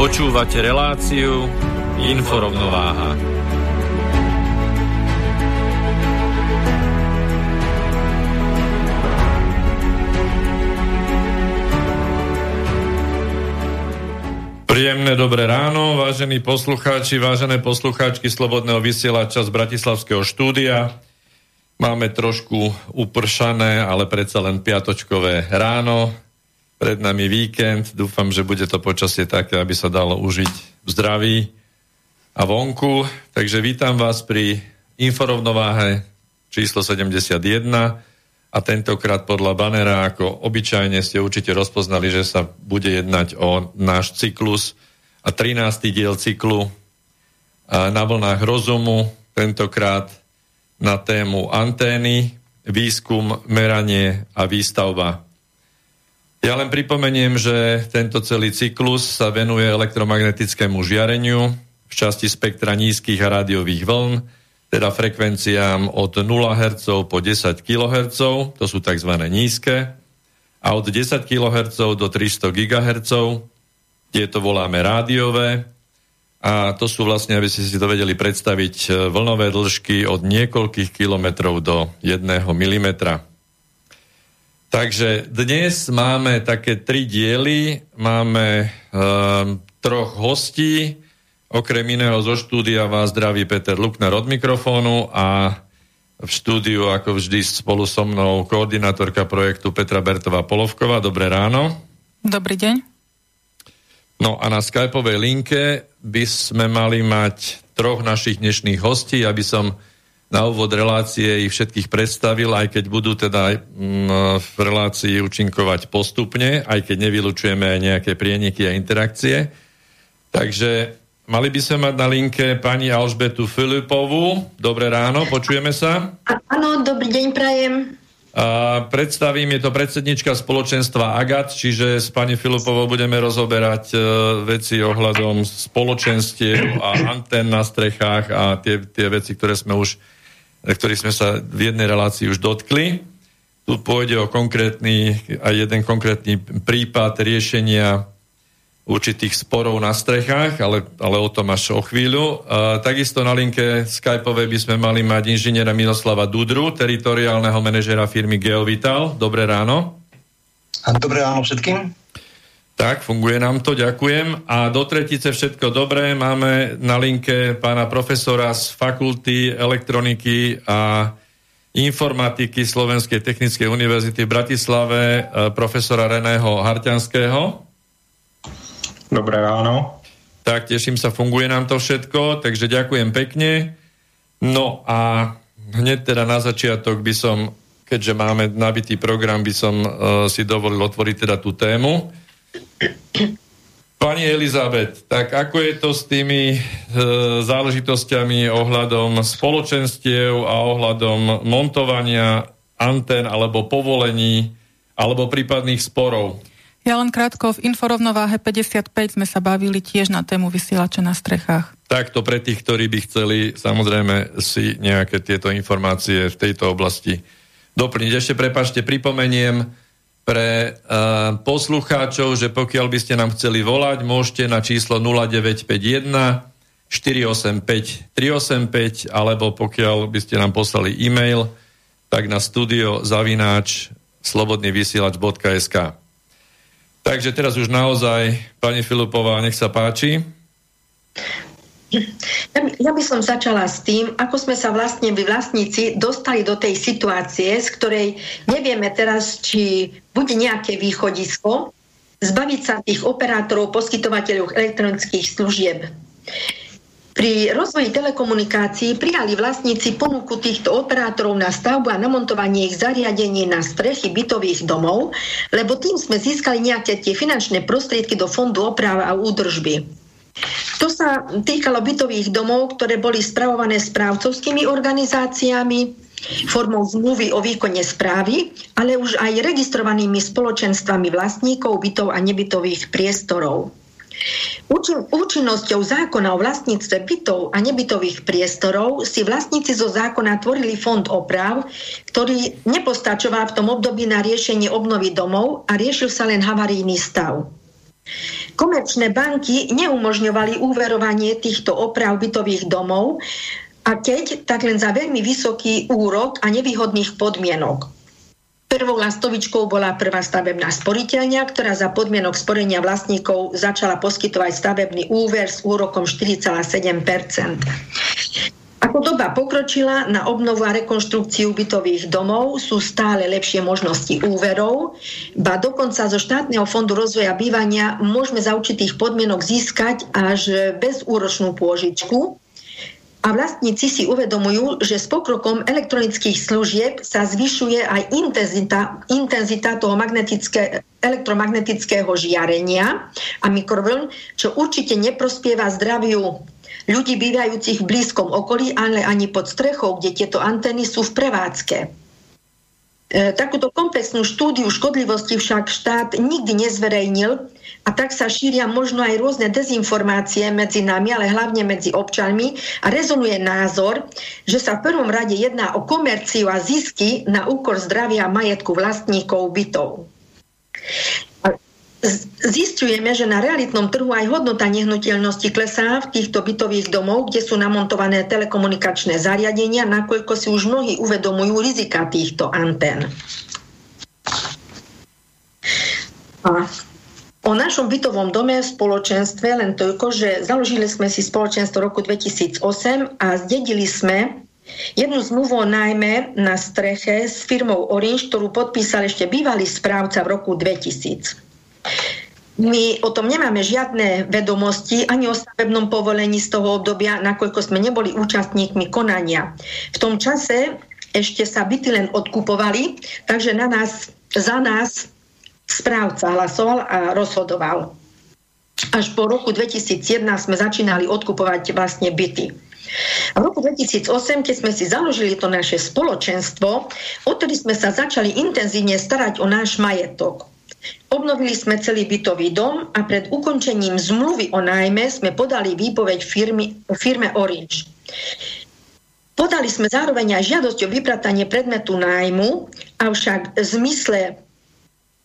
Počúvate reláciu Inforovnováha. Príjemné dobré ráno, vážení poslucháči, vážené poslucháčky Slobodného vysielača z Bratislavského štúdia. Máme trošku upršané, ale predsa len piatočkové ráno pred nami víkend. Dúfam, že bude to počasie také, aby sa dalo užiť v zdraví a vonku. Takže vítam vás pri inforovnováhe číslo 71 a tentokrát podľa banera, ako obyčajne ste určite rozpoznali, že sa bude jednať o náš cyklus a 13. diel cyklu na vlnách rozumu, tentokrát na tému antény, výskum, meranie a výstavba ja len pripomeniem, že tento celý cyklus sa venuje elektromagnetickému žiareniu v časti spektra nízkych a rádiových vln, teda frekvenciám od 0 Hz po 10 kHz, to sú tzv. nízke, a od 10 kHz do 300 GHz, tieto voláme rádiové, a to sú vlastne, aby ste si to vedeli predstaviť, vlnové dĺžky od niekoľkých kilometrov do 1 mm. Takže dnes máme také tri diely, máme um, troch hostí, okrem iného zo štúdia vás zdraví Peter Lukner od mikrofónu a v štúdiu ako vždy spolu so mnou koordinátorka projektu Petra Bertová Polovková. Dobré ráno. Dobrý deň. No a na skypovej linke by sme mali mať troch našich dnešných hostí, aby som na úvod relácie ich všetkých predstavil, aj keď budú teda mm, v relácii účinkovať postupne, aj keď nevylučujeme aj nejaké prieniky a interakcie. Takže mali by sme mať na linke pani Alžbetu Filipovú. Dobré ráno, počujeme sa? Áno, dobrý deň, prajem. A predstavím, je to predsednička spoločenstva AGAT, čiže s pani Filipovou budeme rozoberať e, veci ohľadom spoločenstiev a antén na strechách a tie, tie veci, ktoré sme už ktorý sme sa v jednej relácii už dotkli. Tu pôjde o konkrétny, aj jeden konkrétny prípad riešenia určitých sporov na strechách, ale, ale o tom až o chvíľu. A, takisto na linke Skypeovej by sme mali mať inžiniera Miroslava Dudru, teritoriálneho manažera firmy Geovital. Dobré ráno. Dobré ráno všetkým. Tak, funguje nám to, ďakujem. A do tretice všetko dobré. Máme na linke pána profesora z fakulty elektroniky a informatiky Slovenskej technickej univerzity v Bratislave, e, profesora Reného Harťanského. Dobré ráno. Tak, teším sa, funguje nám to všetko, takže ďakujem pekne. No a hneď teda na začiatok by som, keďže máme nabitý program, by som uh, si dovolil otvoriť teda tú tému. Pani Elizabet, tak ako je to s tými e, záležitosťami ohľadom spoločenstiev a ohľadom montovania antén alebo povolení alebo prípadných sporov? Ja len krátko, v inforovnováhe 55 sme sa bavili tiež na tému vysielače na strechách. Takto pre tých, ktorí by chceli samozrejme si nejaké tieto informácie v tejto oblasti doplniť. Ešte prepašte, pripomeniem, pre uh, poslucháčov, že pokiaľ by ste nám chceli volať, môžete na číslo 0951 485 385 alebo pokiaľ by ste nám poslali e-mail, tak na studio zavináč slobodnyvysielač.sk Takže teraz už naozaj, pani Filipová, nech sa páči. Ja by, som začala s tým, ako sme sa vlastne vy vlastníci dostali do tej situácie, z ktorej nevieme teraz, či bude nejaké východisko, zbaviť sa tých operátorov, poskytovateľov elektronických služieb. Pri rozvoji telekomunikácií prijali vlastníci ponuku týchto operátorov na stavbu a namontovanie ich zariadení na strechy bytových domov, lebo tým sme získali nejaké tie finančné prostriedky do fondu oprava a údržby. To sa týkalo bytových domov, ktoré boli spravované správcovskými organizáciami, formou zmluvy o výkone správy, ale už aj registrovanými spoločenstvami vlastníkov bytov a nebytových priestorov. Účinnosťou zákona o vlastníctve bytov a nebytových priestorov si vlastníci zo zákona tvorili fond oprav, ktorý nepostačoval v tom období na riešenie obnovy domov a riešil sa len havarijný stav. Komerčné banky neumožňovali úverovanie týchto oprav bytových domov a keď, tak len za veľmi vysoký úrok a nevýhodných podmienok. Prvou lastovičkou bola prvá stavebná sporiteľňa, ktorá za podmienok sporenia vlastníkov začala poskytovať stavebný úver s úrokom 4,7 ako doba pokročila na obnovu a rekonštrukciu bytových domov sú stále lepšie možnosti úverov, ba dokonca zo štátneho fondu rozvoja bývania môžeme za určitých podmienok získať až bezúročnú pôžičku, a vlastníci si uvedomujú, že s pokrokom elektronických služieb sa zvyšuje aj intenzita, intenzita toho magnetické, elektromagnetického žiarenia a mikrovln, čo určite neprospieva zdraviu ľudí bývajúcich v blízkom okolí, ale ani pod strechou, kde tieto antény sú v prevádzke. E, takúto komplexnú štúdiu škodlivosti však štát nikdy nezverejnil a tak sa šíria možno aj rôzne dezinformácie medzi nami, ale hlavne medzi občanmi a rezonuje názor, že sa v prvom rade jedná o komerciu a zisky na úkor zdravia majetku vlastníkov bytov zistujeme, že na realitnom trhu aj hodnota nehnuteľnosti klesá v týchto bytových domov, kde sú namontované telekomunikačné zariadenia, nakoľko si už mnohí uvedomujú rizika týchto antén. O našom bytovom dome v spoločenstve len toľko, že založili sme si spoločenstvo roku 2008 a zdedili sme jednu zmluvu najmä na streche s firmou Orange, ktorú podpísal ešte bývalý správca v roku 2000. My o tom nemáme žiadne vedomosti ani o stavebnom povolení z toho obdobia, nakoľko sme neboli účastníkmi konania. V tom čase ešte sa byty len odkupovali, takže na nás, za nás správca hlasoval a rozhodoval. Až po roku 2001 sme začínali odkupovať vlastne byty. A v roku 2008, keď sme si založili to naše spoločenstvo, odtedy sme sa začali intenzívne starať o náš majetok. Obnovili sme celý bytový dom a pred ukončením zmluvy o nájme sme podali výpoveď firmy, firme Orange. Podali sme zároveň aj žiadosť o vypratanie predmetu nájmu, avšak v zmysle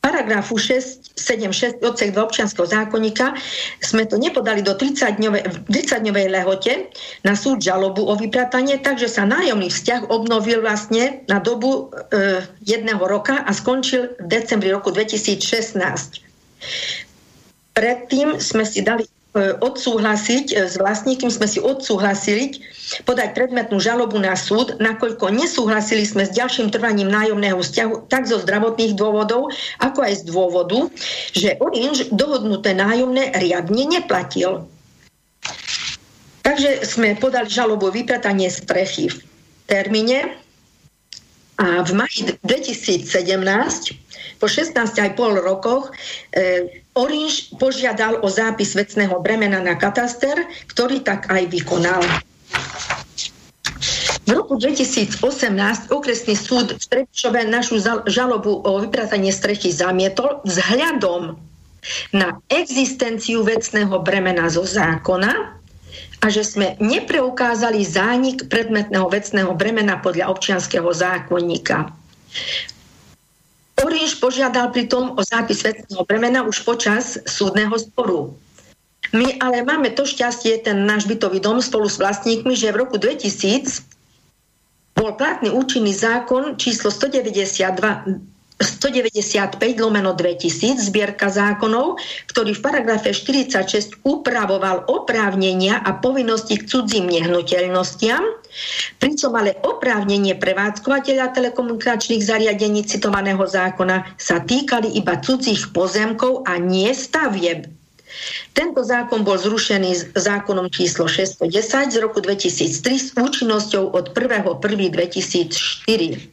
paragrafu 676 odsek 2 občianského zákonníka sme to nepodali do 30-dňovej 30 lehote na súd žalobu o vypratanie, takže sa nájomný vzťah obnovil vlastne na dobu e, jedného roka a skončil v decembri roku 2016. Predtým sme si dali odsúhlasiť, e, s vlastníkmi sme si odsúhlasili podať predmetnú žalobu na súd, nakoľko nesúhlasili sme s ďalším trvaním nájomného vzťahu tak zo zdravotných dôvodov, ako aj z dôvodu, že Orange dohodnuté nájomné riadne neplatil. Takže sme podali žalobu vypratanie strechy v termíne a v maji 2017 po 16,5 rokoch e, Orange požiadal o zápis vecného bremena na kataster, ktorý tak aj vykonal. V roku 2018 okresný súd v Trebišove našu žalobu o vypratanie strechy zamietol vzhľadom na existenciu vecného bremena zo zákona a že sme nepreukázali zánik predmetného vecného bremena podľa občianského zákonníka. Oríš požiadal pritom o zápis svetného bremena už počas súdneho sporu. My ale máme to šťastie, ten náš bytový dom spolu s vlastníkmi, že v roku 2000 bol platný účinný zákon číslo 192 195 lomeno 2000 zbierka zákonov, ktorý v paragrafe 46 upravoval oprávnenia a povinnosti k cudzím nehnuteľnostiam, pričom ale oprávnenie prevádzkovateľa telekomunikačných zariadení citovaného zákona sa týkali iba cudzích pozemkov a nie stavieb. Tento zákon bol zrušený zákonom číslo 610 z roku 2003 s účinnosťou od 1.1.2004.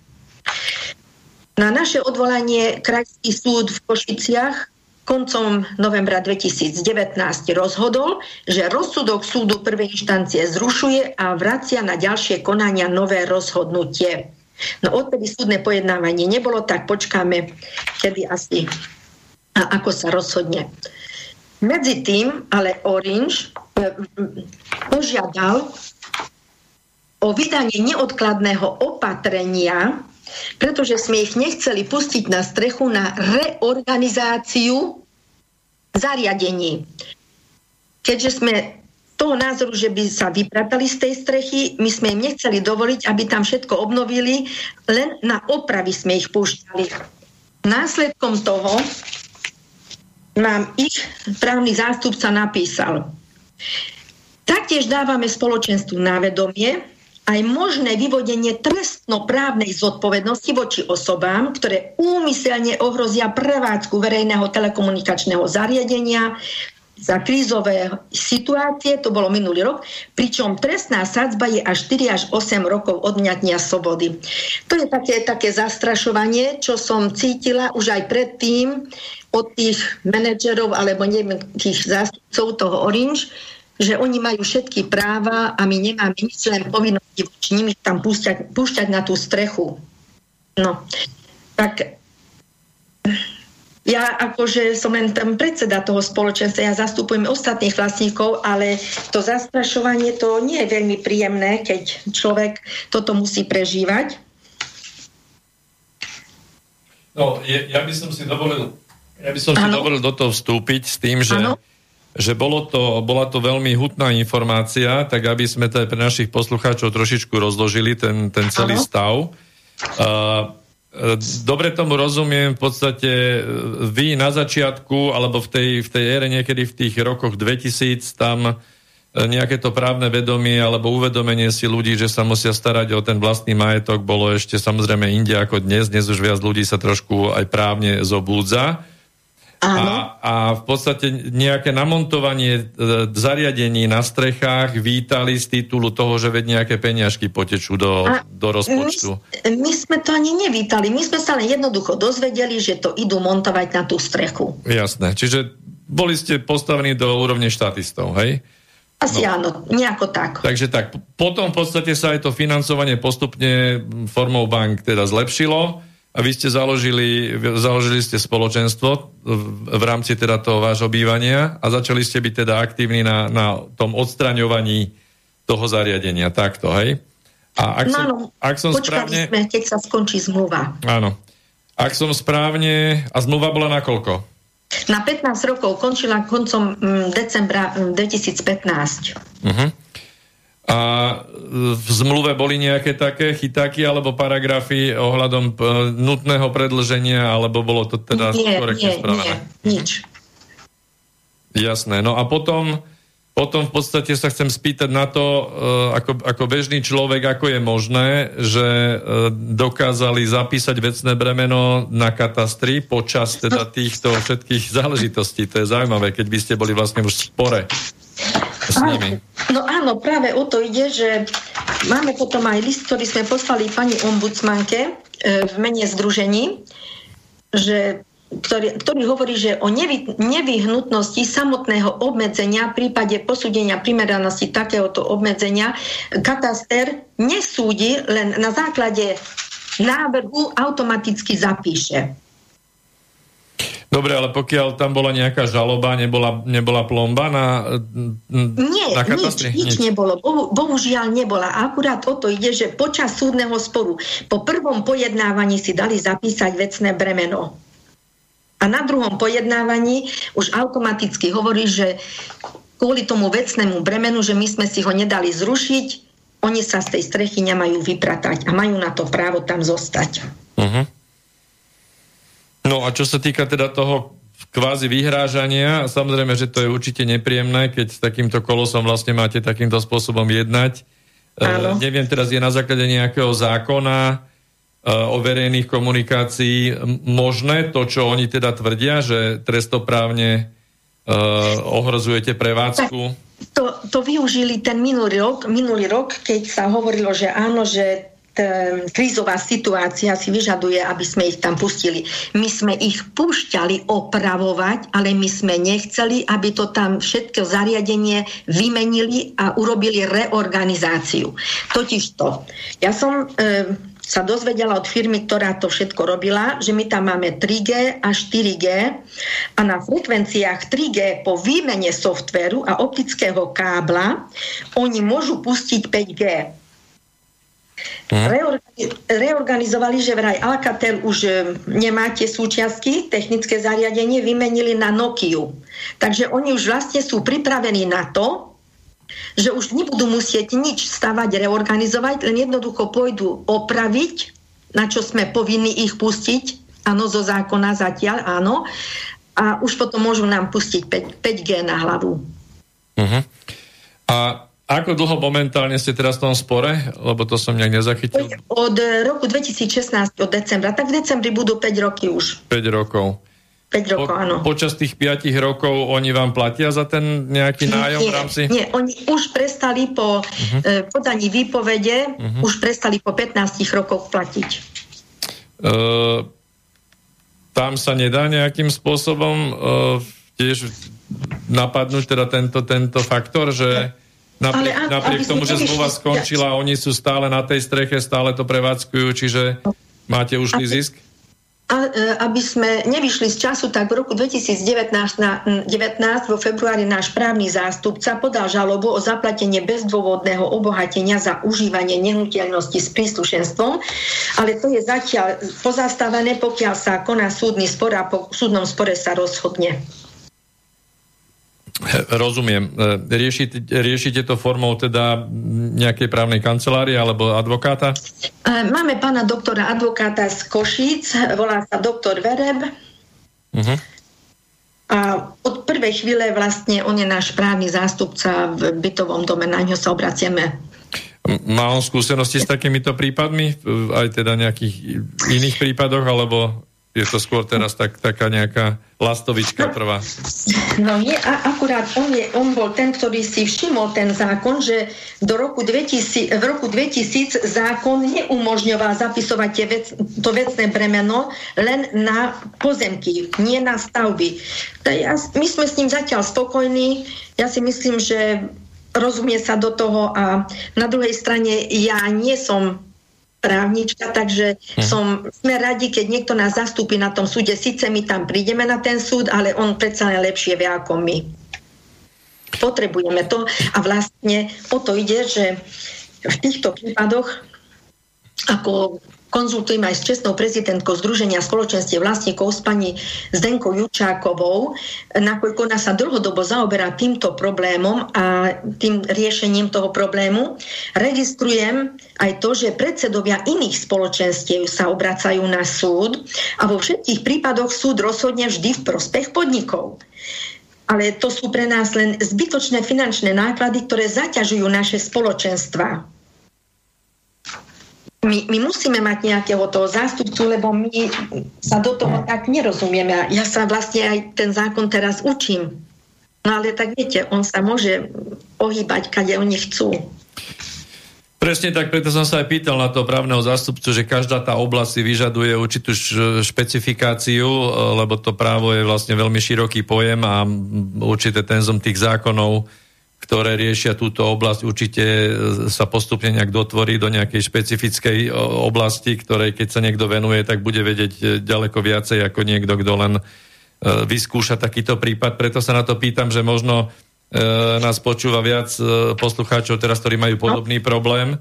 Na naše odvolanie Krajský súd v Košiciach koncom novembra 2019 rozhodol, že rozsudok súdu prvej inštancie zrušuje a vracia na ďalšie konania nové rozhodnutie. No odtedy súdne pojednávanie nebolo, tak počkáme, kedy asi a ako sa rozhodne. Medzi tým ale Orange e, požiadal o vydanie neodkladného opatrenia pretože sme ich nechceli pustiť na strechu na reorganizáciu zariadení. Keďže sme toho názoru, že by sa vypratali z tej strechy, my sme im nechceli dovoliť, aby tam všetko obnovili, len na opravy sme ich púšťali. Následkom toho nám ich právny zástupca napísal. Taktiež dávame spoločenstvu na vedomie, aj možné vyvodenie trestnoprávnej zodpovednosti voči osobám, ktoré úmyselne ohrozia prevádzku verejného telekomunikačného zariadenia za krízové situácie, to bolo minulý rok, pričom trestná sadzba je až 4 až 8 rokov odňatnia slobody. To je také, také zastrašovanie, čo som cítila už aj predtým od tých manažerov alebo neviem, tých zástupcov toho Orange, že oni majú všetky práva a my nemáme nič len povinnosti voči nimi tam púšťať, púšťať na tú strechu. No, tak ja akože som len tam predseda toho spoločenstva, ja zastupujem ostatných vlastníkov, ale to zastrašovanie to nie je veľmi príjemné, keď človek toto musí prežívať. No, je, ja by som si dovolil, ja by som si dovolil do toho vstúpiť s tým, že ano? Že bolo to, bola to veľmi hutná informácia, tak aby sme to aj pre našich poslucháčov trošičku rozložili, ten, ten celý ano. stav. Uh, dobre tomu rozumiem, v podstate e, vy na začiatku, alebo v tej, v tej ére niekedy v tých rokoch 2000, tam e, nejaké to právne vedomie alebo uvedomenie si ľudí, že sa musia starať o ten vlastný majetok, bolo ešte samozrejme inde ako dnes. Dnes už viac ľudí sa trošku aj právne zobúdza. A, a v podstate nejaké namontovanie e, zariadení na strechách vítali z titulu toho, že veď nejaké peniažky potečú do, do rozpočtu. My, my sme to ani nevítali. My sme sa len jednoducho dozvedeli, že to idú montovať na tú strechu. Jasné. Čiže boli ste postavení do úrovne štatistov, hej? Asi no. áno, nejako tak. Takže tak, potom v podstate sa aj to financovanie postupne formou bank teda zlepšilo a vy ste založili, založili ste spoločenstvo v, v rámci teda toho vášho bývania a začali ste byť teda aktívni na, na tom odstraňovaní toho zariadenia. Takto, hej? A ak no, som, ak som správne... sme, keď sa skončí zmluva. Áno. Ak som správne... A zmluva bola na koľko? Na 15 rokov, končila koncom mm, decembra 2015. Mm, uh-huh. A v zmluve boli nejaké také chytáky alebo paragrafy ohľadom nutného predlženia, alebo bolo to teda nie, korektne nie, spravené? Nie, nič. Jasné. No a potom, potom v podstate sa chcem spýtať na to, e, ako, ako bežný človek, ako je možné, že e, dokázali zapísať vecné bremeno na katastri počas teda týchto všetkých záležitostí. To je zaujímavé, keď by ste boli vlastne už v spore s nimi. No áno, práve o to ide, že máme potom aj list, ktorý sme poslali pani ombudsmanke e, v mene združení, že ktorý, ktorý hovorí, že o nevy, nevyhnutnosti samotného obmedzenia v prípade posúdenia primeranosti takéhoto obmedzenia kataster nesúdi, len na základe návrhu automaticky zapíše. Dobre, ale pokiaľ tam bola nejaká žaloba, nebola, nebola plomba na, Nie, na nič, nič, nič nebolo. Bohu, bohužiaľ nebola. Akurát o to ide, že počas súdneho sporu po prvom pojednávaní si dali zapísať vecné bremeno. A na druhom pojednávaní už automaticky hovorí, že kvôli tomu vecnému bremenu, že my sme si ho nedali zrušiť, oni sa z tej strechy nemajú vypratať a majú na to právo tam zostať. Uh-huh. No a čo sa týka teda toho kvázi vyhrážania, samozrejme, že to je určite nepríjemné, keď s takýmto kolosom vlastne máte takýmto spôsobom jednať. Uh, neviem, teraz je na základe nejakého zákona uh, o verejných komunikácií možné to, čo oni teda tvrdia, že trestoprávne uh, ohrozujete prevádzku? Tak to, to využili ten minulý rok, minulý rok, keď sa hovorilo, že áno, že krízová situácia si vyžaduje, aby sme ich tam pustili. My sme ich púšťali opravovať, ale my sme nechceli, aby to tam všetko zariadenie vymenili a urobili reorganizáciu. Totiž to. Ja som e, sa dozvedela od firmy, ktorá to všetko robila, že my tam máme 3G a 4G a na frekvenciách 3G po výmene softveru a optického kábla oni môžu pustiť 5G. Mhm. Reorganizovali, že vraj Alcatel už e, nemá tie súčiastky, technické zariadenie vymenili na Nokiu. Takže oni už vlastne sú pripravení na to, že už nebudú musieť nič stavať, reorganizovať, len jednoducho pôjdu opraviť, na čo sme povinni ich pustiť, áno, zo zákona zatiaľ, áno, a už potom môžu nám pustiť 5, 5G na hlavu. Uh-huh. A ako dlho momentálne ste teraz v tom spore? Lebo to som nejak nezachytil. Od roku 2016, od decembra. Tak v decembri budú 5 roky už. 5 rokov. 5 rokov, po, áno. Počas tých 5 rokov oni vám platia za ten nejaký nájom nie, v rámci? Nie, oni už prestali po uh-huh. podaní výpovede, uh-huh. už prestali po 15 rokoch platiť. Uh, tam sa nedá nejakým spôsobom uh, tiež napadnúť teda tento, tento faktor, že Napriek, ale, napriek tomu, že zmluva skončila, oni sú stále na tej streche, stále to prevádzkujú, čiže máte ušlý zisk? A, e, aby sme nevyšli z času, tak v roku 2019 na, 19, vo februári náš právny zástupca podal žalobu o zaplatenie bezdôvodného obohatenia za užívanie nehnuteľnosti s príslušenstvom, ale to je zatiaľ pozastavené, pokiaľ sa koná súdny spor a po súdnom spore sa rozhodne. Rozumiem. E, riešite, riešite to formou teda nejakej právnej kancelárie alebo advokáta? E, máme pána doktora advokáta z Košíc, volá sa doktor Vereb. Uh-huh. A od prvej chvíle vlastne on je náš právny zástupca v bytovom dome, na ňo sa obracieme. Má on skúsenosti s takýmito prípadmi? Aj teda nejakých iných prípadoch, alebo je to skôr teraz tak, taká nejaká lastovička prvá. No nie, a akurát on, je, on bol ten, ktorý si všimol ten zákon, že do roku 2000, v roku 2000 zákon neumožňoval zapisovať vec, to vecné bremeno len na pozemky, nie na stavby. Ja, my sme s ním zatiaľ spokojní. Ja si myslím, že rozumie sa do toho a na druhej strane ja nie som právnička, takže uh-huh. som, sme radi, keď niekto nás zastúpi na tom súde. Sice my tam prídeme na ten súd, ale on predsa len lepšie vie ako my. Potrebujeme to a vlastne o to ide, že v týchto prípadoch ako konzultujem aj s čestnou prezidentkou Združenia spoločenstie vlastníkov s pani Zdenkou Jučákovou, nakoľko ona sa dlhodobo zaoberá týmto problémom a tým riešením toho problému. Registrujem aj to, že predsedovia iných spoločenstiev sa obracajú na súd a vo všetkých prípadoch súd rozhodne vždy v prospech podnikov ale to sú pre nás len zbytočné finančné náklady, ktoré zaťažujú naše spoločenstva my, my musíme mať nejakého toho zástupcu, lebo my sa do toho tak nerozumieme. Ja sa vlastne aj ten zákon teraz učím. No ale tak viete, on sa môže ohýbať, kade oni chcú. Presne tak, preto som sa aj pýtal na toho právneho zástupcu, že každá tá oblasť si vyžaduje určitú špecifikáciu, lebo to právo je vlastne veľmi široký pojem a určité tenzom tých zákonov ktoré riešia túto oblasť, určite e, sa postupne nejak dotvorí do nejakej špecifickej e, oblasti, ktorej keď sa niekto venuje, tak bude vedieť e, ďaleko viacej ako niekto, kto len vyskúša takýto prípad. Preto sa na to pýtam, že možno nás počúva viac poslucháčov teraz, ktorí majú podobný problém.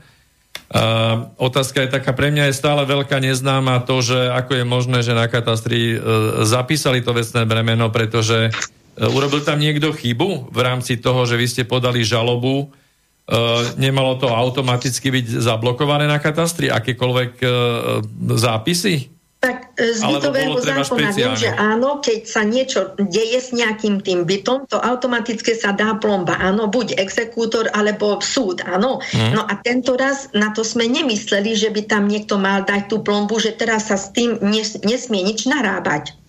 A otázka je taká, pre mňa je stále veľká neznáma to, že ako je možné, že na katastri zapísali to vecné bremeno, pretože urobil tam niekto chybu v rámci toho, že vy ste podali žalobu, e, nemalo to automaticky byť zablokované na katastri, akékoľvek e, zápisy? Tak e, z bytového zákona viem, že áno, keď sa niečo deje s nejakým tým bytom, to automaticky sa dá plomba. Áno, buď exekútor, alebo súd, áno. Hmm. No a tento raz na to sme nemysleli, že by tam niekto mal dať tú plombu, že teraz sa s tým nes, nesmie nič narábať.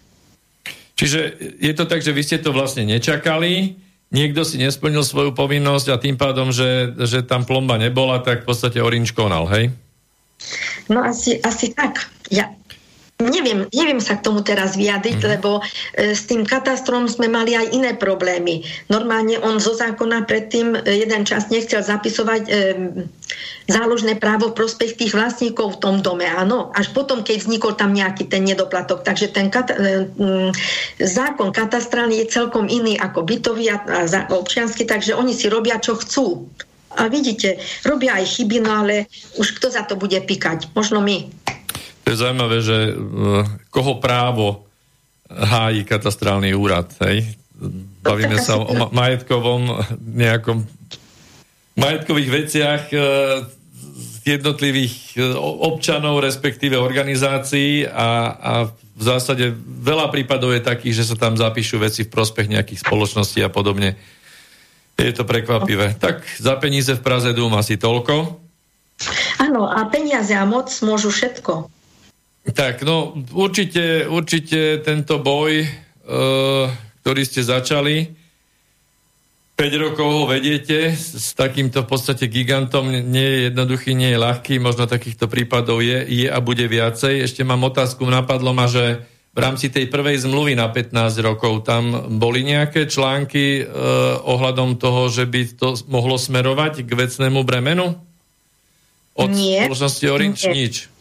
Čiže je to tak, že vy ste to vlastne nečakali, niekto si nesplnil svoju povinnosť a tým pádom, že, že tam plomba nebola, tak v podstate Orange konal, hej? No asi, asi tak. Ja, Neviem, neviem sa k tomu teraz vyjadriť, mm. lebo e, s tým katastrom sme mali aj iné problémy. Normálne on zo zákona predtým e, jeden čas nechcel zapisovať e, záložné právo v prospech tých vlastníkov v tom dome, áno. Až potom, keď vznikol tam nejaký ten nedoplatok. Takže ten kata- e, m, zákon katastrálny je celkom iný ako bytový a, a občiansky, takže oni si robia, čo chcú. A vidíte, robia aj chyby, no ale už kto za to bude pikať? Možno my. To je zaujímavé, že uh, koho právo hájí katastrálny úrad, hej? Bavíme sa o ma- majetkovom nejakom majetkových veciach uh, jednotlivých uh, občanov, respektíve organizácií a, a v zásade veľa prípadov je takých, že sa tam zapíšu veci v prospech nejakých spoločností a podobne. Je to prekvapivé. Tak za peníze v Praze Dúm asi toľko. Áno, a peniaze a moc môžu všetko. Tak, no určite, určite tento boj, uh, ktorý ste začali, 5 rokov ho vediete, s takýmto v podstate gigantom nie je jednoduchý, nie je ľahký, možno takýchto prípadov je, je a bude viacej. Ešte mám otázku, napadlo ma, že v rámci tej prvej zmluvy na 15 rokov tam boli nejaké články e, ohľadom toho, že by to mohlo smerovať k vecnému bremenu? Od Nie. spoločnosti Orange? Nie. Nič.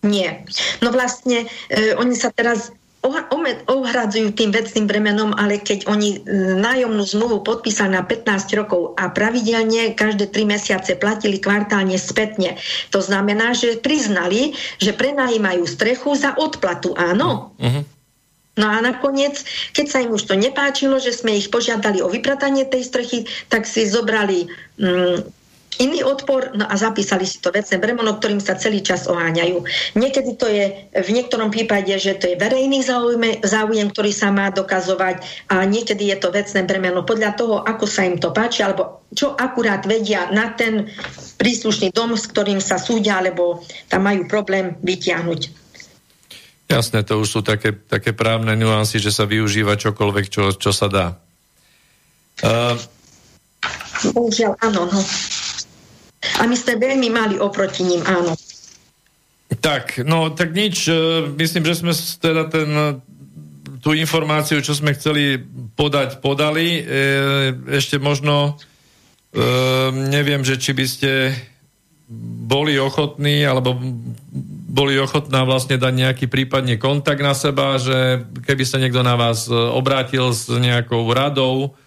Nie. No vlastne e, oni sa teraz ohradzujú tým vecným bremenom, ale keď oni e, nájomnú zmluvu podpísali na 15 rokov a pravidelne každé 3 mesiace platili kvartálne spätne, to znamená, že priznali, že prenajímajú strechu za odplatu, áno. Uh-huh. No a nakoniec, keď sa im už to nepáčilo, že sme ich požiadali o vypratanie tej strechy, tak si zobrali mm, iný odpor, no a zapísali si to vecné bremono, ktorým sa celý čas oháňajú. Niekedy to je v niektorom prípade, že to je verejný záujem, záujem, ktorý sa má dokazovať a niekedy je to vecné bremeno podľa toho, ako sa im to páči, alebo čo akurát vedia na ten príslušný dom, s ktorým sa súdia, alebo tam majú problém vytiahnuť. Jasné, to už sú také, také právne nuancy, že sa využíva čokoľvek, čo, čo sa dá. Uh... Bohužiaľ, áno. No. A my sme veľmi mali oproti ním, áno. Tak, no tak nič, e, myslím, že sme teda ten, e, tú informáciu, čo sme chceli podať, podali. E, ešte možno neviem, že či by ste boli ochotní, alebo boli ochotná vlastne dať nejaký prípadne kontakt na seba, že keby sa niekto na vás obrátil s nejakou radou,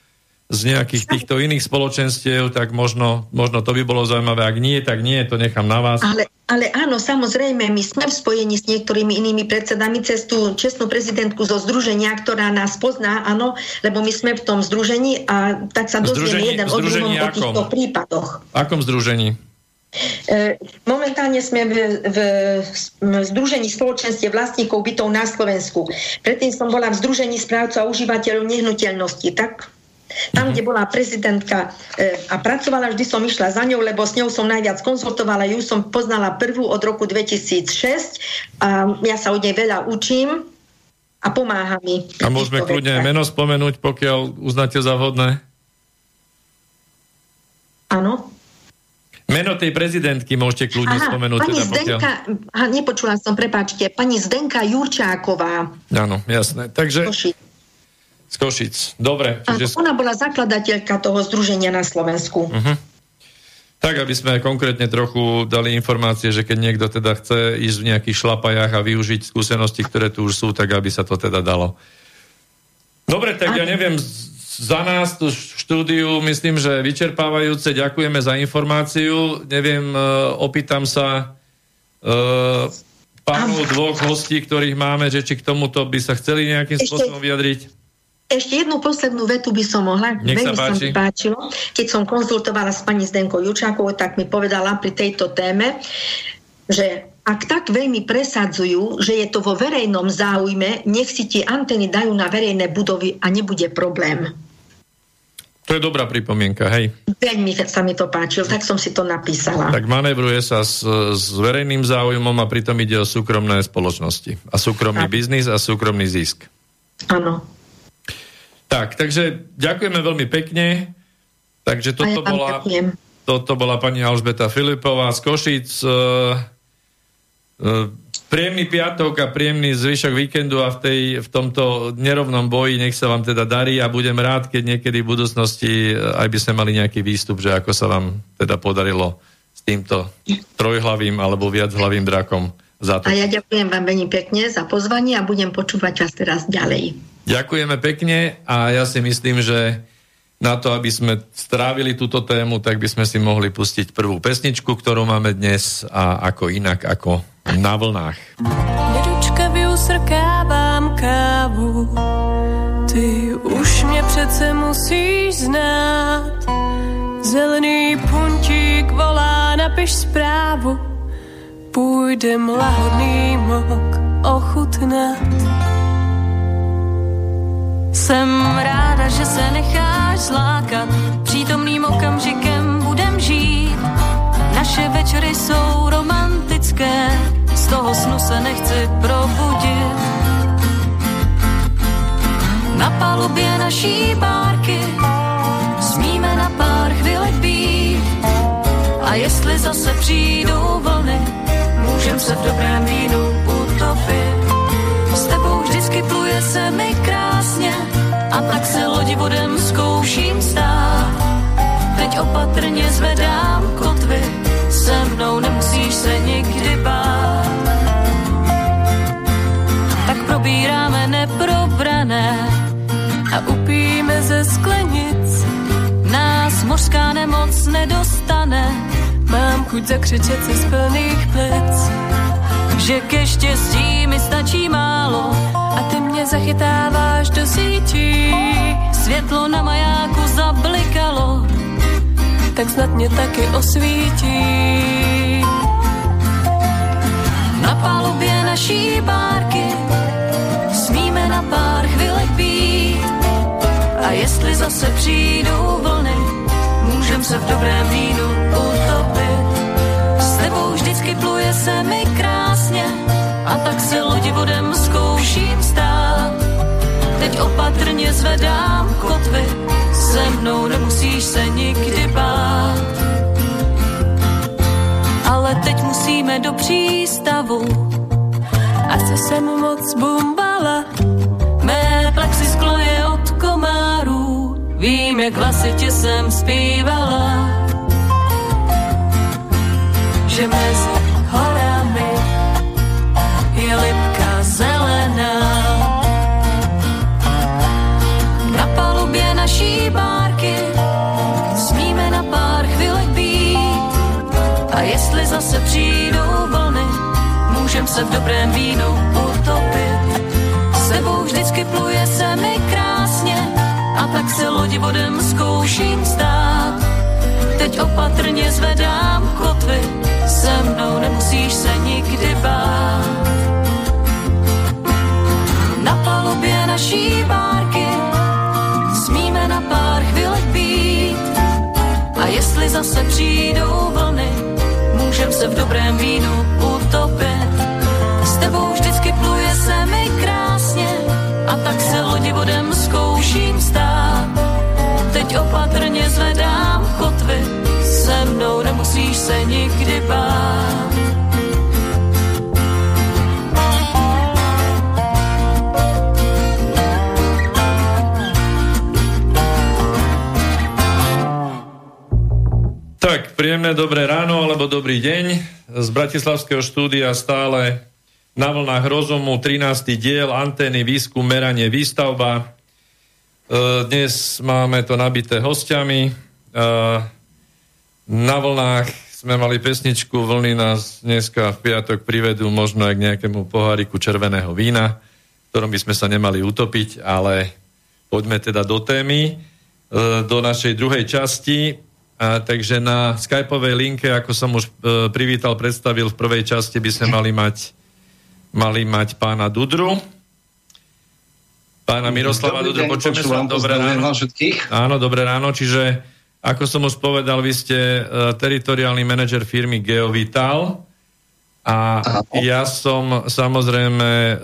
z nejakých týchto iných spoločenstiev, tak možno, možno to by bolo zaujímavé. Ak nie, tak nie, to nechám na vás. Ale, ale áno, samozrejme, my sme v spojení s niektorými inými predsedami cez tú čestnú prezidentku zo združenia, ktorá nás pozná, áno, lebo my sme v tom združení a tak sa dozvieme jeden od druhom o týchto prípadoch. Akom združení? E, momentálne sme v, v, v Združení spoločenstve vlastníkov bytov na Slovensku. Predtým som bola v Združení správcov a užívateľov nehnuteľnosti. Tak tam, kde bola prezidentka e, a pracovala, vždy som išla za ňou, lebo s ňou som najviac konzultovala, ju som poznala prvú od roku 2006 a ja sa od nej veľa učím a pomáha mi. A môžeme kľudne aj meno spomenúť, pokiaľ uznáte za vhodné? Áno. Meno tej prezidentky môžete kľudne Aha, spomenúť. Pani teda, Zdenka, pokiaľ... aha, nepočula som, prepáčte, pani Zdenka Jurčáková. Áno, jasné. Takže... Z Košic. Dobre. Čiže... Ona bola zakladateľka toho združenia na Slovensku. Uh-huh. Tak, aby sme konkrétne trochu dali informácie, že keď niekto teda chce ísť v nejakých šlapajách a využiť skúsenosti, ktoré tu už sú, tak aby sa to teda dalo. Dobre, tak ja neviem, za nás tu štúdiu myslím, že vyčerpávajúce. Ďakujeme za informáciu. Neviem, e, opýtam sa uh, pánov dvoch hostí, ktorých máme, že či k tomuto by sa chceli nejakým spôsobom vyjadriť. Ešte jednu poslednú vetu by som mohla. Nech Veľmi sa, sa mi páčilo. Keď som konzultovala s pani Zdenkou Jučákovou, tak mi povedala pri tejto téme, že ak tak veľmi presadzujú, že je to vo verejnom záujme, nech si tie anteny dajú na verejné budovy a nebude problém. To je dobrá pripomienka, hej. Veľmi sa mi to páčilo, tak som si to napísala. Tak manévruje sa s, s verejným záujmom a pritom ide o súkromné spoločnosti. A súkromný tak. biznis a súkromný zisk. Áno. Tak, takže ďakujeme veľmi pekne. Takže toto bola, toto bola pani Alžbeta Filipová z Košic. Uh, uh, Príjemný piatok a príjemný zvyšok víkendu a v, tej, v tomto nerovnom boji nech sa vám teda darí a budem rád, keď niekedy v budúcnosti eh, aj by sme mali nejaký výstup, že ako sa vám teda podarilo s týmto trojhlavým alebo viachlavým drakom za to. A ja ďakujem vám veľmi pekne za pozvanie a budem počúvať vás teraz ďalej. Ďakujeme pekne a ja si myslím, že na to, aby sme strávili túto tému, tak by sme si mohli pustiť prvú pesničku, ktorú máme dnes a ako inak, ako na vlnách. Nedočkavě usrkávám kávu, ty už mě přece musíš znát. Zelený puntík volá, napiš zprávu, půjdem lahodný mok ochutnat. Jsem ráda, že se necháš zlákat, přítomným okamžikem budem žít. Naše večery jsou romantické, z toho snu se nechci probudit. Na palubě naší bárky smíme na pár chvílek být. A jestli zase přijdou vlny, můžem se v dobrém vínu utopit. S tebou vždycky pluje se mi a tak se lodi vodem zkouším stát. Teď opatrně zvedám kotvy, se mnou nemusíš se nikdy bát. Tak probíráme neprobrané a upíme ze sklenic. Nás mořská nemoc nedostane, mám chuť zakřičet si z plných plic. Že ke štěstí mi stačí málo a ty mě zachytáváš do sítí. Světlo na majáku zablikalo, tak snad mě taky osvítí. Na palubě naší bárky smíme na pár chvilek být a jestli zase přijdou vlny, můžem se v dobrém vínu utopit. Zvedám kotvy, se mnou nemusíš se nikdy bát. Ale teď musíme do přístavu, asi jsem moc bumbala. Mé plexisklo je od komárů, vím, jak hlasitě jsem zpívala. Že mezi naší bárky smíme na pár chvilek být. A jestli zase přijdou vlny, můžem se v dobrém vínu utopit. S tebou vždycky pluje se mi krásně a tak se lodi vodem zkouším stát. Teď opatrně zvedám kotvy, se mnou nemusíš se nikdy bát. Na palubě naší bárky zase přijdou vlny, můžem se v dobrém vínu utopit. S tebou vždycky pluje se mi krásně a tak se lodi vodem zkouším stát. Teď opatrně zvedám kotvy, se mnou nemusíš se nikdy bát. Príjemné dobré ráno alebo dobrý deň. Z Bratislavského štúdia stále na vlnách rozumu 13. diel antény, výskum, meranie, výstavba. E, dnes máme to nabité hostiami. E, na vlnách sme mali pesničku, vlny nás dneska v piatok privedú možno aj k nejakému poháriku červeného vína, v ktorom by sme sa nemali utopiť, ale poďme teda do témy, e, do našej druhej časti. A, takže na skypovej linke, ako som už e, privítal, predstavil v prvej časti, by sme mali mať, mali mať pána Dudru. Pána Miroslava Dudru, počujeme sa. Dobré ráno. Áno, dobré ráno. Čiže, ako som už povedal, vy ste e, teritoriálny manažer firmy Geovital a ja som samozrejme e,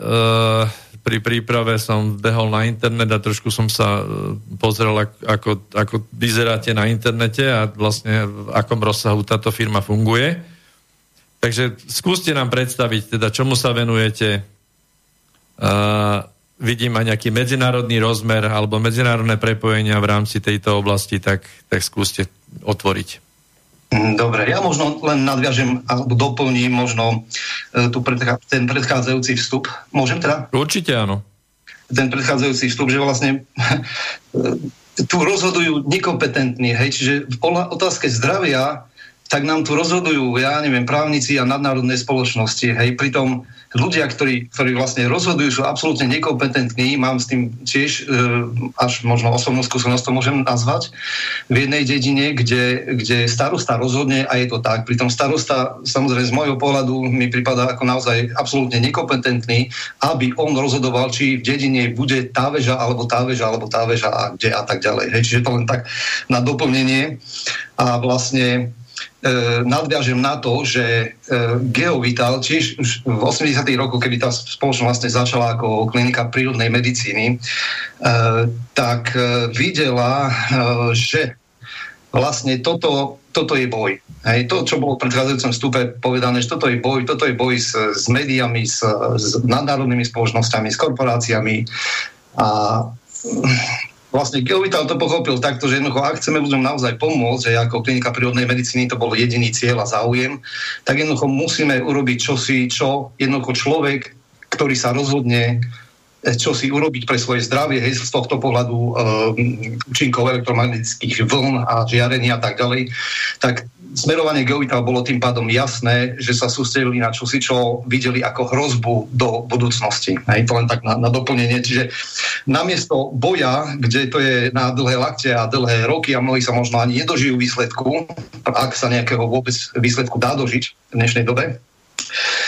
pri príprave som behol na internet a trošku som sa e, pozrel, ako, ako vyzeráte na internete a vlastne v akom rozsahu táto firma funguje. Takže skúste nám predstaviť, teda čomu sa venujete. Uh, vidím aj nejaký medzinárodný rozmer alebo medzinárodné prepojenia v rámci tejto oblasti, tak, tak skúste otvoriť. Mm, dobre, ja možno len nadviažem alebo doplním možno e, tu predchá, ten predchádzajúci vstup. Môžem teda? Určite áno. Ten predchádzajúci vstup, že vlastne tu rozhodujú nekompetentní, hej, čiže v otázke zdravia tak nám tu rozhodujú, ja neviem, právnici a nadnárodné spoločnosti. Hej, pritom ľudia, ktorí, ktorí vlastne rozhodujú, sú absolútne nekompetentní. Mám s tým tiež e, až možno osobnú skúsenosť to môžem nazvať. V jednej dedine, kde, kde starosta rozhodne a je to tak. Pritom starosta, samozrejme z môjho pohľadu, mi prípada ako naozaj absolútne nekompetentný, aby on rozhodoval, či v dedine bude tá väža, alebo tá väža, alebo tá väža a kde a tak ďalej. Hej, čiže to len tak na doplnenie. A vlastne nadviažem na to, že e, Geovital tiež už v 80. rokoch, kedy tá spoločnosť vlastne začala ako klinika prírodnej medicíny, e, tak e, videla, e, že vlastne toto, toto je boj. Hej, to, čo bolo v predchádzajúcom stupe povedané, že toto je boj, toto je boj s, s médiami, s, s nadnárodnými spoločnosťami, s korporáciami a vlastne Geovital to pochopil takto, že jednoducho, ak chceme ľuďom naozaj pomôcť, že ako klinika prírodnej medicíny to bol jediný cieľ a záujem, tak jednoducho musíme urobiť čosi, čo jednoducho človek, ktorý sa rozhodne eh, čo si urobiť pre svoje zdravie, hej, z tohto pohľadu um, účinkov elektromagnetických vln a žiarenia a tak ďalej, tak smerovanie Geovital bolo tým pádom jasné, že sa sústredili na čosi, čo videli ako hrozbu do budúcnosti. Hej, to len tak na, na doplnenie. Čiže namiesto boja, kde to je na dlhé lakte a dlhé roky a mnohí sa možno ani nedožijú výsledku, ak sa nejakého vôbec výsledku dá dožiť v dnešnej dobe,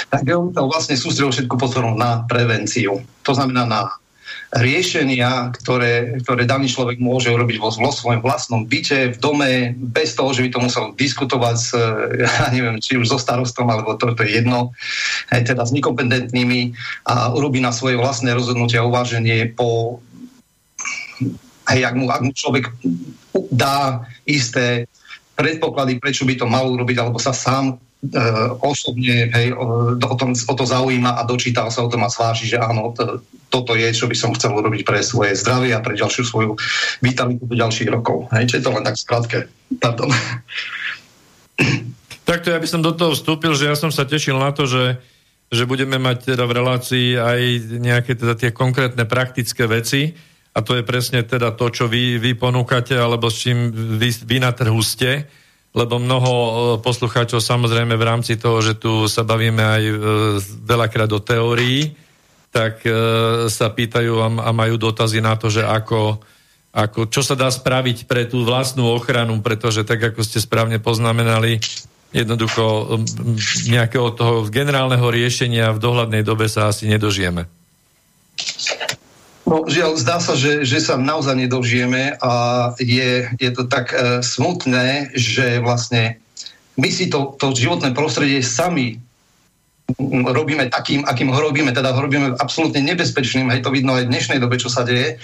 tak Geovital vlastne sústredil všetku pozornosť na prevenciu. To znamená na riešenia, ktoré, ktoré daný človek môže urobiť vo, vo svojom vlastnom byte, v dome, bez toho, že by to musel diskutovať s, ja neviem, či už so starostom, alebo to, to je jedno, aj teda s nekompetentnými a urobí na svoje vlastné rozhodnutie a uváženie po hej, ak mu, ak mu človek dá isté predpoklady, prečo by to mal urobiť, alebo sa sám e, osobne hej, o, o, tom, o to zaujíma a dočítal sa o tom a zváži, že áno, to, toto je, čo by som chcel urobiť pre svoje zdravie a pre ďalšiu svoju vitalitu do ďalších rokov. Hej, čiže to len tak skrátke. Pardon. Takto ja by som do toho vstúpil, že ja som sa tešil na to, že, že budeme mať teda v relácii aj nejaké teda tie konkrétne praktické veci a to je presne teda to, čo vy, vy ponúkate alebo s čím vy, vy na trhu ste, lebo mnoho e, poslucháčov samozrejme v rámci toho, že tu sa bavíme aj e, veľakrát o teórii, tak e, sa pýtajú a, a majú dotazy na to, že ako, ako, čo sa dá spraviť pre tú vlastnú ochranu, pretože tak, ako ste správne poznamenali, jednoducho nejakého toho generálneho riešenia v dohľadnej dobe sa asi nedožijeme. No, žiaľ, zdá sa, že, že sa naozaj nedožijeme a je, je to tak e, smutné, že vlastne my si to, to životné prostredie sami robíme takým, akým ho robíme, teda ho robíme absolútne nebezpečným, hej, to vidno aj v dnešnej dobe, čo sa deje.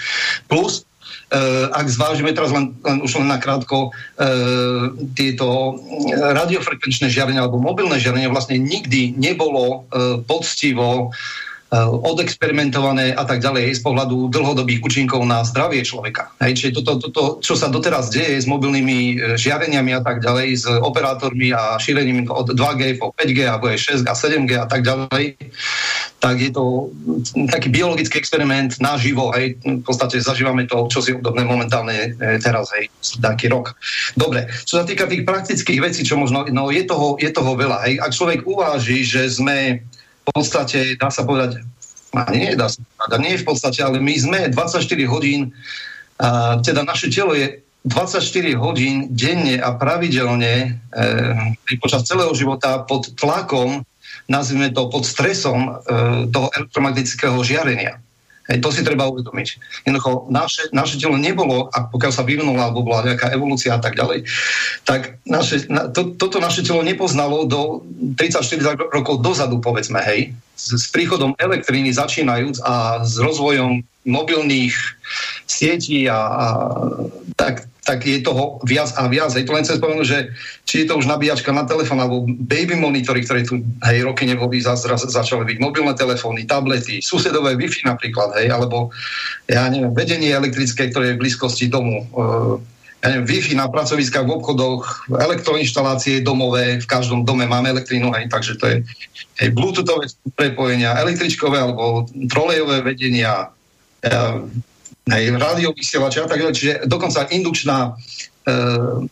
Plus, Uh, ak zvážime teraz len, len už len nakrátko uh, tieto radiofrekvenčné žiarenie alebo mobilné žiarenie vlastne nikdy nebolo uh, poctivo Eh, odexperimentované a tak ďalej z pohľadu dlhodobých účinkov na zdravie človeka. Hej, čiže toto, toto, čo sa doteraz deje s mobilnými eh, žiareniami a tak ďalej, s operátormi a šírením od 2G po 5G alebo aj 6G a 7G a tak ďalej, tak je to taký biologický experiment naživo. Hej, v podstate zažívame to, čo si obdobné momentálne eh, teraz, hej, taký rok. Dobre, čo sa týka tých praktických vecí, čo možno, no je toho, je toho veľa. Hej. Ak človek uváži, že sme v podstate, dá sa povedať, nie, dá sa povedať, nie v podstate, ale my sme 24 hodín, a teda naše telo je 24 hodín denne a pravidelne e, počas celého života pod tlakom, nazvime to pod stresom e, toho elektromagnetického žiarenia. Hej, to si treba uvedomiť. Jednoducho, naše, naše telo nebolo, a pokiaľ sa vyvinulo, alebo bola nejaká evolúcia a tak ďalej, tak naše, na, to, toto naše telo nepoznalo do 30-40 rokov dozadu, povedzme, hej. S, s príchodom elektriny začínajúc a s rozvojom mobilných sietí a, a tak, tak je toho viac a viac. Hej, to len chcem spomenúť, že či je to už nabíjačka na telefón alebo baby monitory, ktoré tu hej, roky neboli, za, začali byť mobilné telefóny, tablety, susedové Wi-Fi napríklad, hej, alebo ja neviem, vedenie elektrické, ktoré je v blízkosti domu, uh, ja neviem, Wi-Fi na pracoviskách, v obchodoch, elektroinštalácie domové, v každom dome máme elektrínu, hej, takže to je hej, bluetoothové prepojenia, električkové alebo trolejové vedenia, uh, hej, radiovysielače a tak ďalej, čiže dokonca indukčná uh,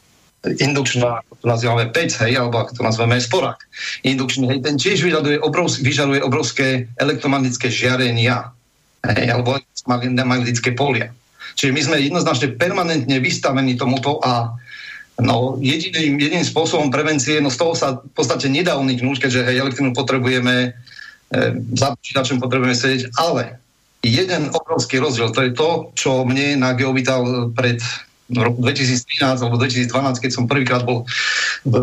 indukčná, ako to nazývame pec, hej, alebo ako to nazveme sporák. Indukčný, hej, ten tiež vyžaduje, obrovsk, vyžaduje obrovské elektromagnetické žiarenia, hej, alebo magnetické polia. Čiže my sme jednoznačne permanentne vystavení tomuto a no, jediným, jediným spôsobom prevencie, no z toho sa v podstate nedá uniknúť, keďže hej, elektrínu potrebujeme, e, za počítačom potrebujeme sedieť, ale jeden obrovský rozdiel. To je to, čo mne na Geovital pred roku 2013 alebo 2012, keď som prvýkrát bol v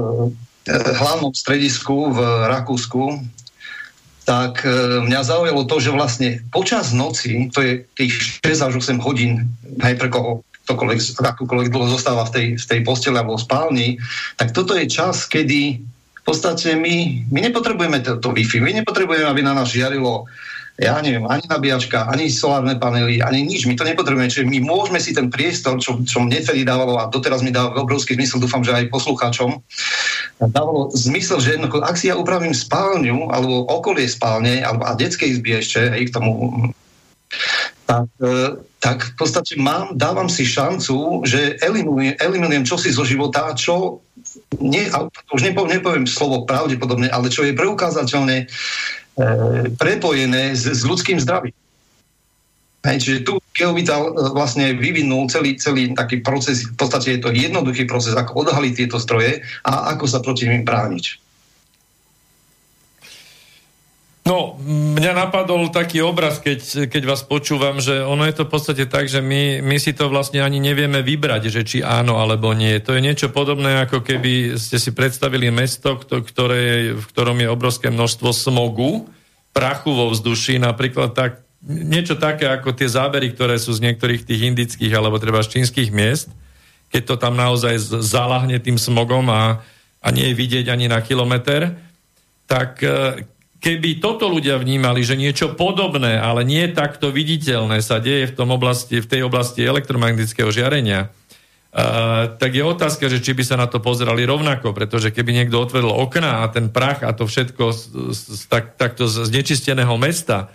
eh, hlavnom stredisku v Rakúsku, tak eh, mňa zaujalo to, že vlastne počas noci, to je tých 6 až 8 hodín, aj pre koho ktokoľvek, akúkoľvek dlho zostáva v tej, v tej posteli alebo spálni, tak toto je čas, kedy v podstate my, my nepotrebujeme to, to Wi-Fi, my nepotrebujeme, aby na nás žiarilo ja neviem, ani nabíjačka, ani solárne panely, ani nič. My to nepotrebujeme. Čiže my môžeme si ten priestor, čo, čo mne vtedy dávalo a doteraz mi dáva obrovský zmysel, dúfam, že aj poslucháčom, dávalo zmysel, že jednoducho, ak si ja upravím spálňu, alebo okolie spálne, alebo a detskej izby ešte, hej, k tomu tak, e, tak v podstate mám, dávam si šancu, že eliminujem, eliminujem čosi zo života, čo nie, už nepoviem, nepoviem slovo pravdepodobne, ale čo je preukázateľne prepojené s, s ľudským zdravím. Hej, čiže tu Geovital e, vlastne vyvinul celý, celý taký proces, v podstate je to jednoduchý proces, ako odhaliť tieto zdroje a ako sa proti nim brániť. No, mňa napadol taký obraz, keď, keď vás počúvam, že ono je to v podstate tak, že my, my si to vlastne ani nevieme vybrať, že či áno alebo nie. To je niečo podobné, ako keby ste si predstavili mesto, ktoré, v ktorom je obrovské množstvo smogu, prachu vo vzduši, napríklad tak, niečo také ako tie zábery, ktoré sú z niektorých tých indických alebo treba z čínskych miest, keď to tam naozaj zalahne tým smogom a, a nie je vidieť ani na kilometr, tak keby toto ľudia vnímali, že niečo podobné, ale nie takto viditeľné sa deje v, tom oblasti, v tej oblasti elektromagnetického žiarenia, uh, tak je otázka, že či by sa na to pozerali rovnako, pretože keby niekto otvoril okna a ten prach a to všetko z, z, tak, takto z nečisteného mesta,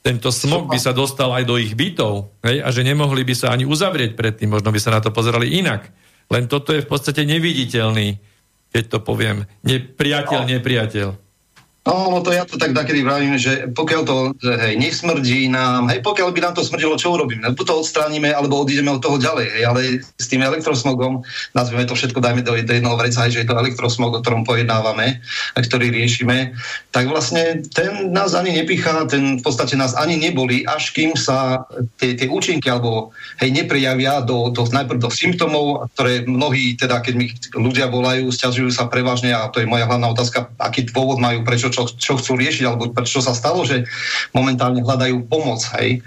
tento smog by sa dostal aj do ich bytov hej, a že nemohli by sa ani uzavrieť predtým, možno by sa na to pozerali inak. Len toto je v podstate neviditeľný, keď to poviem, nepriateľ, nepriateľ. No, no to ja to tak takedy vravím, že pokiaľ to hej, nesmrdí nám, hej, pokiaľ by nám to smrdilo, čo urobíme? Buď to odstránime, alebo odídeme od toho ďalej, hej, ale s tým elektrosmogom, nazveme to všetko, dajme do, do jedného vreca, hej, že je to elektrosmog, o ktorom pojednávame a ktorý riešime, tak vlastne ten nás ani nepichá, ten v podstate nás ani neboli, až kým sa tie, tie účinky alebo hej, neprejavia do, do, najprv do symptómov, ktoré mnohí, teda keď mi ľudia volajú, stiažujú sa prevažne a to je moja hlavná otázka, aký dôvod majú, prečo čo, čo chcú riešiť, alebo čo sa stalo, že momentálne hľadajú pomoc, hej,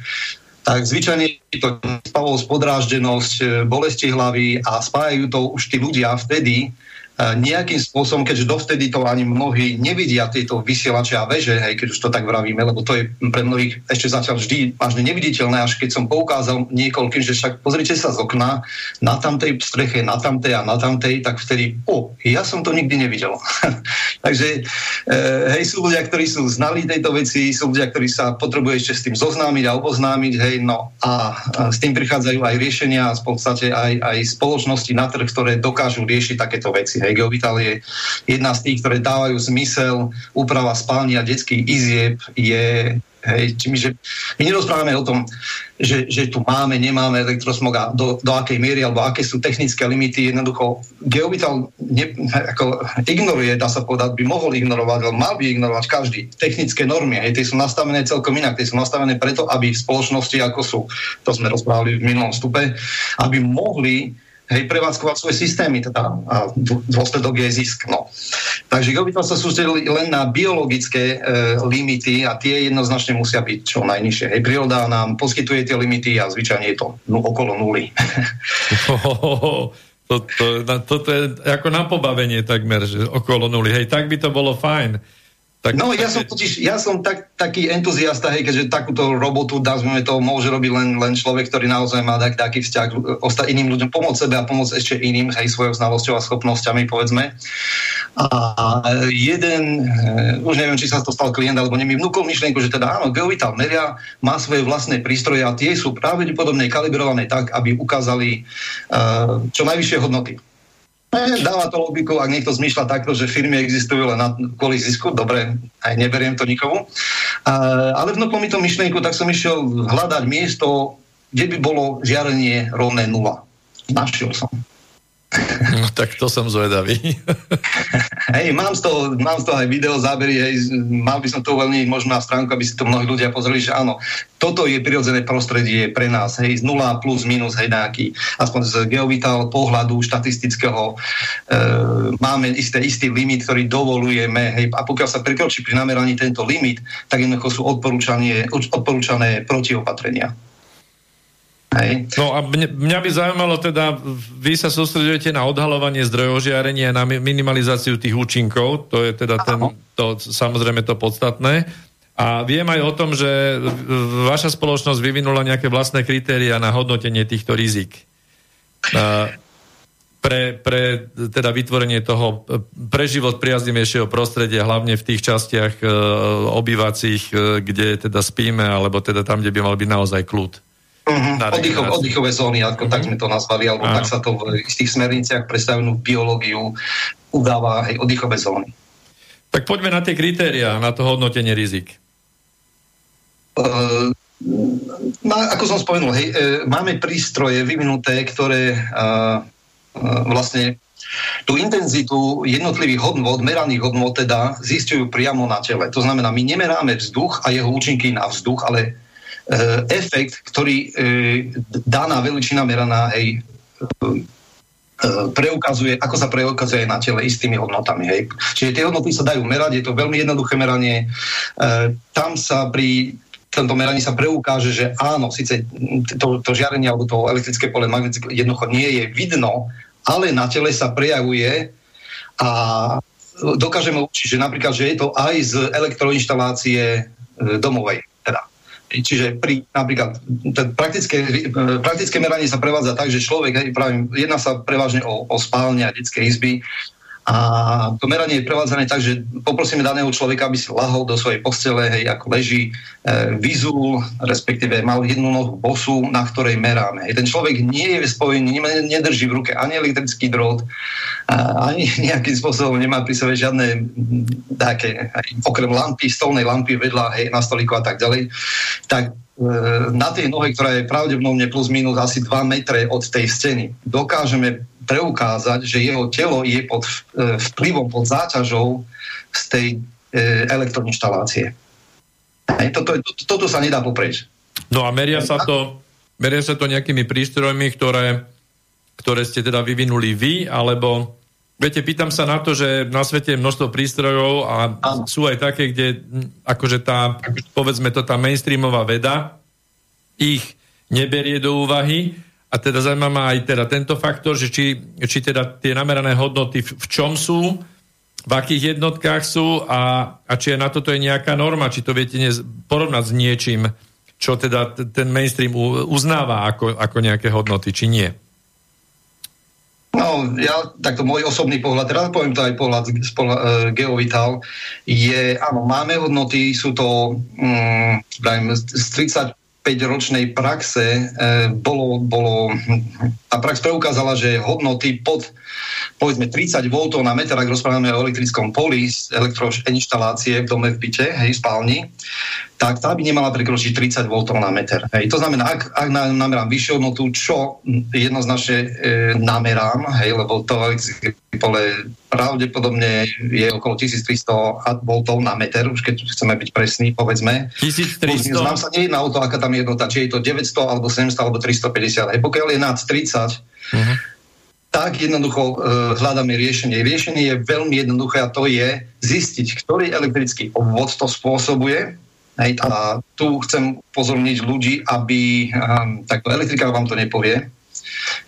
tak zvyčajne je to spavosť, podráždenosť, bolesti hlavy a spájajú to už tí ľudia vtedy, nejakým spôsobom, keďže dovtedy to ani mnohí nevidia tieto vysielače a veže, hej, keď už to tak vravíme, lebo to je pre mnohých ešte zatiaľ vždy vážne neviditeľné, až keď som poukázal niekoľkým, že však pozrite sa z okna na tamtej streche, na tamtej a na tamtej, tak vtedy, o, ja som to nikdy nevidel. Takže e, hej, sú ľudia, ktorí sú znali tejto veci, sú ľudia, ktorí sa potrebujú ešte s tým zoznámiť a oboznámiť, hej, no a s tým prichádzajú aj riešenia a v podstate aj, aj spoločnosti na trh, ktoré dokážu riešiť takéto veci. Hej, Geovital je jedna z tých, ktoré dávajú zmysel. Úprava spálnia detských izieb je Hej, čiže my nerozprávame o tom, že, že tu máme, nemáme elektrosmog a do, do akej miery, alebo aké sú technické limity. Jednoducho Geovital ne, ako ignoruje, dá sa povedať, by mohol ignorovať, ale mal by ignorovať každý. Technické normy, hej, tie sú nastavené celkom inak. Tie sú nastavené preto, aby v spoločnosti, ako sú, to sme rozprávali v minulom stupe, aby mohli hej, prevádzkovať svoje systémy, teda a dôsledok je zisk. No. Takže Geovital sa sústredili len na biologické e, limity a tie jednoznačne musia byť čo najnižšie. Hej, príroda nám poskytuje tie limity a zvyčajne je to no, okolo nuly. to, to, toto je ako na pobavenie takmer, že okolo nuly. Hej, tak by to bolo fajn. Tak, no ja som totiž, ja som tak, taký entuziasta, hej, keďže takúto robotu, dazme to, môže robiť len, len človek, ktorý naozaj má tak, taký vzťah osta- iným ľuďom, pomôcť sebe a pomôcť ešte iným, hej, svojou znalosťou a schopnosťami, povedzme. A jeden, uh, už neviem, či sa to stal klient, alebo mi vnúkol myšlienku, že teda áno, Geovital Meria má svoje vlastné prístroje a tie sú pravdepodobne kalibrované tak, aby ukázali uh, čo najvyššie hodnoty. Dáva to logiku, ak niekto zmýšľa takto, že firmy existujú len kvôli zisku, dobre, aj neberiem to nikomu. Uh, ale vnúklo mi to myšlienku, tak som išiel hľadať miesto, kde by bolo žiarenie rovné nula. Našiel som. No tak to som zvedavý. hej, mám z, toho, mám z toho aj video zábery, hej, mal by som to uvoľniť možno na stránku, aby si to mnohí ľudia pozreli, že áno, toto je prirodzené prostredie pre nás, hej, z nula plus minus, hej, nejaký, aspoň z geovital pohľadu štatistického, e, máme isté, istý limit, ktorý dovolujeme, hej, a pokiaľ sa prekročí pri nameraní tento limit, tak jednoducho sú odporúčané protiopatrenia. Hej. No a mňa, mňa by zaujímalo teda, vy sa sústredujete na odhalovanie zdrojov žiarenia, na minimalizáciu tých účinkov, to je teda ten, to, samozrejme to podstatné. A viem aj o tom, že vaša spoločnosť vyvinula nejaké vlastné kritéria na hodnotenie týchto rizik. Pre, pre teda vytvorenie toho pre život priaznivejšieho prostredia, hlavne v tých častiach e, obývacích, e, kde teda spíme, alebo teda tam, kde by mal byť naozaj kľud. Uh-huh. Oddychov, oddychové zóny, ako uh-huh. tak sme to nazvali, alebo uh-huh. tak sa to v istých smerniciach predstavenú biológiu udáva aj oddychové zóny. Tak poďme na tie kritéria, na to hodnotenie rizik. Uh, no, ako som spomenul, hej, uh, máme prístroje vyvinuté, ktoré uh, uh, vlastne tú intenzitu jednotlivých hodnot, meraných hodnot teda zistujú priamo na tele. To znamená, my nemeráme vzduch a jeho účinky na vzduch, ale E, efekt, ktorý e, daná veličina meraná hej, e, preukazuje, ako sa preukazuje na tele istými hodnotami. Hej. Čiže tie hodnoty sa dajú merať, je to veľmi jednoduché meranie. Tam sa pri tomto meraní sa preukáže, že áno, síce to, to žiarenie alebo to elektrické pole magnetické jednoducho nie je vidno, ale na tele sa prejavuje a dokážeme určiť, že napríklad, že je to aj z elektroinštalácie domovej. Čiže pri napríklad praktické, praktické meranie sa prevádza tak, že človek, hej, pravím, jedná sa prevažne o, o spálne a detské izby, a to meranie je prevádzané tak, že poprosíme daného človeka, aby si lahol do svojej postele, hej, ako leží, e, vyzul, respektíve mal jednu nohu bosu, na ktorej meráme. Hej. Ten človek nie je spojený, nedrží v ruke ani elektrický drôt, a, ani nejakým spôsobom nemá pri sebe žiadne také, okrem lampy, stolnej lampy vedľa, hej, na stoliku a tak ďalej. Tak na tej nohe, ktorá je pravdepodobne plus minus asi 2 metre od tej steny, dokážeme preukázať, že jeho telo je pod e, vplyvom, pod záťažou z tej e, elektroinštalácie. Toto, to, toto sa nedá poprieť. No a meria sa to, meria sa to nejakými prístrojmi, ktoré, ktoré ste teda vyvinuli vy, alebo viete, pýtam sa na to, že na svete je množstvo prístrojov a Áno. sú aj také, kde akože tá, povedzme to, tá mainstreamová veda ich neberie do úvahy, a teda zaujíma ma aj teda tento faktor, že či, či teda tie namerané hodnoty v, v čom sú, v akých jednotkách sú a, a či je na toto je nejaká norma, či to viete nez, porovnať s niečím, čo teda ten mainstream uznáva ako, ako nejaké hodnoty, či nie. No, ja, takto môj osobný pohľad, teraz poviem to aj pohľad z, uh, Geovital, je, áno, máme hodnoty, sú to um, z 30 5-ročnej praxe e, bolo, bolo, tá prax preukázala, že hodnoty pod povedzme 30 V na meter, ak rozprávame o elektrickom poli z elektroinštalácie v dome v byte, hej, spálni, tak tá by nemala prekročiť 30 V na meter. Hej. To znamená, ak, ak namerám vyššiu hodnotu, čo jednoznačne e, namerám, hej, lebo to elektrické pole pravdepodobne je okolo 1300 V na meter, už keď chceme byť presní, povedzme. 1300? Znám sa nejedná o to, aká tam je jednota, či je to 900, alebo 700, alebo 350. Hej. Pokiaľ je nad 30, uh-huh tak jednoducho e, hľadáme riešenie. Riešenie je veľmi jednoduché a to je zistiť, ktorý elektrický obvod to spôsobuje. Hej, a tu chcem pozorniť ľudí, aby, um, tak elektrika vám to nepovie,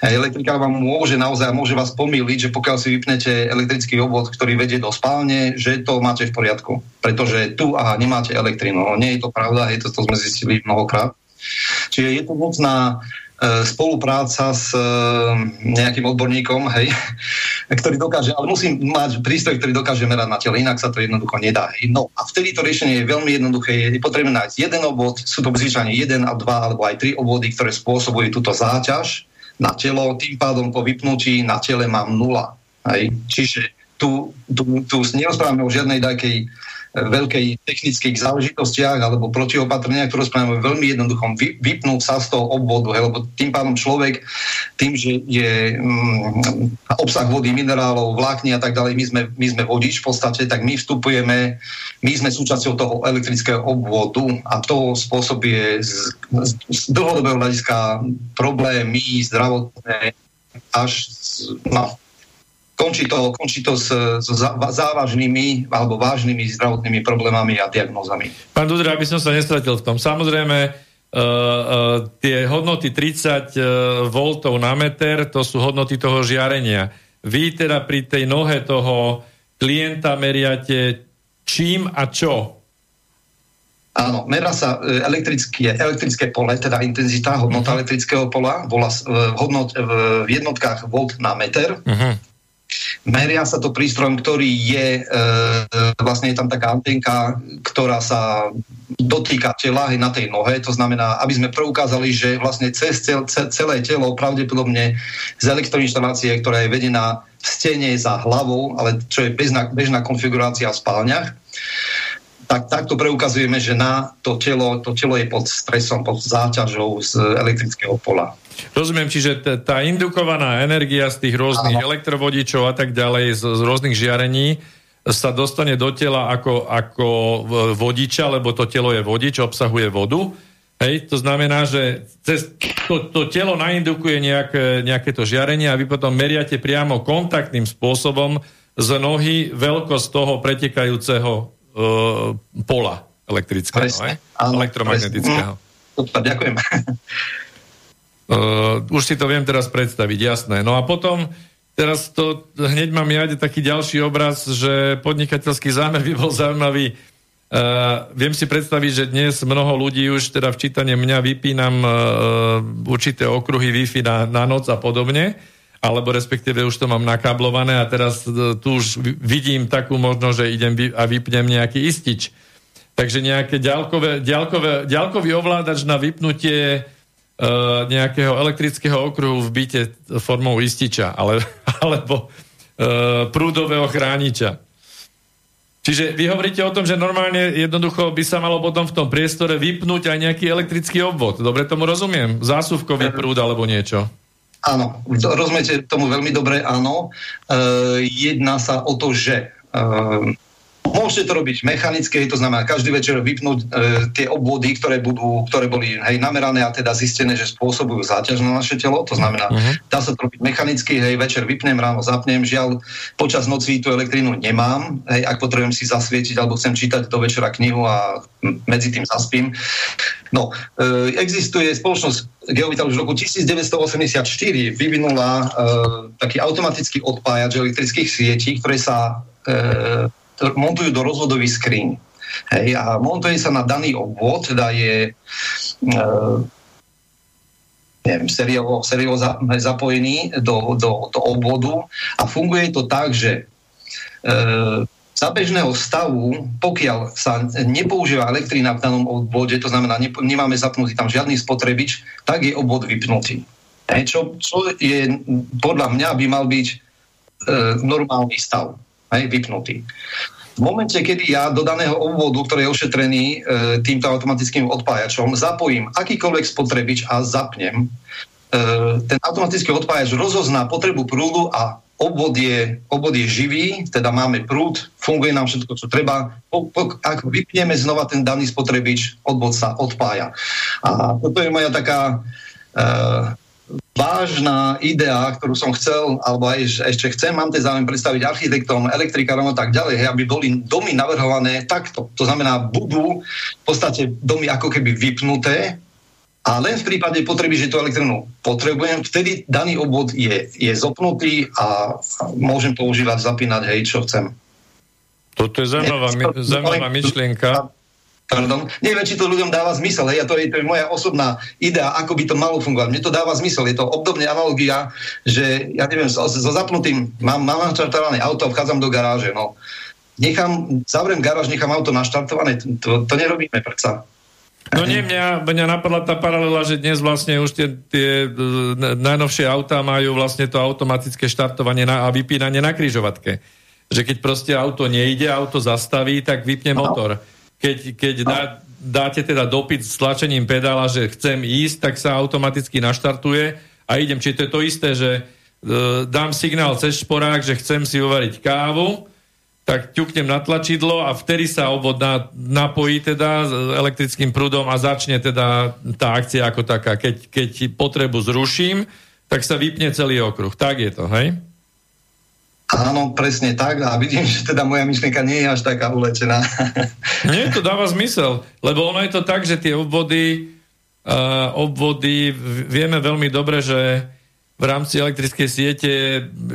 Elektrika vám môže naozaj, môže vás pomýliť, že pokiaľ si vypnete elektrický obvod, ktorý vedie do spálne, že to máte v poriadku. Pretože tu aha, nemáte elektrinu. No, nie je to pravda, hej, to, to sme zistili mnohokrát. Čiže je to moc na spolupráca s e, nejakým odborníkom, hej, ktorý dokáže, ale musím mať prístroj, ktorý dokáže merať na tele, inak sa to jednoducho nedá. Hej. No a vtedy to riešenie je veľmi jednoduché. Je potrebné nájsť jeden obvod, sú to zvyčajne jeden a dva alebo aj tri obvody, ktoré spôsobujú túto záťaž na telo, tým pádom po vypnutí na tele mám nula. Hej. Čiže tu, tu, tu nerozprávame o žiadnej takej veľkej technických záležitostiach alebo protiopatrenia, ktoré spravíme veľmi jednoduchom, vy, vypnúť sa z toho obvodu, he, lebo tým pádom človek, tým, že je mm, obsah vody, minerálov, vlákny a tak ďalej, my sme, my sme vodič v podstate, tak my vstupujeme, my sme súčasťou toho elektrického obvodu a to spôsobuje z, z, z dlhodobého hľadiska problémy zdravotné až no, končí to, končí to s, s závažnými alebo vážnymi zdravotnými problémami a diagnózami. Pán Dudra, aby som sa nestratil v tom. Samozrejme, uh, uh, tie hodnoty 30 V na meter, to sú hodnoty toho žiarenia. Vy teda pri tej nohe toho klienta meriate čím a čo? Áno, merá sa e, elektrické, elektrické pole, teda intenzita, hodnota uh-huh. elektrického pola, bola hodnot, v jednotkách volt na meter. Uh-huh. Meria sa to prístrojom, ktorý je, e, vlastne je tam taká antenka, ktorá sa dotýka tela aj na tej nohe, to znamená, aby sme preukázali, že vlastne cez cel, celé telo pravdepodobne z elektroinštalácie, ktorá je vedená v stene za hlavou, ale čo je bežná, bežná konfigurácia v spálniach, tak takto preukazujeme, že na to telo, to telo je pod stresom, pod záťažou z elektrického pola. Rozumiem, čiže t- tá indukovaná energia z tých rôznych Áno. elektrovodičov a tak ďalej, z, z rôznych žiarení sa dostane do tela ako, ako vodiča, lebo to telo je vodič, obsahuje vodu. Hej, to znamená, že cez to, to telo naindukuje nejaké, nejaké to žiarenie a vy potom meriate priamo kontaktným spôsobom z nohy veľkosť toho pretekajúceho uh, pola elektrického, presne, áno, elektromagnetického. Presne. Super, ďakujem. Uh, už si to viem teraz predstaviť, jasné. No a potom, teraz to hneď mám ja taký ďalší obraz, že podnikateľský zámer by bol zaujímavý. Uh, viem si predstaviť, že dnes mnoho ľudí už teda v čítane mňa vypínam uh, určité okruhy Wi-Fi na, na noc a podobne, alebo respektíve už to mám nakablované a teraz uh, tu už vidím takú možnosť, že idem a vypnem nejaký istič. Takže nejaké ďalkové, ďalkové, ďalkový ovládač na vypnutie uh, nejakého elektrického okruhu v byte formou ističa ale, alebo uh, prúdového chrániča. Čiže vy hovoríte o tom, že normálne jednoducho by sa malo potom v tom priestore vypnúť aj nejaký elektrický obvod. Dobre tomu rozumiem? Zásuvkový prúd alebo niečo. Áno, rozumiete tomu veľmi dobre, áno. E, jedná sa o to, že e, Môžete to robiť mechanicky, to znamená každý večer vypnúť e, tie obvody, ktoré, budú, ktoré boli hej, namerané a teda zistené, že spôsobujú záťaž na naše telo. To znamená, uh-huh. dá sa to robiť mechanicky, hej, večer vypnem, ráno zapnem. Žiaľ, počas noci tú elektrínu nemám. Hej, ak potrebujem si zasvietiť alebo chcem čítať do večera knihu a medzi tým zaspím. No, e, existuje spoločnosť Geovital už v roku 1984 vyvinula e, taký automatický odpájač elektrických sietí, ktoré sa e, montujú do rozvodových skriň. Hej, a montuje sa na daný obvod, teda je e, neviem, seriovo, seriovo zapojený do, do, do obvodu a funguje to tak, že e, za bežného stavu, pokiaľ sa nepoužíva elektrina v danom obvode, to znamená, ne, nemáme zapnutý tam žiadny spotrebič, tak je obvod vypnutý. Hej, čo, čo je podľa mňa by mal byť e, normálny stav hej, vypnutý. v momente, kedy ja do daného obvodu, ktorý je ošetrený e, týmto automatickým odpájačom, zapojím akýkoľvek spotrebič a zapnem, e, ten automatický odpájač rozozná potrebu prúdu a obvod je, obvod je živý, teda máme prúd, funguje nám všetko, čo treba. Po, po, ak vypneme znova ten daný spotrebič, odvod sa odpája. A toto je moja taká e, vážna idea, ktorú som chcel, alebo aj ešte chcem, mám ten záujem predstaviť architektom, elektrikárom a tak ďalej, hej, aby boli domy navrhované takto. To znamená, budú v podstate domy ako keby vypnuté, a len v prípade potreby, že tú elektrinu potrebujem, vtedy daný obvod je, je zopnutý a môžem používať, zapínať, hej, čo chcem. Toto je zaujímavá, zaujímavá myšlienka. Pardon. Neviem, či to ľuďom dáva zmysel. Hej, a to je, to je moja osobná idea, ako by to malo fungovať. Mne to dáva zmysel. Je to obdobne analogia, že ja neviem, so, so zapnutým, mám, mám naštartované auto, vchádzam do garáže. No. Nechám, zavriem garáž, nechám auto naštartované. To, to nerobíme predsa. No nie, mňa, mňa napadla tá paralela, že dnes vlastne už tie, tie najnovšie autá majú vlastne to automatické štartovanie na, a vypínanie na kryžovatke. Že keď proste auto nejde, auto zastaví, tak vypne motor. No keď, keď dá, dáte teda dopyt s tlačením pedála, že chcem ísť, tak sa automaticky naštartuje a idem. Či to je to isté, že e, dám signál cez šporák, že chcem si uvariť kávu, tak ťuknem na tlačidlo a vtedy sa obvod na, napojí teda s elektrickým prúdom a začne teda tá akcia ako taká. Keď, keď potrebu zruším, tak sa vypne celý okruh. Tak je to, hej? Áno, presne tak a vidím, že teda moja myšlienka nie je až taká ulečená. Nie, to dáva zmysel, lebo ono je to tak, že tie obvody, uh, obvody vieme veľmi dobre, že v rámci elektrickej siete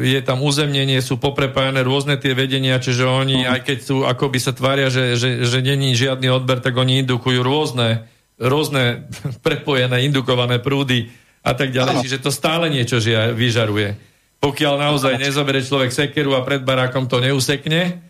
je tam uzemnenie, sú poprepájane rôzne tie vedenia, čiže oni, uh-huh. aj keď sú, akoby sa tvária, že, že, že není žiadny odber, tak oni indukujú rôzne, rôzne prepojené, indukované prúdy a tak ďalej. Uh-huh. Čiže to stále niečo žia, vyžaruje pokiaľ naozaj nezobere človek sekeru a pred barákom to neusekne,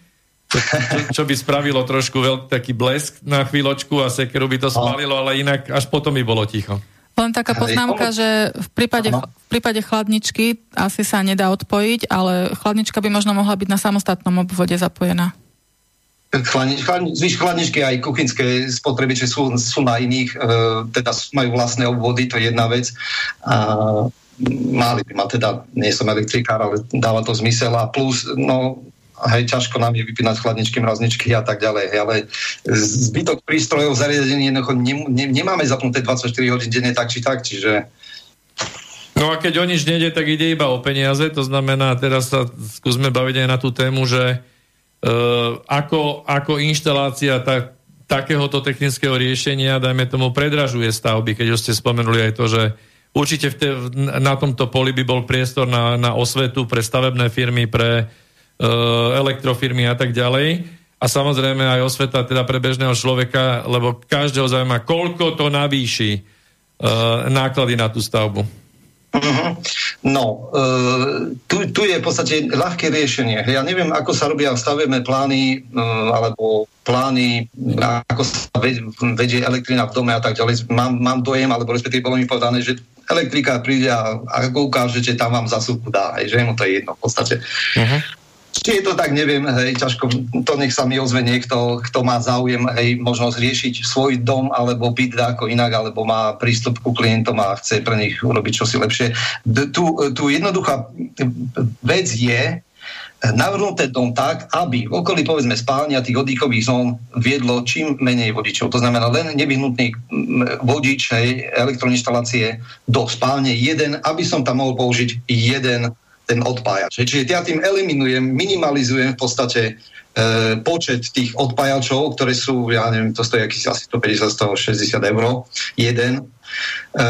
čo, čo, čo by spravilo trošku veľký taký blesk na chvíľočku a sekeru by to spalilo, ale inak až potom by bolo ticho. Len taká poznámka, že v prípade, v prípade chladničky asi sa nedá odpojiť, ale chladnička by možno mohla byť na samostatnom obvode zapojená. Chladnič, chladnič, chladničky aj kuchynské spotrebiče sú, sú na iných, e, teda majú vlastné obvody, to je jedna vec. A mali by ma teda, nie som elektrikár, ale dáva to zmysel a plus, no hej, ťažko nám je vypínať chladničky, mrazničky a tak ďalej, hej, ale zbytok prístrojov, zariadení jednoducho ne, ne, nemáme zapnuté 24 hodín denne tak či tak, čiže No a keď o nič nejde, tak ide iba o peniaze, to znamená, teraz sa skúsme baviť aj na tú tému, že uh, ako, ako inštalácia tak, takéhoto technického riešenia, dajme tomu, predražuje stavby, keď už ste spomenuli aj to, že Určite v te, na tomto poli by bol priestor na, na osvetu pre stavebné firmy, pre uh, elektrofirmy a tak ďalej. A samozrejme aj osveta teda pre bežného človeka, lebo každého zaujíma, koľko to navýši uh, náklady na tú stavbu. Uh-huh. No, uh, tu, tu je v podstate ľahké riešenie. Ja neviem, ako sa robia stavebné plány uh, alebo plány, ako sa vedie elektrina v dome a tak ďalej. Mám, mám dojem, alebo respektíve bolo mi povedané, že elektrika príde a ako ukážete, tam vám zasúku dá, hej, že mu to je jedno v podstate. Uh-huh. Či je to tak, neviem, hej, ťažko, to nech sa mi ozve niekto, kto má záujem, hej, možnosť riešiť svoj dom alebo byt ako inak, alebo má prístup ku klientom a chce pre nich urobiť čosi lepšie. Tu, tu jednoduchá vec je, navrhnúť ten dom tak, aby v okolí povedzme spálnia tých oddychových zón viedlo čím menej vodičov. To znamená len nevyhnutný vodič hej, elektroinštalácie do spálne jeden, aby som tam mohol použiť jeden ten odpájač. Čiže ja tým eliminujem, minimalizujem v podstate e, počet tých odpájačov, ktoré sú, ja neviem, to stojí asi 150-160 eur, jeden. E,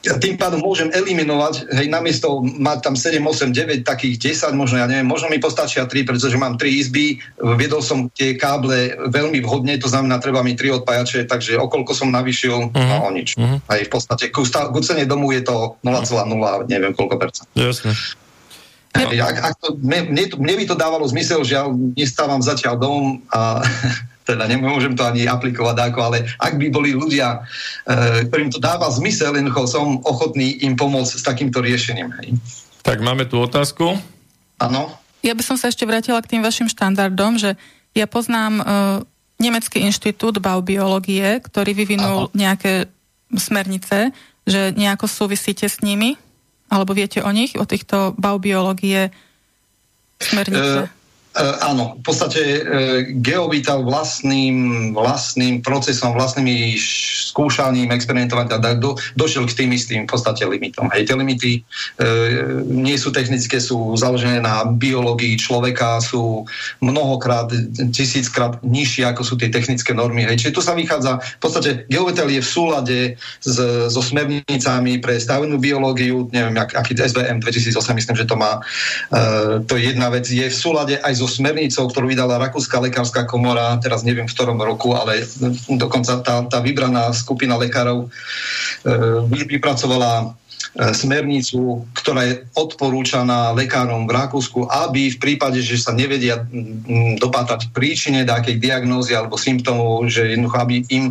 tým pádom môžem eliminovať, hej, namiesto mať tam 7, 8, 9, takých 10, možno ja neviem, možno mi postačia 3, pretože mám 3 izby, viedol som tie káble veľmi vhodne, to znamená, treba mi 3 odpájače, takže okolko som navyšil, uh-huh. no o nič. Uh-huh. Hej, v podstate ku, ku cene domu je to 0,0, neviem koľko percent. Jasne. Hej, ak, ak to, mne, mne, mne by to dávalo zmysel, že ja nestávam zatiaľ dom a teda nemôžem to ani aplikovať ako, ale ak by boli ľudia, e, ktorým to dáva zmysel, jednoducho som ochotný im pomôcť s takýmto riešením. Hej. Tak máme tu otázku. Áno. Ja by som sa ešte vrátila k tým vašim štandardom, že Ja poznám uh, Nemecký inštitút baubiológie, ktorý vyvinul Aha. nejaké smernice, že nejako súvisíte s nimi? Alebo viete o nich, o týchto baubiológie smernice? E, áno, v podstate e, geovital vlastným, vlastným procesom, vlastnými skúšaním, experimentovaním teda do, došiel k tým istým v podstate limitom. Hej, tie limity e, nie sú technické, sú založené na biológii človeka, sú mnohokrát, tisíckrát nižšie ako sú tie technické normy. Hej. Čiže tu sa vychádza, v podstate geovital je v súlade s, so smernicami pre stavnú biológiu, neviem, ak, aký SBM 2008, myslím, že to má, e, to je jedna vec, je v súlade aj so smernicou, ktorú vydala Rakúska lekárska komora, teraz neviem v ktorom roku, ale dokonca tá, tá vybraná skupina lekárov e, vypracovala smernicu, ktorá je odporúčaná lekárom v Rakúsku, aby v prípade, že sa nevedia dopátať príčine nejakej diagnózy alebo symptómov, že jednoducho, aby im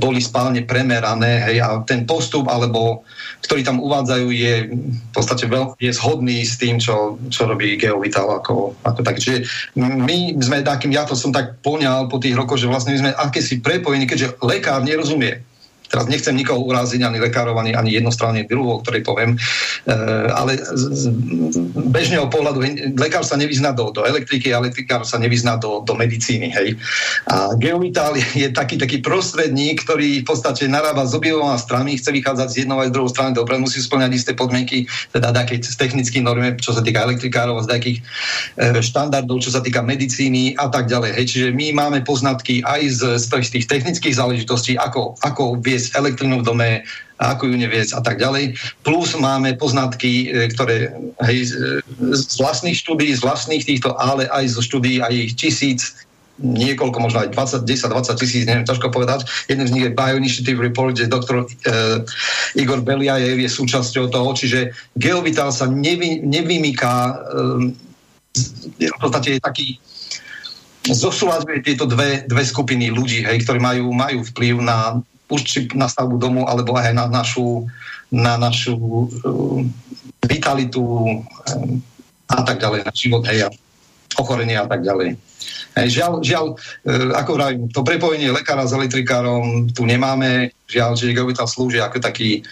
boli spálne premerané hej, a ten postup, alebo ktorý tam uvádzajú, je v podstate veľ, je zhodný s tým, čo, čo robí Geovital ako, ako tak. Čiže my sme takým, ja to som tak poňal po tých rokoch, že vlastne my sme akési prepojení, keďže lekár nerozumie teraz nechcem nikoho uraziť, ani lekárov, ani, ani jednostranne druhou, ktorý poviem, e, ale z, z bežného pohľadu lekár sa nevyzná do, do elektriky, elektrikár sa nevyzná do, do medicíny. Hej. A geovital je, taký, taký prostredník, ktorý v podstate narába s obidvoma stranami, chce vychádzať z jednou aj z druhou strany, dobre, musí splňať isté podmienky, teda také z technických normy, čo sa týka elektrikárov, z takých e, štandardov, čo sa týka medicíny a tak ďalej. Hej. Čiže my máme poznatky aj z, z tých technických záležitostí, ako, ako vie viesť elektrinu v dome, ako ju neviesť a tak ďalej. Plus máme poznatky, e, ktoré hej, z vlastných štúdí, z vlastných týchto, ale aj zo štúdí aj ich tisíc, niekoľko, možno aj 20, 10, 20 tisíc, neviem, ťažko povedať. Jeden z nich je Bioinitiative Report, kde doktor e, Igor Beliajev je súčasťou toho, čiže Geovital sa nevy, nevymýka, e, v podstate je taký zosúľadzuje tieto dve, dve skupiny ľudí, hej, ktorí majú, majú vplyv na určite na stavbu domu, alebo aj na našu, na našu uh, vitalitu um, a tak ďalej, na život, hej, a ochorenie a tak ďalej. Hej, žiaľ, žiaľ uh, ako vravím, to prepojenie lekára s elektrikárom tu nemáme, žiaľ, že Geovital slúži ako taký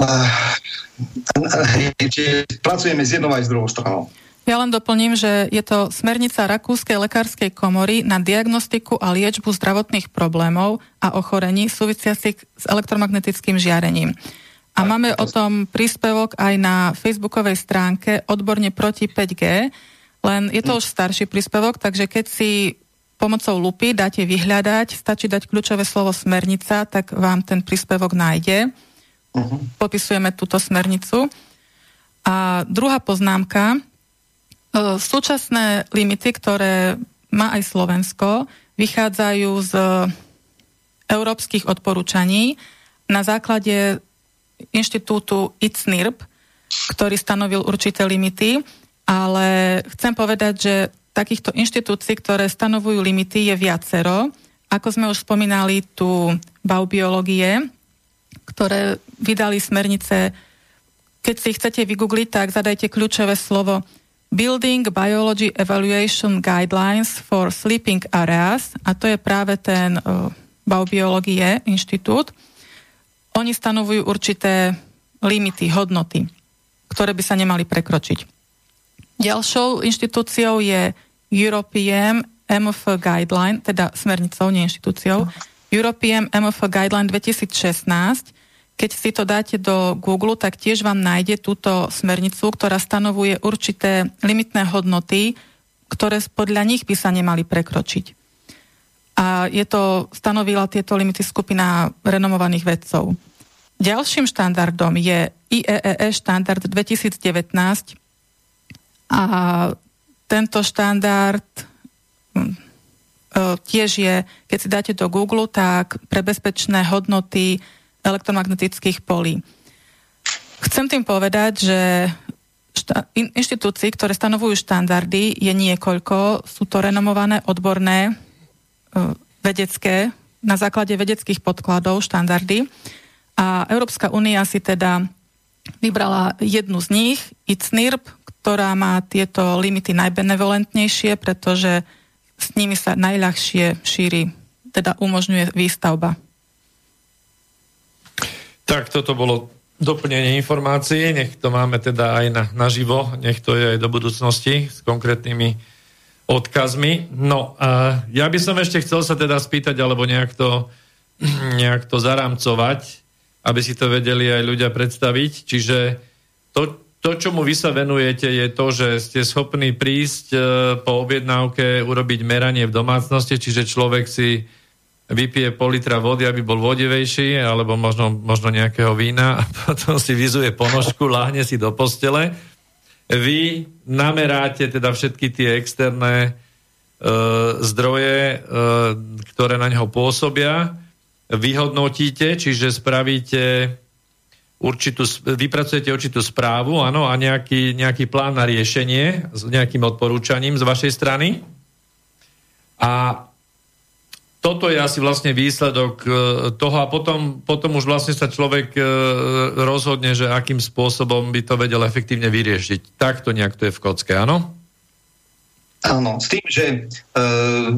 uh, pracujeme s jednou aj s druhou stranou. Ja len doplním, že je to smernica Rakúskej lekárskej komory na diagnostiku a liečbu zdravotných problémov a ochorení súvisiacich s elektromagnetickým žiarením. A máme o tom príspevok aj na facebookovej stránke odborne proti 5G, len je to už starší príspevok, takže keď si pomocou lupy dáte vyhľadať, stačí dať kľúčové slovo smernica, tak vám ten príspevok nájde. Uh-huh. Popisujeme túto smernicu. A druhá poznámka, súčasné limity, ktoré má aj Slovensko, vychádzajú z európskych odporúčaní na základe inštitútu ICNIRP, ktorý stanovil určité limity, ale chcem povedať, že takýchto inštitúcií, ktoré stanovujú limity, je viacero. Ako sme už spomínali tu baubiológie, ktoré vydali smernice. Keď si chcete vygoogliť, tak zadajte kľúčové slovo Building Biology Evaluation Guidelines for Sleeping Areas, a to je práve ten uh, Baubiológie inštitút. Oni stanovujú určité limity, hodnoty, ktoré by sa nemali prekročiť. Ďalšou inštitúciou je European MF Guideline, teda smernicou, nie inštitúciou, European MF Guideline 2016, keď si to dáte do Google, tak tiež vám nájde túto smernicu, ktorá stanovuje určité limitné hodnoty, ktoré podľa nich by sa nemali prekročiť. A je to, stanovila tieto limity skupina renomovaných vedcov. Ďalším štandardom je IEEE e štandard 2019 a tento štandard hm, e, tiež je, keď si dáte do Google, tak pre bezpečné hodnoty elektromagnetických polí. Chcem tým povedať, že šta- inštitúcií, ktoré stanovujú štandardy, je niekoľko. Sú to renomované odborné e, vedecké, na základe vedeckých podkladov štandardy. A Európska únia si teda vybrala jednu z nich, ICNIRP, ktorá má tieto limity najbenevolentnejšie, pretože s nimi sa najľahšie šíri, teda umožňuje výstavba. Tak toto bolo doplnenie informácií, nech to máme teda aj na, naživo, nech to je aj do budúcnosti s konkrétnymi odkazmi. No, a ja by som ešte chcel sa teda spýtať, alebo nejak to, nejak to zarámcovať, aby si to vedeli aj ľudia predstaviť. Čiže to, to, čomu vy sa venujete, je to, že ste schopní prísť e, po objednávke, urobiť meranie v domácnosti, čiže človek si vypije pol litra vody, aby bol vodivejší, alebo možno, možno nejakého vína a potom si vyzuje ponožku, láhne si do postele. Vy nameráte teda všetky tie externé e, zdroje, e, ktoré na neho pôsobia, vyhodnotíte, čiže spravíte určitú, vypracujete určitú správu, áno, a nejaký, nejaký plán na riešenie s nejakým odporúčaním z vašej strany. A toto je asi vlastne výsledok e, toho a potom, potom už vlastne sa človek e, rozhodne, že akým spôsobom by to vedel efektívne vyriešiť. Tak to nejak to je v kocke, áno? Áno, s tým, že uh,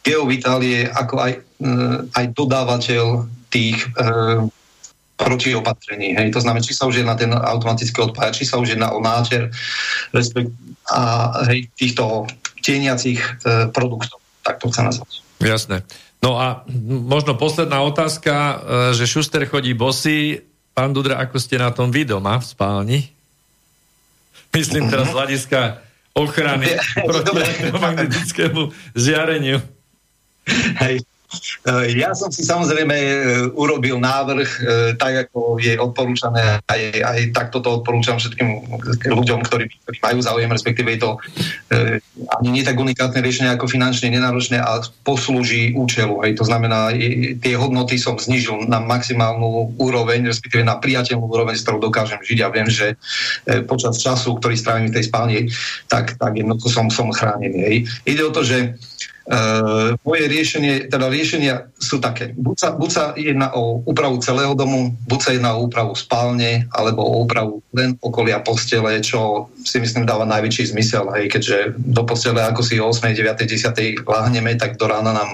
Geovital je ako aj, uh, aj dodávateľ tých uh, protiopatrení. Hej. To znamená, či sa už jedná ten automatický odpájač, či sa už jedná o náter a hej, týchto tieniacich uh, produktov. Tak to chce nazvať. Jasné. No a možno posledná otázka, e, že Šuster chodí bosy. Pán Dudra, ako ste na tom vy doma v spálni? Myslím teraz z hľadiska ochrany proti elektromagnetickému žiareniu. Hej. Eh, ja som si samozrejme eh, urobil návrh, eh, tak ako je odporúčané, aj, aj takto to odporúčam všetkým ľuďom, ktorí, majú záujem, respektíve je to ani nie tak unikátne riešenie ako finančne nenáročné a poslúži účelu. Hej. To znamená, tie hodnoty som znižil na maximálnu úroveň, respektíve na priateľnú úroveň, s ktorou dokážem žiť. Ja viem, že počas času, ktorý strávim v tej spálni, tak, tak jednoducho som, som chránený. Hej. Ide o to, že Uh, moje riešenie, teda riešenia sú také. Buď sa, buď sa jedná o úpravu celého domu, buď sa jedná o úpravu spálne, alebo o úpravu len okolia postele, čo si myslím dáva najväčší zmysel, hej, keďže do postele ako si o 8, 9, 10 láhneme, tak do rána nám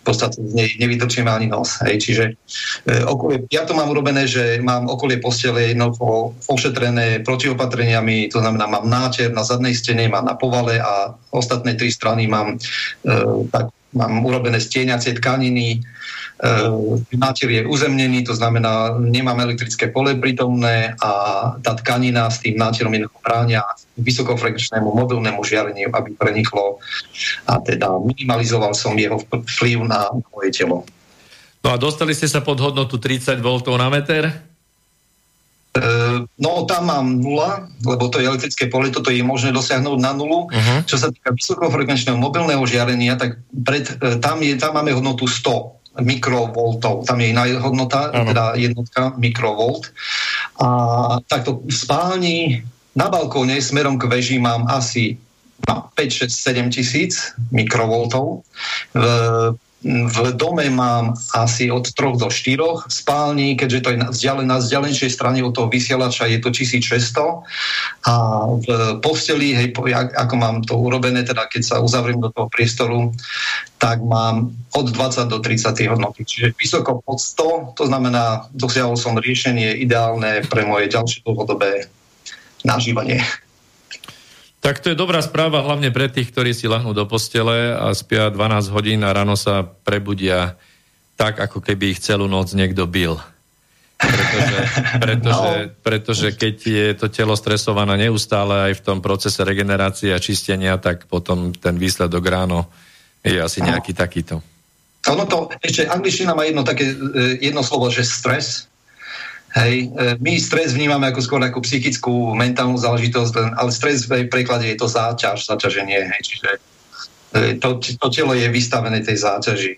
v podstate z nej nevytočíme ani nos. Hej. Čiže uh, okolie, ja to mám urobené, že mám okolie postele jednoducho ošetrené protiopatreniami, to znamená mám náter na zadnej stene, mám na povale a ostatné tri strany mám uh, tak mám urobené stieňacie tkaniny, náter je uzemnený, to znamená, nemám elektrické pole prítomné a tá tkanina s tým náterom jedného bráňa vysokofrekvenčnému mobilnému žiareniu, aby preniklo a teda minimalizoval som jeho vplyv na moje telo. No a dostali ste sa pod hodnotu 30 V na meter? Ehm, no tam mám nula, lebo to je elektrické pole, toto je možné dosiahnuť na nulu. Uh-huh. Čo sa týka vysokofrekvenčného mobilného žiarenia, tak pred, e, tam, je, tam máme hodnotu 100 mikrovoltov. Tam je iná hodnota, uh-huh. teda jednotka mikrovolt. A takto v spálni na balkóne smerom k veži mám asi 5, 6, 7 tisíc mikrovoltov. V v dome mám asi od 3 do 4 spální, keďže to je na vzdialenšej strane od toho vysielača je to 1600 a v posteli, hej, ako mám to urobené, teda keď sa uzavriem do toho priestoru, tak mám od 20 do 30 hodnoty. Čiže vysoko pod 100, to znamená, dosiahol som riešenie ideálne pre moje ďalšie dlhodobé nažívanie. Tak to je dobrá správa hlavne pre tých, ktorí si lahnú do postele a spia 12 hodín a ráno sa prebudia tak, ako keby ich celú noc niekto bil. Pretože, pretože, no. pretože keď je to telo stresované neustále aj v tom procese regenerácie a čistenia, tak potom ten výsledok ráno je asi nejaký takýto. Ono to, ešte angličtina má jedno také, e, jedno slovo, že stres, Hej, e, my stres vnímame ako skôr ako psychickú, mentálnu záležitosť, ale stres v preklade je to záťaž, zaťaženie, hej, čiže e, to, to telo je vystavené tej záťaži.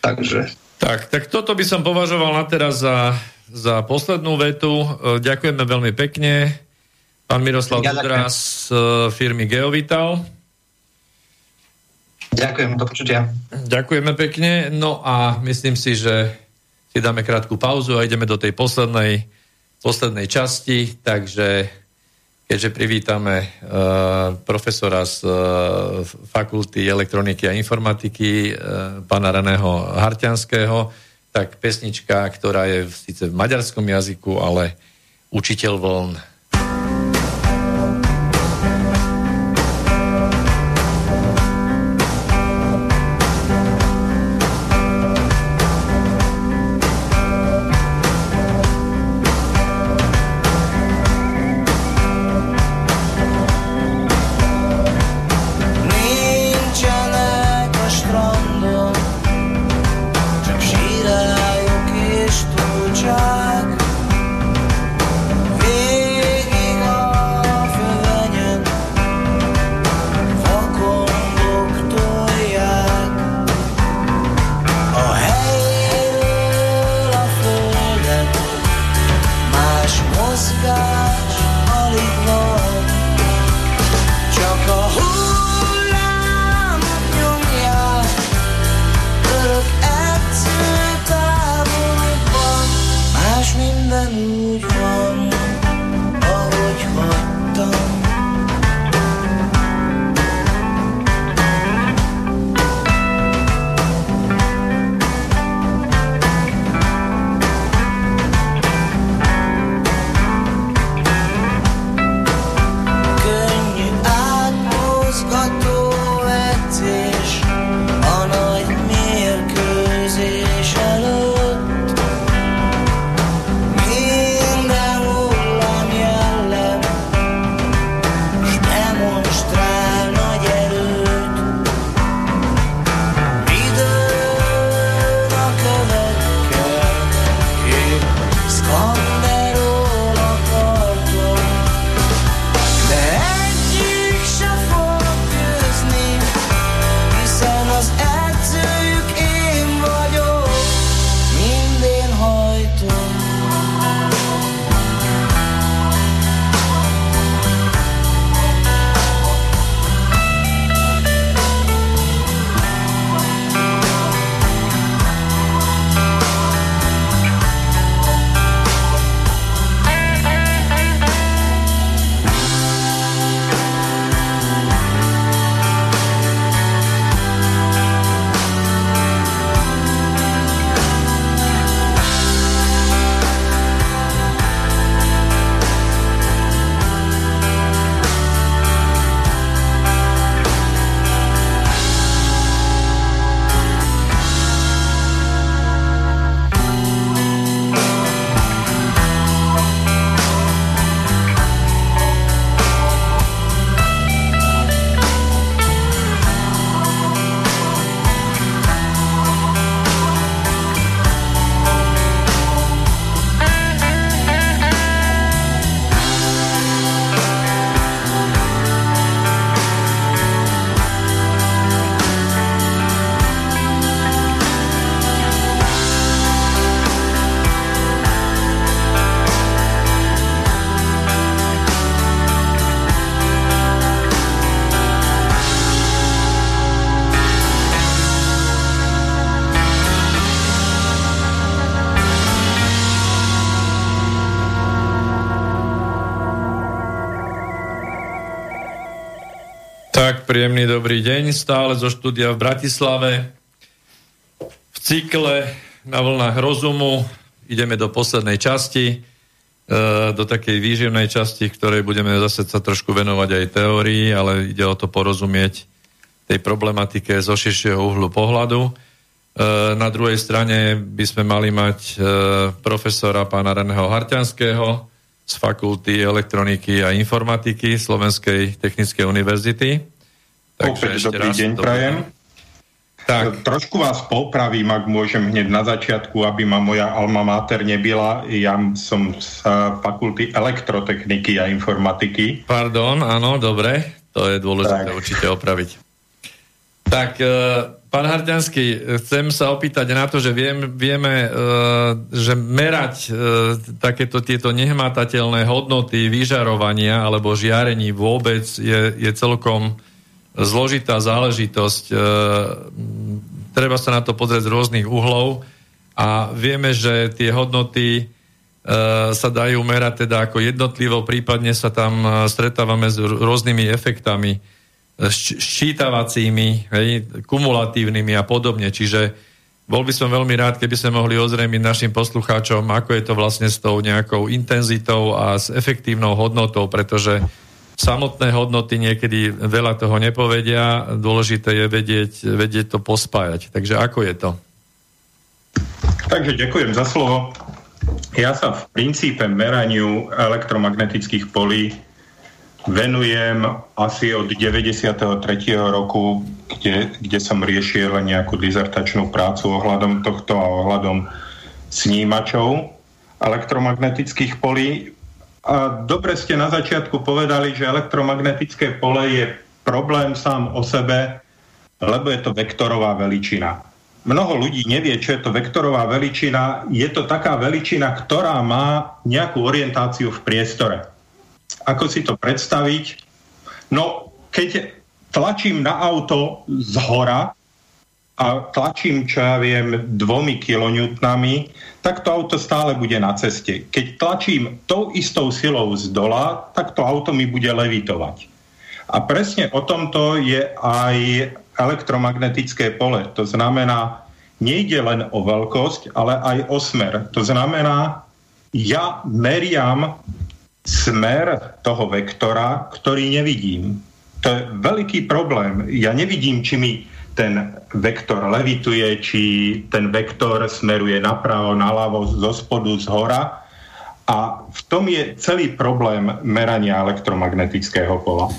Takže... Tak, tak toto by som považoval na teraz za, za poslednú vetu. E, ďakujeme veľmi pekne. Pán Miroslav ja Dudra z firmy Geovital. Ďakujem, do počutia. Ďakujeme pekne. No a myslím si, že si dáme krátku pauzu a ideme do tej poslednej, poslednej časti, takže keďže privítame uh, profesora z uh, fakulty elektroniky a informatiky, uh, pána Reného Harťanského, tak pesnička, ktorá je síce v maďarskom jazyku, ale učiteľ vln Príjemný dobrý deň, stále zo štúdia v Bratislave. V cykle na vlnách rozumu ideme do poslednej časti, e, do takej výživnej časti, ktorej budeme zase sa trošku venovať aj teórii, ale ide o to porozumieť tej problematike zo širšieho uhlu pohľadu. E, na druhej strane by sme mali mať e, profesora pána Reného Harťanského z Fakulty elektroniky a informatiky Slovenskej technickej univerzity. Takže Opäť dobrý raz, deň prajem. Tak. Trošku vás popravím, ak môžem hneď na začiatku, aby ma moja alma mater nebyla. Ja som z fakulty elektrotechniky a informatiky. Pardon, áno, dobre. To je dôležité tak. určite opraviť. Tak, e, pán Harťanský, chcem sa opýtať na to, že viem, vieme, e, že merať e, takéto tieto nehmatateľné hodnoty vyžarovania alebo žiarení vôbec je, je celkom zložitá záležitosť. E, treba sa na to pozrieť z rôznych uhlov a vieme, že tie hodnoty sa dajú merať teda ako jednotlivo, prípadne sa tam stretávame s rôznymi efektami ščítavacími, hej, kumulatívnymi a podobne. Čiže bol by som veľmi rád, keby sme mohli ozrejmiť našim poslucháčom, ako je to vlastne s tou nejakou intenzitou a s efektívnou hodnotou, pretože samotné hodnoty niekedy veľa toho nepovedia, dôležité je vedieť, vedieť to pospájať. Takže ako je to? Takže ďakujem za slovo. Ja sa v princípe meraniu elektromagnetických polí venujem asi od 93. roku, kde, kde som riešil nejakú dizertačnú prácu ohľadom tohto a ohľadom snímačov elektromagnetických polí. A dobre ste na začiatku povedali, že elektromagnetické pole je problém sám o sebe, lebo je to vektorová veličina. Mnoho ľudí nevie, čo je to vektorová veličina. Je to taká veličina, ktorá má nejakú orientáciu v priestore. Ako si to predstaviť? No, keď tlačím na auto z hora a tlačím, čo ja viem, dvomi kilonewtnami, tak to auto stále bude na ceste. Keď tlačím tou istou silou z dola, tak to auto mi bude levitovať. A presne o tomto je aj elektromagnetické pole. To znamená, nejde len o veľkosť, ale aj o smer. To znamená, ja meriam smer toho vektora, ktorý nevidím. To je veľký problém. Ja nevidím, či mi ten vektor levituje, či ten vektor smeruje napravo, naľavo, zo spodu, z hora. A v tom je celý problém merania elektromagnetického pola.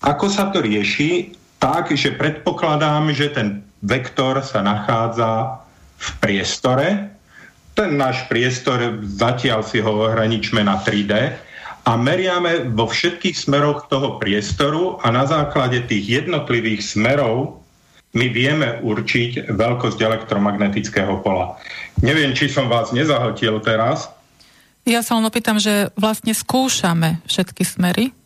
Ako sa to rieši? Tak, že predpokladám, že ten vektor sa nachádza v priestore, ten náš priestor, zatiaľ si ho ohraničme na 3D a meriame vo všetkých smeroch toho priestoru a na základe tých jednotlivých smerov my vieme určiť veľkosť elektromagnetického pola. Neviem, či som vás nezahltil teraz. Ja sa len opýtam, že vlastne skúšame všetky smery?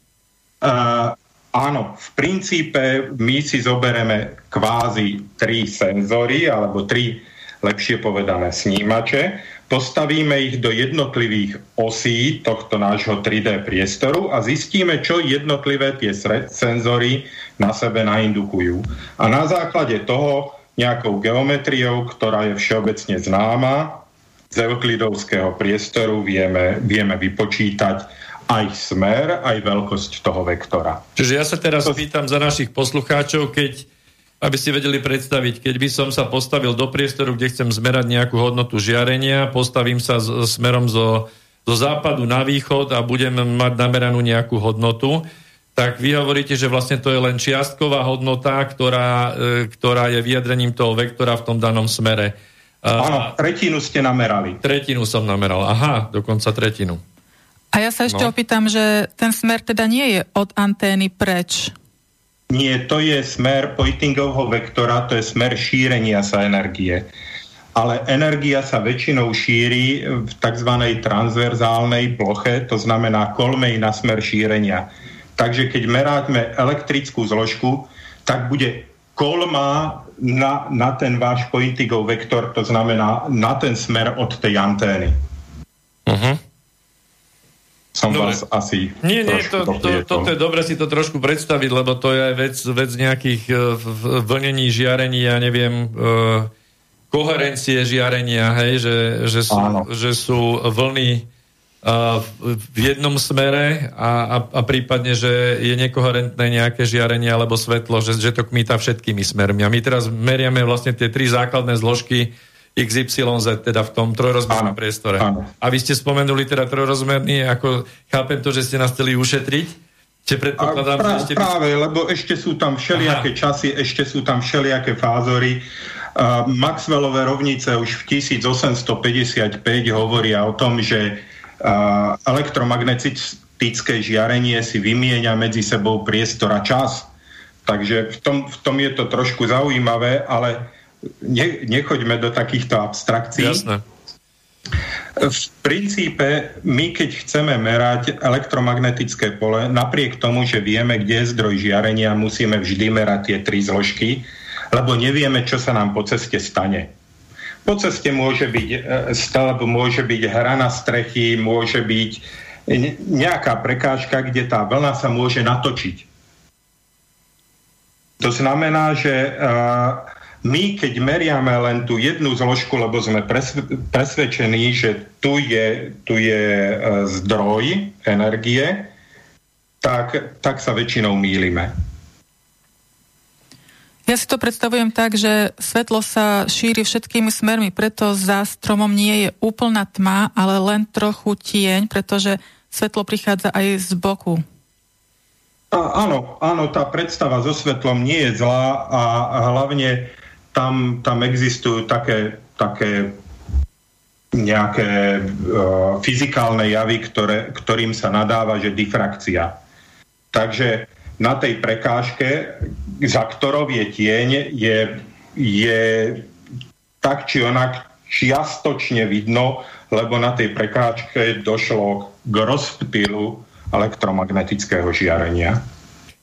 Uh, áno, v princípe my si zobereme kvázi tri senzory alebo tri lepšie povedané snímače, postavíme ich do jednotlivých osí tohto nášho 3D priestoru a zistíme, čo jednotlivé tie senzory na sebe naindukujú. A na základe toho nejakou geometriou, ktorá je všeobecne známa, z euklidovského priestoru vieme, vieme vypočítať aj smer, aj veľkosť toho vektora. Čiže ja sa teraz to... pýtam za našich poslucháčov, keď aby ste vedeli predstaviť, keď by som sa postavil do priestoru, kde chcem zmerať nejakú hodnotu žiarenia, postavím sa z, smerom zo, zo západu na východ a budem mať nameranú nejakú hodnotu, tak vy hovoríte, že vlastne to je len čiastková hodnota, ktorá, e, ktorá je vyjadrením toho vektora v tom danom smere. Áno, tretinu ste namerali. Tretinu som nameral, aha, dokonca tretinu. A ja sa ešte no. opýtam, že ten smer teda nie je od antény preč. Nie, to je smer Poittingovho vektora, to je smer šírenia sa energie. Ale energia sa väčšinou šíri v tzv. transverzálnej ploche, to znamená kolmej na smer šírenia. Takže keď meráme elektrickú zložku, tak bude kolma na, na ten váš Poittingov vektor, to znamená na ten smer od tej antény. Uh-huh som dobre. vás asi... Nie, nie, to, to, to, toto je dobre si to trošku predstaviť, lebo to je vec, vec nejakých uh, vlnení žiarení, ja neviem, uh, koherencie žiarenia, hej, že, že, sú, že sú vlny v jednom smere a, a, a prípadne, že je nekoherentné nejaké žiarenie alebo svetlo, že, že to kmíta všetkými smermi. A my teraz meriame vlastne tie tri základné zložky XYZ, teda v tom trojrozmernom priestore. Áno. A vy ste spomenuli teda trojrozmerný, ako chápem to, že ste nás chceli ušetriť, Čiže predpokladám, pra, že ešte... Práve, lebo ešte sú tam všelijaké Aha. časy, ešte sú tam všelijaké fázory. Uh, Maxwellové rovnice už v 1855 hovoria o tom, že uh, elektromagnetické žiarenie si vymieňa medzi sebou priestor a čas. Takže v tom, v tom je to trošku zaujímavé, ale ne, nechoďme do takýchto abstrakcií. Jasné. V princípe, my keď chceme merať elektromagnetické pole, napriek tomu, že vieme, kde je zdroj žiarenia, musíme vždy merať tie tri zložky, lebo nevieme, čo sa nám po ceste stane. Po ceste môže byť e, stĺp, môže byť hra na strechy, môže byť nejaká prekážka, kde tá vlna sa môže natočiť. To znamená, že uh, my, keď meriame len tú jednu zložku, lebo sme presvedčení, že tu je, tu je uh, zdroj energie, tak, tak sa väčšinou mýlime. Ja si to predstavujem tak, že svetlo sa šíri všetkými smermi, preto za stromom nie je úplná tma, ale len trochu tieň, pretože svetlo prichádza aj z boku. A, áno, áno, tá predstava so svetlom nie je zlá a, hlavne tam, tam existujú také, také nejaké uh, fyzikálne javy, ktoré, ktorým sa nadáva, že difrakcia. Takže na tej prekážke, za ktorou je tieň, je, je tak či onak čiastočne vidno, lebo na tej prekážke došlo k rozptýlu elektromagnetického žiarenia.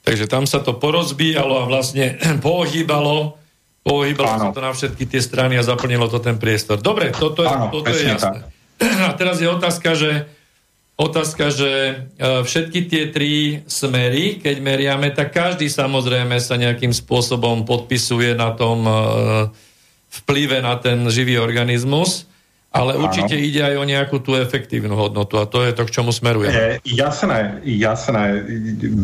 Takže tam sa to porozbíjalo a vlastne pohybalo, pohybalo sa to na všetky tie strany a zaplnilo to ten priestor. Dobre, toto je, Áno, toto je jasné. Tak. A teraz je otázka, že otázka, že e, všetky tie tri smery, keď meriame, tak každý samozrejme sa nejakým spôsobom podpisuje na tom e, vplyve na ten živý organizmus. Ale určite Áno. ide aj o nejakú tú efektívnu hodnotu a to je to, k čomu smeruje. E, jasné, jasné.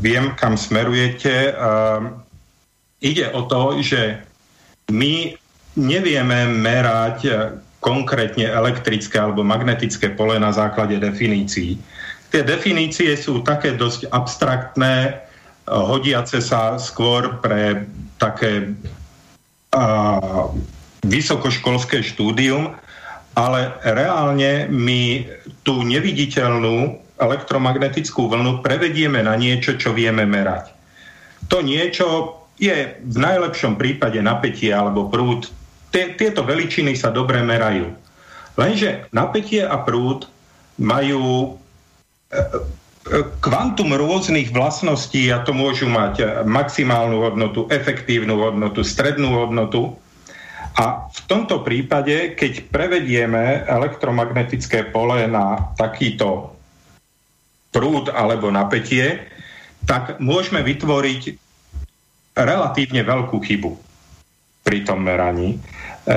Viem, kam smerujete. Uh, ide o to, že my nevieme merať konkrétne elektrické alebo magnetické pole na základe definícií. Tie definície sú také dosť abstraktné, hodiace sa skôr pre také uh, vysokoškolské štúdium, ale reálne my tú neviditeľnú elektromagnetickú vlnu prevedieme na niečo, čo vieme merať. To niečo je v najlepšom prípade napätie alebo prúd. Tieto veličiny sa dobre merajú. Lenže napätie a prúd majú e, e, kvantum rôznych vlastností a to môžu mať maximálnu hodnotu, efektívnu hodnotu, strednú hodnotu a v tomto prípade, keď prevedieme elektromagnetické pole na takýto prúd alebo napätie, tak môžeme vytvoriť relatívne veľkú chybu pri tom meraní. E,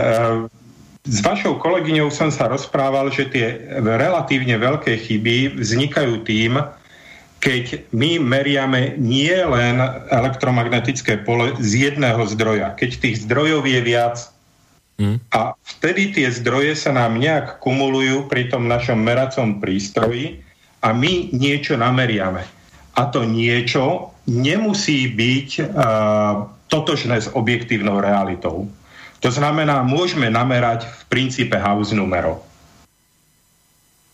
s vašou kolegyňou som sa rozprával, že tie relatívne veľké chyby vznikajú tým, keď my meriame nie len elektromagnetické pole z jedného zdroja. Keď tých zdrojov je viac, Mm. A vtedy tie zdroje sa nám nejak kumulujú pri tom našom meracom prístroji a my niečo nameriame. A to niečo nemusí byť uh, totožné s objektívnou realitou. To znamená, môžeme namerať v princípe house numero.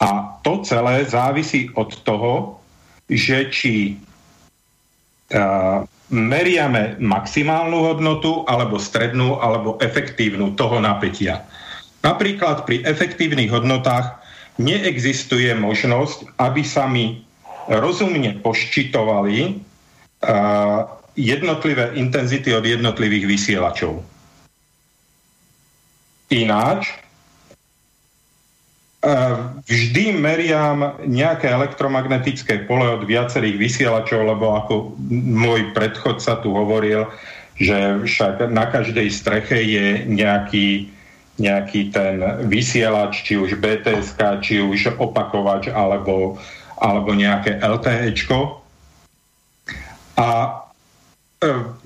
A to celé závisí od toho, že či uh, meriame maximálnu hodnotu alebo strednú alebo efektívnu toho napätia. Napríklad pri efektívnych hodnotách neexistuje možnosť, aby sa mi rozumne poščitovali uh, jednotlivé intenzity od jednotlivých vysielačov. Ináč, vždy meriam nejaké elektromagnetické pole od viacerých vysielačov, lebo ako môj predchodca tu hovoril, že však na každej streche je nejaký, nejaký ten vysielač, či už BTS, či už opakovač, alebo, alebo nejaké LTEčko. A e,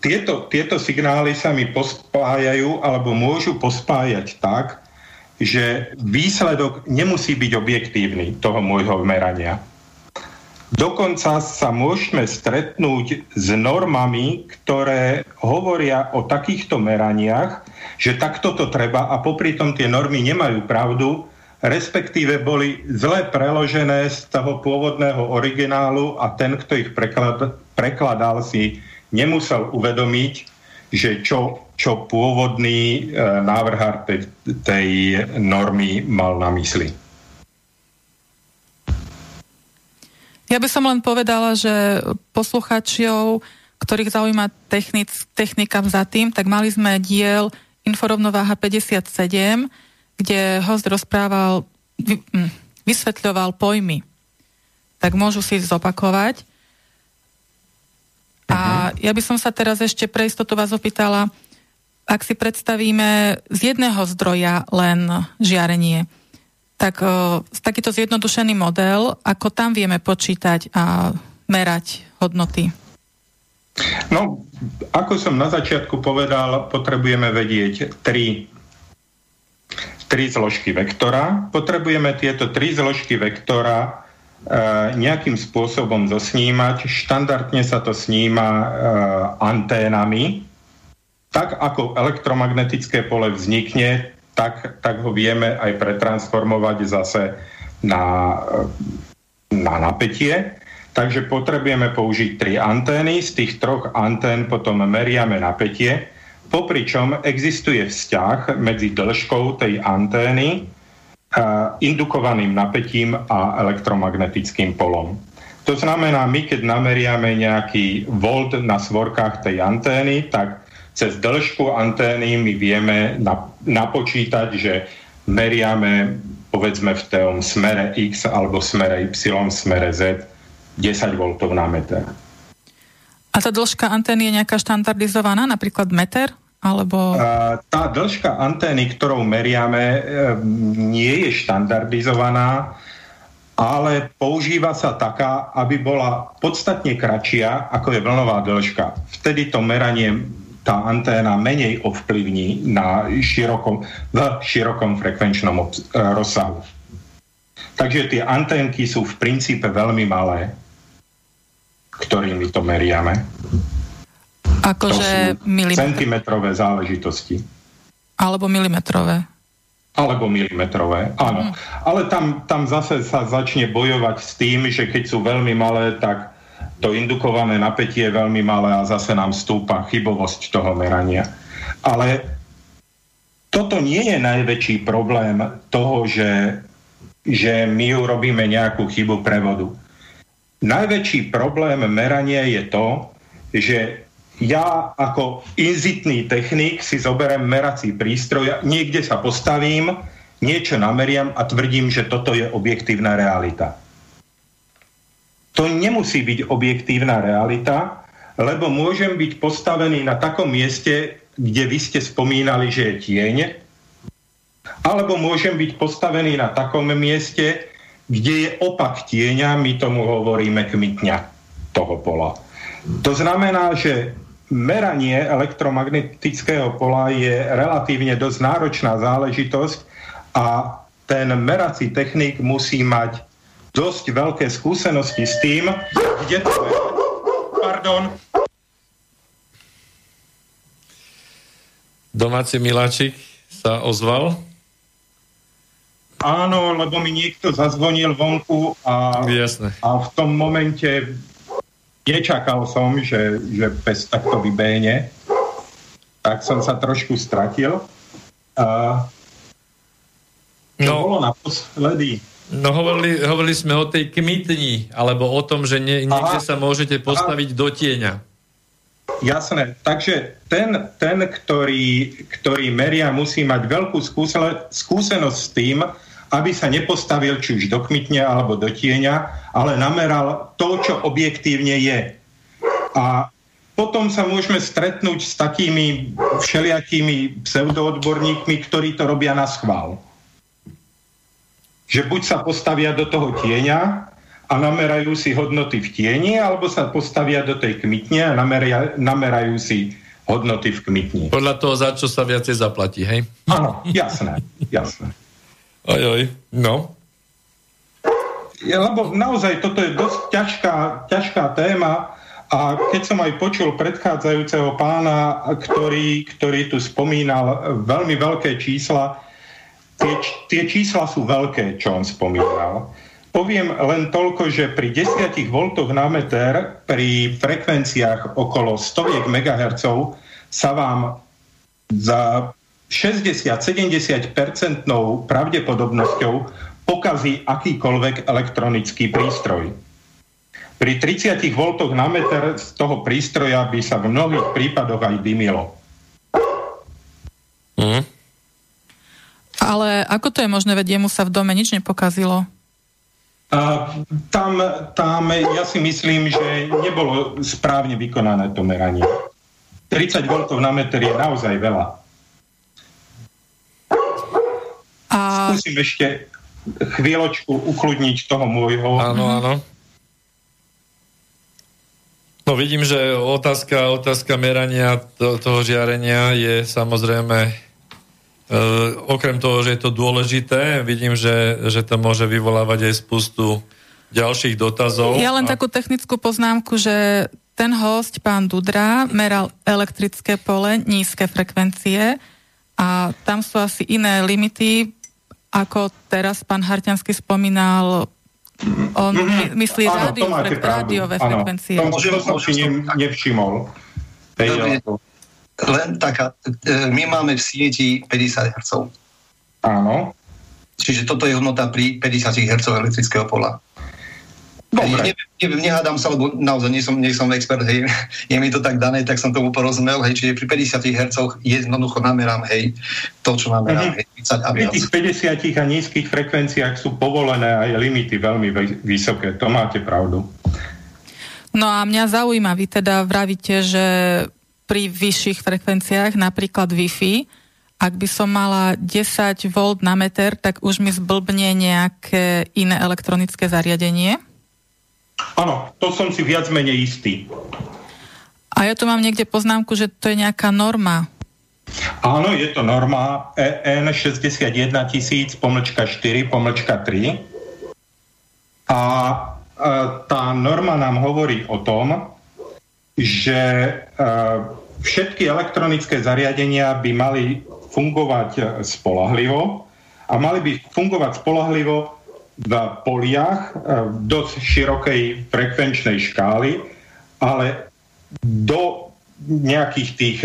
tieto, tieto signály sa mi pospájajú alebo môžu pospájať tak, že výsledok nemusí byť objektívny toho môjho merania. Dokonca sa môžeme stretnúť s normami, ktoré hovoria o takýchto meraniach, že takto to treba a popri tom tie normy nemajú pravdu, respektíve boli zle preložené z toho pôvodného originálu a ten, kto ich preklad, prekladal, si nemusel uvedomiť, že čo čo pôvodný e, návrhár tej, tej normy mal na mysli. Ja by som len povedala, že posluchačov, ktorých zaujíma technic, technika za tým, tak mali sme diel Inforovnováha 57, kde host rozprával, hm, vysvetľoval pojmy. Tak môžu si zopakovať. A ja by som sa teraz ešte pre istotu vás opýtala, ak si predstavíme z jedného zdroja len žiarenie, tak o, takýto zjednodušený model, ako tam vieme počítať a merať hodnoty? No, ako som na začiatku povedal, potrebujeme vedieť tri, tri zložky vektora. Potrebujeme tieto tri zložky vektora e, nejakým spôsobom zosnímať. Štandardne sa to sníma e, anténami, tak ako elektromagnetické pole vznikne, tak, tak ho vieme aj pretransformovať zase na, na napätie. Takže potrebujeme použiť tri antény, z tých troch antén potom meriame napätie, popričom existuje vzťah medzi dĺžkou tej antény, indukovaným napätím a elektromagnetickým polom. To znamená, my keď nameriame nejaký volt na svorkách tej antény, tak cez dĺžku antény my vieme napočítať, že meriame povedzme v tom smere X alebo smere Y, smere Z 10 V na meter. A tá dĺžka antény je nejaká štandardizovaná, napríklad meter? Alebo... Tá dĺžka antény, ktorou meriame, nie je štandardizovaná, ale používa sa taká, aby bola podstatne kratšia, ako je vlnová dĺžka. Vtedy to meranie tá anténa menej ovplyvní na širokom, v širokom frekvenčnom e, rozsahu. Takže tie anténky sú v princípe veľmi malé, ktorými to meriame. Akože milimetrové. Centimetrové záležitosti. Alebo milimetrové. Alebo milimetrové, áno. Mm. Ale tam, tam zase sa začne bojovať s tým, že keď sú veľmi malé, tak to indukované napätie je veľmi malé a zase nám stúpa chybovosť toho merania. Ale toto nie je najväčší problém toho, že, že my urobíme nejakú chybu prevodu. Najväčší problém merania je to, že ja ako inzitný technik si zoberiem merací prístroj, niekde sa postavím, niečo nameriam a tvrdím, že toto je objektívna realita. To nemusí byť objektívna realita, lebo môžem byť postavený na takom mieste, kde vy ste spomínali, že je tieň, alebo môžem byť postavený na takom mieste, kde je opak tieňa, my tomu hovoríme kmitňa toho pola. To znamená, že meranie elektromagnetického pola je relatívne dosť náročná záležitosť a ten merací technik musí mať dosť veľké skúsenosti s tým, kde to je. Pardon. Domáci miláčik sa ozval? Áno, lebo mi niekto zazvonil vonku a, Jasne. a v tom momente nečakal som, že, že pes takto vybéne. Tak som sa trošku stratil. A, čo no. bolo naposledy? No hovorili, hovorili sme o tej kmitni, alebo o tom, že nie, niekde sa môžete postaviť aha. do tieňa. Jasné, takže ten, ten ktorý, ktorý meria, musí mať veľkú skúsenosť s tým, aby sa nepostavil či už do kmitne alebo do tieňa, ale nameral to, čo objektívne je. A potom sa môžeme stretnúť s takými všelijakými pseudoodborníkmi, ktorí to robia na schvál že buď sa postavia do toho tieňa a namerajú si hodnoty v tieni, alebo sa postavia do tej kmitne a nameria, namerajú si hodnoty v kmitni. Podľa toho, za čo sa viacej zaplatí, hej? Áno, jasné, jasné. Oj, oj, no. Ja, lebo naozaj toto je dosť ťažká, ťažká téma a keď som aj počul predchádzajúceho pána, ktorý, ktorý tu spomínal veľmi veľké čísla, Tie, tie čísla sú veľké, čo on spomínal. Poviem len toľko, že pri 10 V na meter pri frekvenciách okolo 100 MHz sa vám za 60-70% pravdepodobnosťou pokazí akýkoľvek elektronický prístroj. Pri 30 V na meter z toho prístroja by sa v mnohých prípadoch aj dymilo. Mm. Ale ako to je možné, veď jemu sa v dome nič nepokazilo? A tam, tam ja si myslím, že nebolo správne vykonané to meranie. 30 V na meter je naozaj veľa. A... Skúsim ešte chvíľočku ukludniť toho môjho. Áno, áno. No vidím, že otázka, otázka merania to, toho žiarenia je samozrejme Uh, okrem toho, že je to dôležité, vidím, že, že to môže vyvolávať aj spustu ďalších dotazov. Ja len a... takú technickú poznámku, že ten host, pán Dudra, meral elektrické pole, nízke frekvencie a tam sú asi iné limity, ako teraz pán Harťanský spomínal, on mm-hmm. myslí áno, rádio, frek- rádiové frekvencie. To, to som si nevšimol. Dobre, len taká, e, my máme v sieti 50 Hz. Áno. Čiže toto je hodnota pri 50 Hz elektrického pola. Dobre. Neviem, neviem, nehádam sa, lebo naozaj nie som, nie som expert, hej, je mi to tak dané, tak som tomu porozumel, hej, čiže pri 50 Hz jednoducho namerám, hej, to, čo namerám, mm-hmm. hej, 30 a Pri tých 50 a nízkych frekvenciách sú povolené aj limity veľmi vysoké, to máte pravdu. No a mňa zaujíma, vy teda vravíte, že pri vyšších frekvenciách, napríklad Wi-Fi, ak by som mala 10 V na meter, tak už mi zblbne nejaké iné elektronické zariadenie? Áno, to som si viac menej istý. A ja tu mám niekde poznámku, že to je nejaká norma. Áno, je to norma EN 61 tisíc, pomlčka 4, pomlčka 3. A tá norma nám hovorí o tom, že e, všetky elektronické zariadenia by mali fungovať e, spolahlivo a mali by fungovať spolahlivo poliach e, v dosť širokej frekvenčnej škály, ale do nejakých tých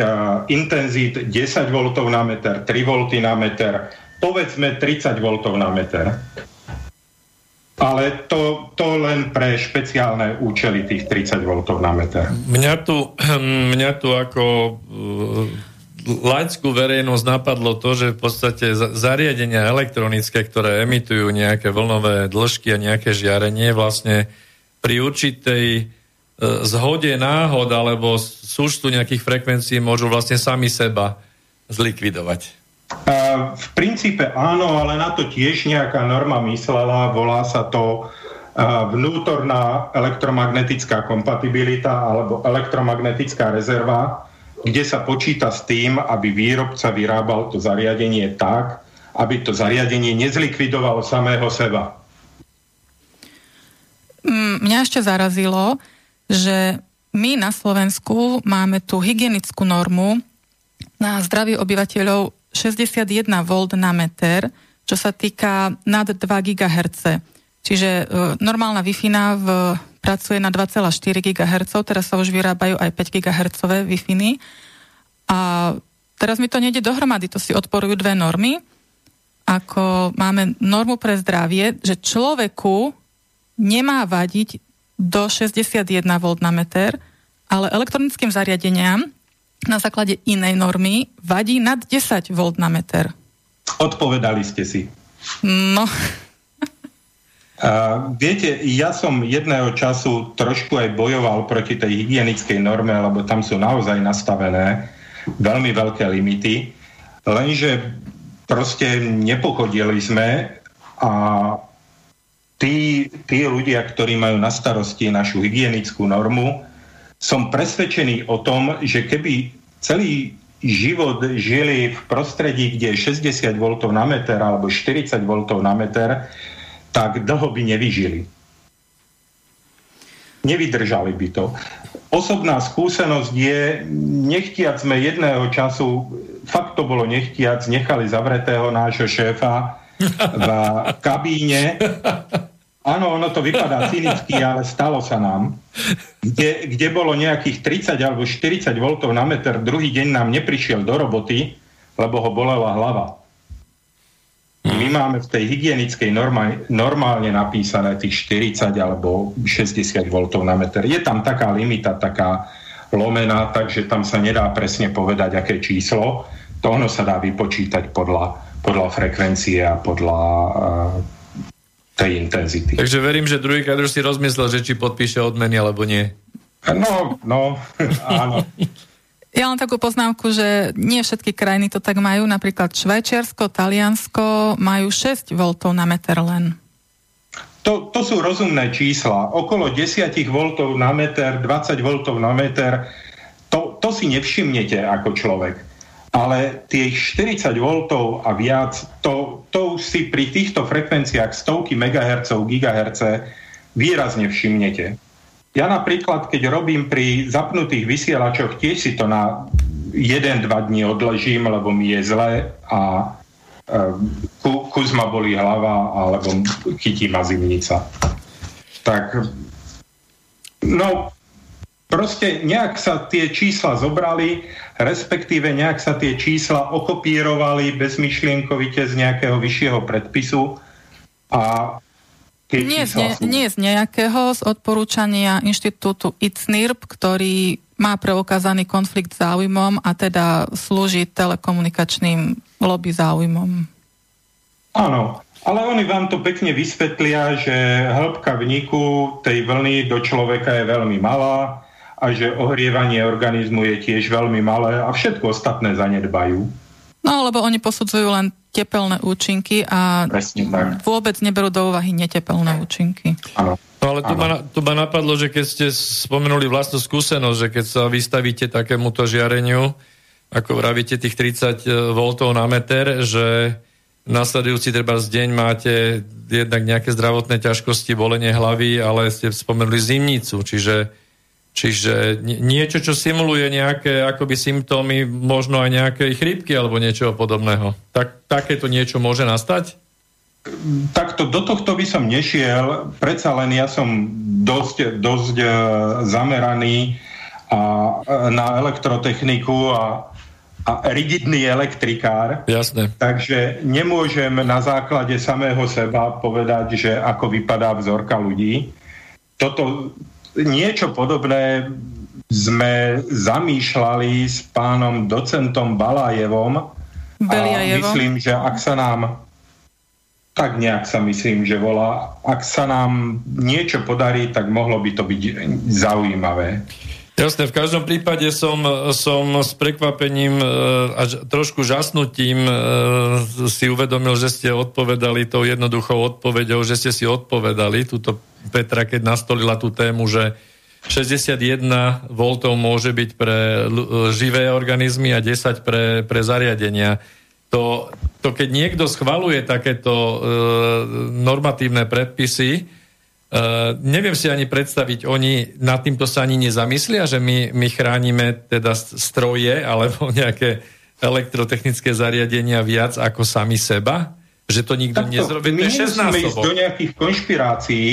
intenzít 10 V na meter, 3 V na meter, povedzme 30 V na meter. Ale to, to len pre špeciálne účely tých 30 V na meter. Mňa tu, mňa tu ako uh, laickú verejnosť napadlo to, že v podstate zariadenia elektronické, ktoré emitujú nejaké vlnové dĺžky a nejaké žiarenie, vlastne pri určitej uh, zhode náhod alebo súčtu nejakých frekvencií môžu vlastne sami seba zlikvidovať. V princípe áno, ale na to tiež nejaká norma myslela, volá sa to vnútorná elektromagnetická kompatibilita alebo elektromagnetická rezerva, kde sa počíta s tým, aby výrobca vyrábal to zariadenie tak, aby to zariadenie nezlikvidovalo samého seba. Mm, mňa ešte zarazilo, že my na Slovensku máme tú hygienickú normu na zdravie obyvateľov 61 V na meter, čo sa týka nad 2 GHz. Čiže e, normálna Wi-Fi v, pracuje na 2,4 GHz, teraz sa už vyrábajú aj 5 GHz Wi-Fi. A teraz mi to nejde dohromady, to si odporujú dve normy. Ako máme normu pre zdravie, že človeku nemá vadiť do 61 V na meter, ale elektronickým zariadeniam na základe inej normy vadí nad 10 V na meter. Odpovedali ste si. No. Viete, ja som jedného času trošku aj bojoval proti tej hygienickej norme, lebo tam sú naozaj nastavené veľmi veľké limity, lenže proste nepochodili sme a tí, tí ľudia, ktorí majú na starosti našu hygienickú normu, som presvedčený o tom, že keby celý život žili v prostredí, kde je 60 V na meter alebo 40 V na meter, tak dlho by nevyžili. Nevydržali by to. Osobná skúsenosť je, nechtiac sme jedného času, fakt to bolo nechtiac, nechali zavretého nášho šéfa v kabíne Áno, ono to vypadá cynicky, ale stalo sa nám. Kde, kde bolo nejakých 30 alebo 40 V na meter, druhý deň nám neprišiel do roboty, lebo ho bolela hlava. My máme v tej hygienickej norma, normálne napísané tých 40 alebo 60 V na meter. Je tam taká limita, taká lomená, takže tam sa nedá presne povedať, aké číslo. To ono sa dá vypočítať podľa podľa frekvencie a podľa uh, tej intenzity. Takže verím, že druhý kadr si rozmyslel, že či podpíše odmeny alebo nie. No, no, áno. Ja len takú poznámku, že nie všetky krajiny to tak majú. Napríklad Švajčiarsko, Taliansko majú 6 V na meter len. To, to sú rozumné čísla. Okolo 10 V na meter, 20 V na meter, to, to si nevšimnete ako človek. Ale tie 40 V a viac, to, to už si pri týchto frekvenciách stovky MHz, GHz výrazne všimnete. Ja napríklad, keď robím pri zapnutých vysielačoch, tiež si to na 1-2 dní odležím, lebo mi je zle a e, kus ma boli hlava alebo chytí ma zimnica. Tak no proste nejak sa tie čísla zobrali, respektíve nejak sa tie čísla okopírovali bezmyšlienkovite z nejakého vyššieho predpisu a nie z, ne, nie z nejakého, z odporúčania inštitútu ICNIRP, ktorý má preukázaný konflikt záujmom a teda slúži telekomunikačným lobby záujmom. Áno, ale oni vám to pekne vysvetlia, že hĺbka vniku tej vlny do človeka je veľmi malá a že ohrievanie organizmu je tiež veľmi malé a všetko ostatné zanedbajú. No, lebo oni posudzujú len tepelné účinky a vôbec neberú do úvahy netepelné účinky. Áno. No ale tu ma, tu ma napadlo, že keď ste spomenuli vlastnú skúsenosť, že keď sa vystavíte takémuto žiareniu, ako vravíte tých 30 V na meter, že nasledujúci treba z deň máte jednak nejaké zdravotné ťažkosti, bolenie hlavy, ale ste spomenuli zimnicu, čiže Čiže niečo, čo simuluje nejaké akoby symptómy, možno aj nejakej chrípky alebo niečoho podobného. Tak, takéto niečo môže nastať? Takto do tohto by som nešiel, predsa len ja som dosť, dosť e, zameraný a, e, na elektrotechniku a, a rigidný elektrikár. Jasné. Takže nemôžem na základe samého seba povedať, že ako vypadá vzorka ľudí. Toto, niečo podobné sme zamýšľali s pánom docentom Balajevom. Beliajevom. A myslím, že ak sa nám tak nejak sa myslím, že volá. Ak sa nám niečo podarí, tak mohlo by to byť zaujímavé. Jasne, v každom prípade som, som s prekvapením e, a trošku žasnutím e, si uvedomil, že ste odpovedali tou jednoduchou odpovedou, že ste si odpovedali túto Petra, keď nastolila tú tému, že 61 V môže byť pre živé organizmy a 10 pre, pre zariadenia. To, to keď niekto schvaluje takéto e, normatívne predpisy, e, neviem si ani predstaviť, oni nad týmto sa ani nezamyslia, že my, my chránime teda stroje alebo nejaké elektrotechnické zariadenia viac ako sami seba? Že to nikto nezrobí? My nemusíme ísť do nejakých konšpirácií,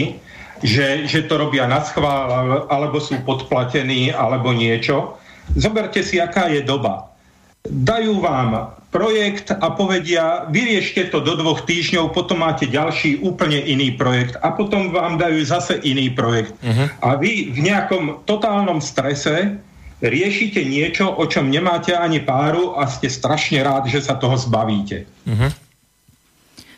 že, že to robia na schvál, alebo sú podplatení, alebo niečo. Zoberte si, aká je doba. Dajú vám projekt a povedia, vyriešte to do dvoch týždňov, potom máte ďalší úplne iný projekt a potom vám dajú zase iný projekt. Uh-huh. A vy v nejakom totálnom strese riešite niečo, o čom nemáte ani páru a ste strašne rád, že sa toho zbavíte. Uh-huh.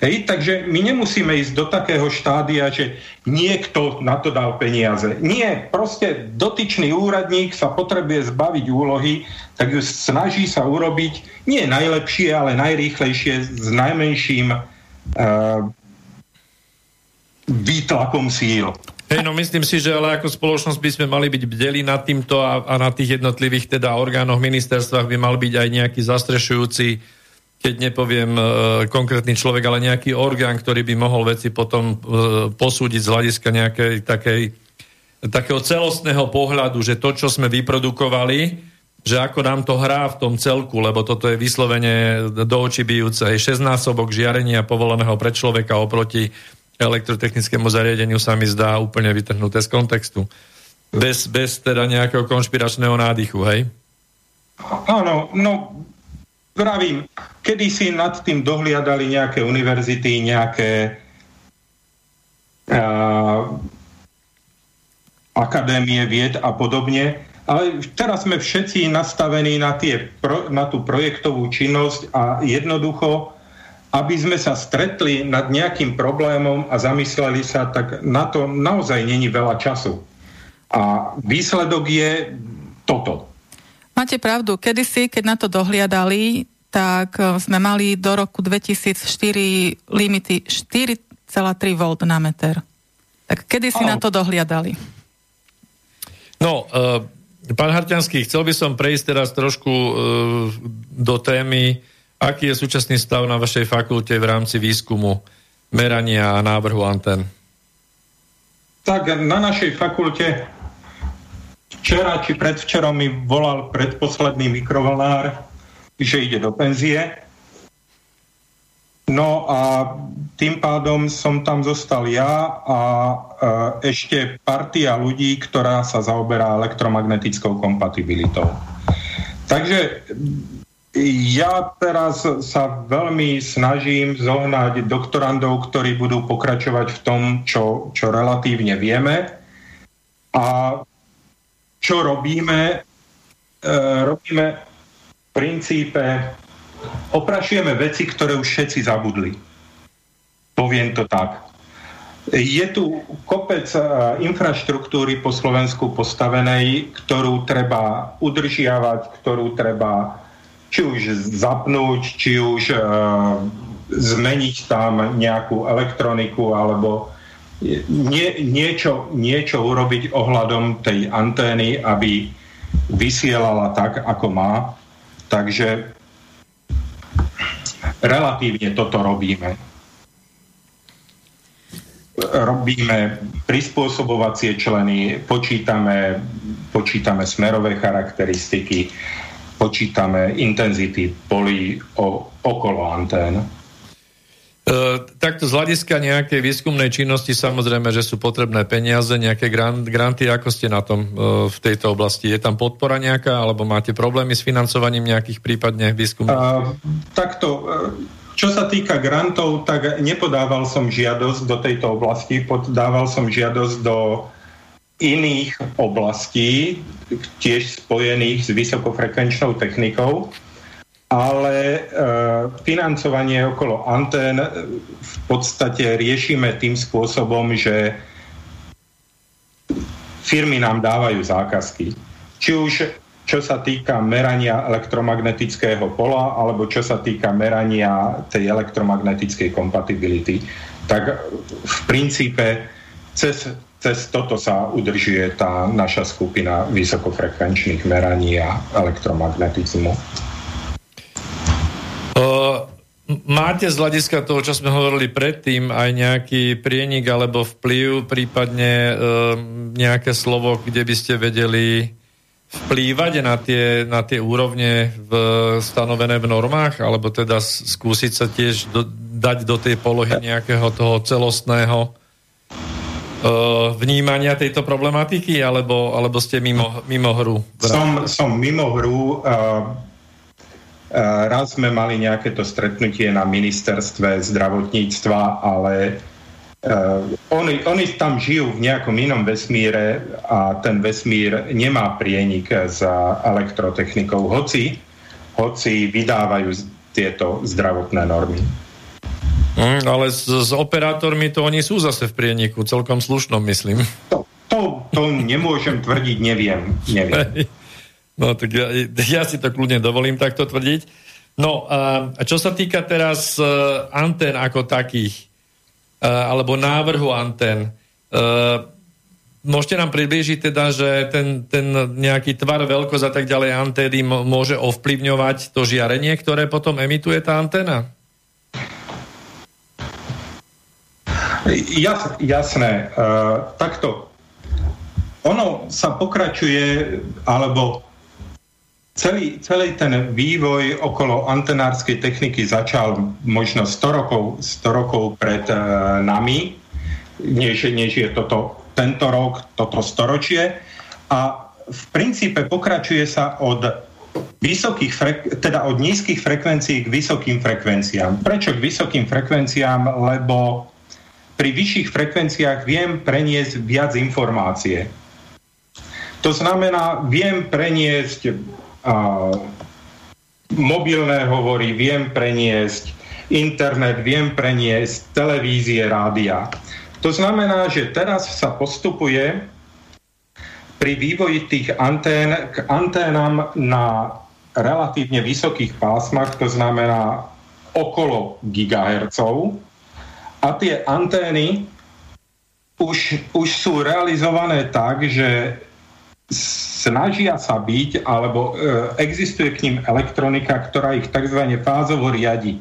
Hej, takže my nemusíme ísť do takého štádia, že niekto na to dal peniaze. Nie, proste dotyčný úradník sa potrebuje zbaviť úlohy, tak ju snaží sa urobiť nie najlepšie, ale najrýchlejšie s najmenším uh, výtlakom síl. Hej, no myslím si, že ale ako spoločnosť by sme mali byť bdeli nad týmto a, a na tých jednotlivých teda orgánoch ministerstvách by mal byť aj nejaký zastrešujúci keď nepoviem e, konkrétny človek, ale nejaký orgán, ktorý by mohol veci potom e, posúdiť z hľadiska nejakej takej, takého celostného pohľadu, že to, čo sme vyprodukovali, že ako nám to hrá v tom celku, lebo toto je vyslovene do očí bijúce. 6 násobok žiarenia povoleného pre človeka oproti elektrotechnickému zariadeniu sa mi zdá úplne vytrhnuté z kontextu. Bez, bez teda nejakého konšpiračného nádychu, hej? Áno, no Vravím, kedy si nad tým dohliadali nejaké univerzity, nejaké uh, akadémie vied a podobne, ale teraz sme všetci nastavení na, tie, na tú projektovú činnosť a jednoducho aby sme sa stretli nad nejakým problémom a zamysleli sa, tak na to naozaj není veľa času. A výsledok je toto. Máte pravdu, kedysi, keď na to dohliadali, tak e, sme mali do roku 2004 limity 4,3 V na meter. Tak kedy si oh. na to dohliadali? No, uh, pán Harťanský, chcel by som prejsť teraz trošku uh, do témy Aký je súčasný stav na vašej fakulte v rámci výskumu, merania a návrhu antén? Tak na našej fakulte včera či predvčerom mi volal predposledný mikrovlnár, že ide do penzie. No a tým pádom som tam zostal ja a e, ešte partia ľudí, ktorá sa zaoberá elektromagnetickou kompatibilitou. Takže ja teraz sa veľmi snažím zohnať doktorandov, ktorí budú pokračovať v tom, čo, čo relatívne vieme. A čo robíme? E, robíme v princípe, oprašujeme veci, ktoré už všetci zabudli. Poviem to tak. Je tu kopec e, infraštruktúry po Slovensku postavenej, ktorú treba udržiavať, ktorú treba či už zapnúť, či už uh, zmeniť tam nejakú elektroniku alebo nie, niečo, niečo urobiť ohľadom tej antény, aby vysielala tak, ako má. Takže relatívne toto robíme. Robíme prispôsobovacie členy, počítame, počítame smerové charakteristiky, počítame intenzity polí o, okolo antén. Uh, takto z hľadiska nejakej výskumnej činnosti samozrejme, že sú potrebné peniaze, nejaké grant, granty, ako ste na tom uh, v tejto oblasti? Je tam podpora nejaká, alebo máte problémy s financovaním nejakých prípadne výskumných? Takto, čo sa týka grantov, tak nepodával som žiadosť do tejto oblasti, podával som žiadosť do iných oblastí, tiež spojených s vysokofrekvenčnou technikou, ale e, financovanie okolo antén e, v podstate riešime tým spôsobom, že firmy nám dávajú zákazky. Či už čo sa týka merania elektromagnetického pola, alebo čo sa týka merania tej elektromagnetickej kompatibility, tak v princípe cez cez toto sa udržuje tá naša skupina vysokofrekvenčných meraní a elektromagnetizmu. Máte z hľadiska toho, čo sme hovorili predtým, aj nejaký prienik alebo vplyv, prípadne uh, nejaké slovo, kde by ste vedeli vplývať na tie, na tie úrovne v, stanovené v normách, alebo teda skúsiť sa tiež do, dať do tej polohy nejakého toho celostného Eh, vnímania tejto problematiky, alebo, alebo ste mimo, mimo hru? Som, som mimo hru. Uh, raz sme mali nejaké to stretnutie na ministerstve zdravotníctva, ale uh, oni, oni tam žijú v nejakom inom vesmíre a ten vesmír nemá prienik s elektrotechnikou, hoci, hoci vydávajú tieto zdravotné normy. Mm, ale s, s operátormi to oni sú zase v prieniku, celkom slušnom, myslím. To, to, to nemôžem tvrdiť, neviem. neviem. No tak ja, ja si to kľudne dovolím takto tvrdiť. No a čo sa týka teraz uh, antén ako takých, uh, alebo návrhu antén, uh, môžete nám priblížiť teda, že ten, ten nejaký tvar, veľkosť a tak ďalej antény môže ovplyvňovať to žiarenie, ktoré potom emituje tá anténa? Jas, jasné. Uh, takto. Ono sa pokračuje, alebo celý, celý ten vývoj okolo antenárskej techniky začal možno 100 rokov, 100 rokov pred uh, nami, než, než je toto, tento rok, toto storočie. A v princípe pokračuje sa od vysokých frek- teda od nízkych frekvencií k vysokým frekvenciám. Prečo k vysokým frekvenciám? Lebo pri vyšších frekvenciách viem preniesť viac informácie. To znamená, viem preniesť mobilné hovory, viem preniesť internet, viem preniesť televízie, rádia. To znamená, že teraz sa postupuje pri vývoji tých antén k anténam na relatívne vysokých pásmach, to znamená okolo gigahercov. A tie antény už, už sú realizované tak, že snažia sa byť, alebo e, existuje k ním elektronika, ktorá ich tzv. fázovo riadi.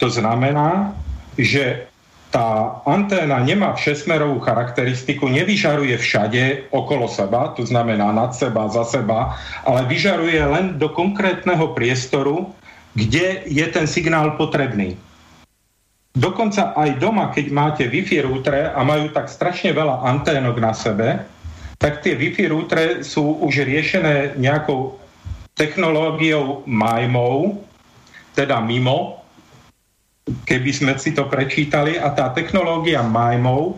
To znamená, že tá anténa nemá všesmerovú charakteristiku, nevyžaruje všade okolo seba, to znamená nad seba, za seba, ale vyžaruje len do konkrétneho priestoru, kde je ten signál potrebný. Dokonca aj doma, keď máte Wi-Fi routere a majú tak strašne veľa anténok na sebe, tak tie Wi-Fi routere sú už riešené nejakou technológiou MIMO, teda mimo, keby sme si to prečítali, a tá technológia MIMO,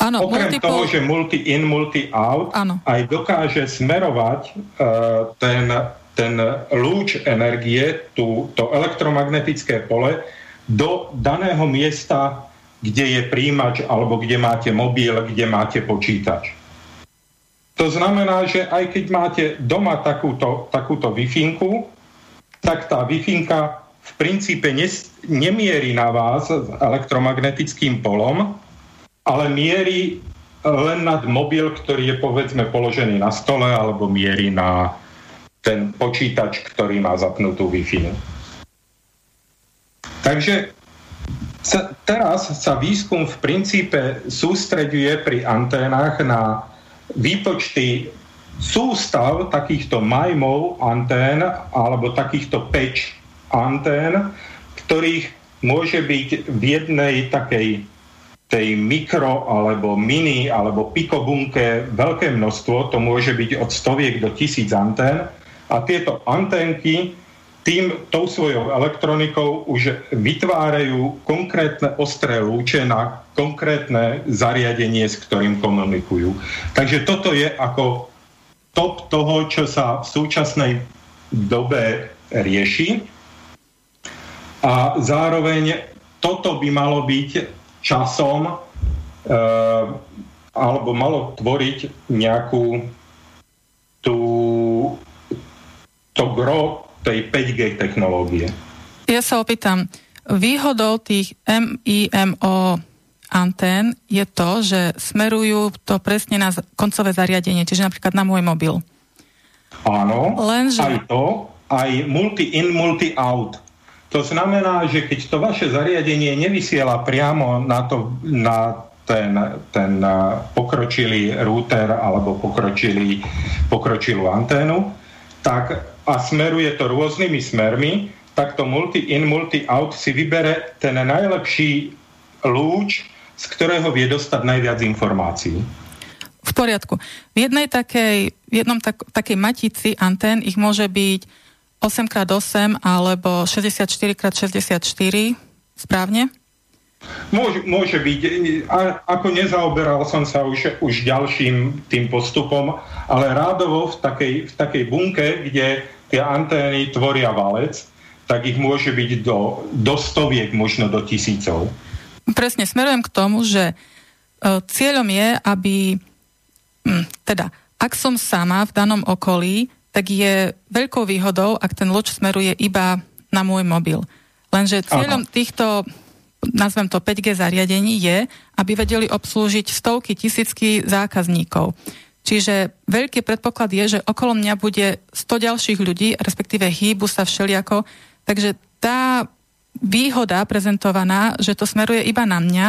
ano, okrem multiple... toho, že multi-in, multi-out, aj dokáže smerovať uh, ten, ten lúč energie, tú, to elektromagnetické pole, do daného miesta, kde je príjimač alebo kde máte mobil, kde máte počítač. To znamená, že aj keď máte doma takúto, takúto wi tak tá wi v princípe nes, nemierí na vás elektromagnetickým polom, ale mierí len nad mobil, ktorý je povedzme položený na stole alebo mierí na ten počítač, ktorý má zapnutú Wi-Fi. Takže sa, teraz sa výskum v princípe sústreďuje pri anténach na výpočty sústav takýchto majmov antén alebo takýchto peč antén, ktorých môže byť v jednej takej tej mikro alebo mini alebo pikobunke veľké množstvo, to môže byť od stoviek do tisíc antén. A tieto anténky tým, tou svojou elektronikou už vytvárajú konkrétne ostré lúče na konkrétne zariadenie, s ktorým komunikujú. Takže toto je ako top toho, čo sa v súčasnej dobe rieši. A zároveň toto by malo byť časom e, alebo malo tvoriť nejakú tú, to gro tej 5G technológie. Ja sa opýtam, výhodou tých MIMO antén je to, že smerujú to presne na koncové zariadenie, čiže napríklad na môj mobil. Áno, Lenže... aj to, aj multi-in, multi-out. To znamená, že keď to vaše zariadenie nevysiela priamo na, to, na ten, ten pokročilý router alebo pokročilý, pokročilú anténu, tak a smeruje to rôznymi smermi, tak to multi-in, multi-out si vybere ten najlepší lúč, z ktorého vie dostať najviac informácií. V poriadku. V jednej takej, v jednom tak, takej matici antén ich môže byť 8x8 alebo 64x64, správne? Môže, môže byť. A, ako nezaoberal som sa už, už ďalším tým postupom, ale rádovo v takej, v takej bunke, kde tie antény tvoria valec, tak ich môže byť do, do stoviek, možno do tisícov. Presne, smerujem k tomu, že e, cieľom je, aby, hm, teda, ak som sama v danom okolí, tak je veľkou výhodou, ak ten loď smeruje iba na môj mobil. Lenže cieľom Aha. týchto nazvem to 5G zariadení, je, aby vedeli obslúžiť stovky, tisícky zákazníkov. Čiže veľký predpoklad je, že okolo mňa bude 100 ďalších ľudí, respektíve hýbu sa všeliako. Takže tá výhoda prezentovaná, že to smeruje iba na mňa,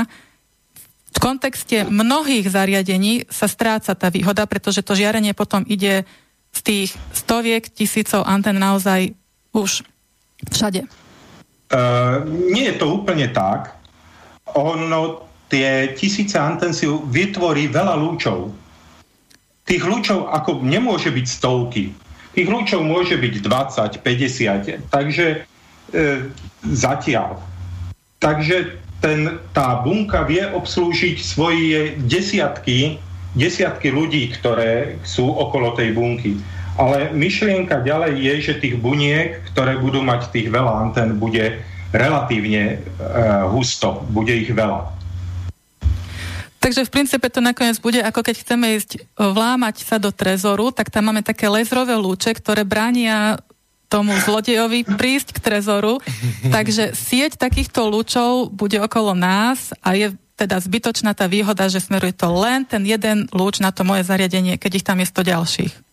v kontexte mnohých zariadení sa stráca tá výhoda, pretože to žiarenie potom ide z tých stoviek, tisícov antén naozaj už všade. Uh, nie je to úplne tak. Ono, tie tisíce antén si vytvorí veľa lúčov. Tých lúčov ako nemôže byť stovky. Tých lúčov môže byť 20, 50. Takže e, zatiaľ. Takže ten, tá bunka vie obslúžiť svoje desiatky, desiatky ľudí, ktoré sú okolo tej bunky. Ale myšlienka ďalej je, že tých buniek, ktoré budú mať tých veľa antén, bude relatívne uh, husto, bude ich veľa. Takže v princípe to nakoniec bude, ako keď chceme ísť vlámať sa do trezoru, tak tam máme také lézrové lúče, ktoré bránia tomu zlodejovi prísť k trezoru. Takže sieť takýchto lúčov bude okolo nás a je teda zbytočná tá výhoda, že smeruje to len ten jeden lúč na to moje zariadenie, keď ich tam je 100 ďalších.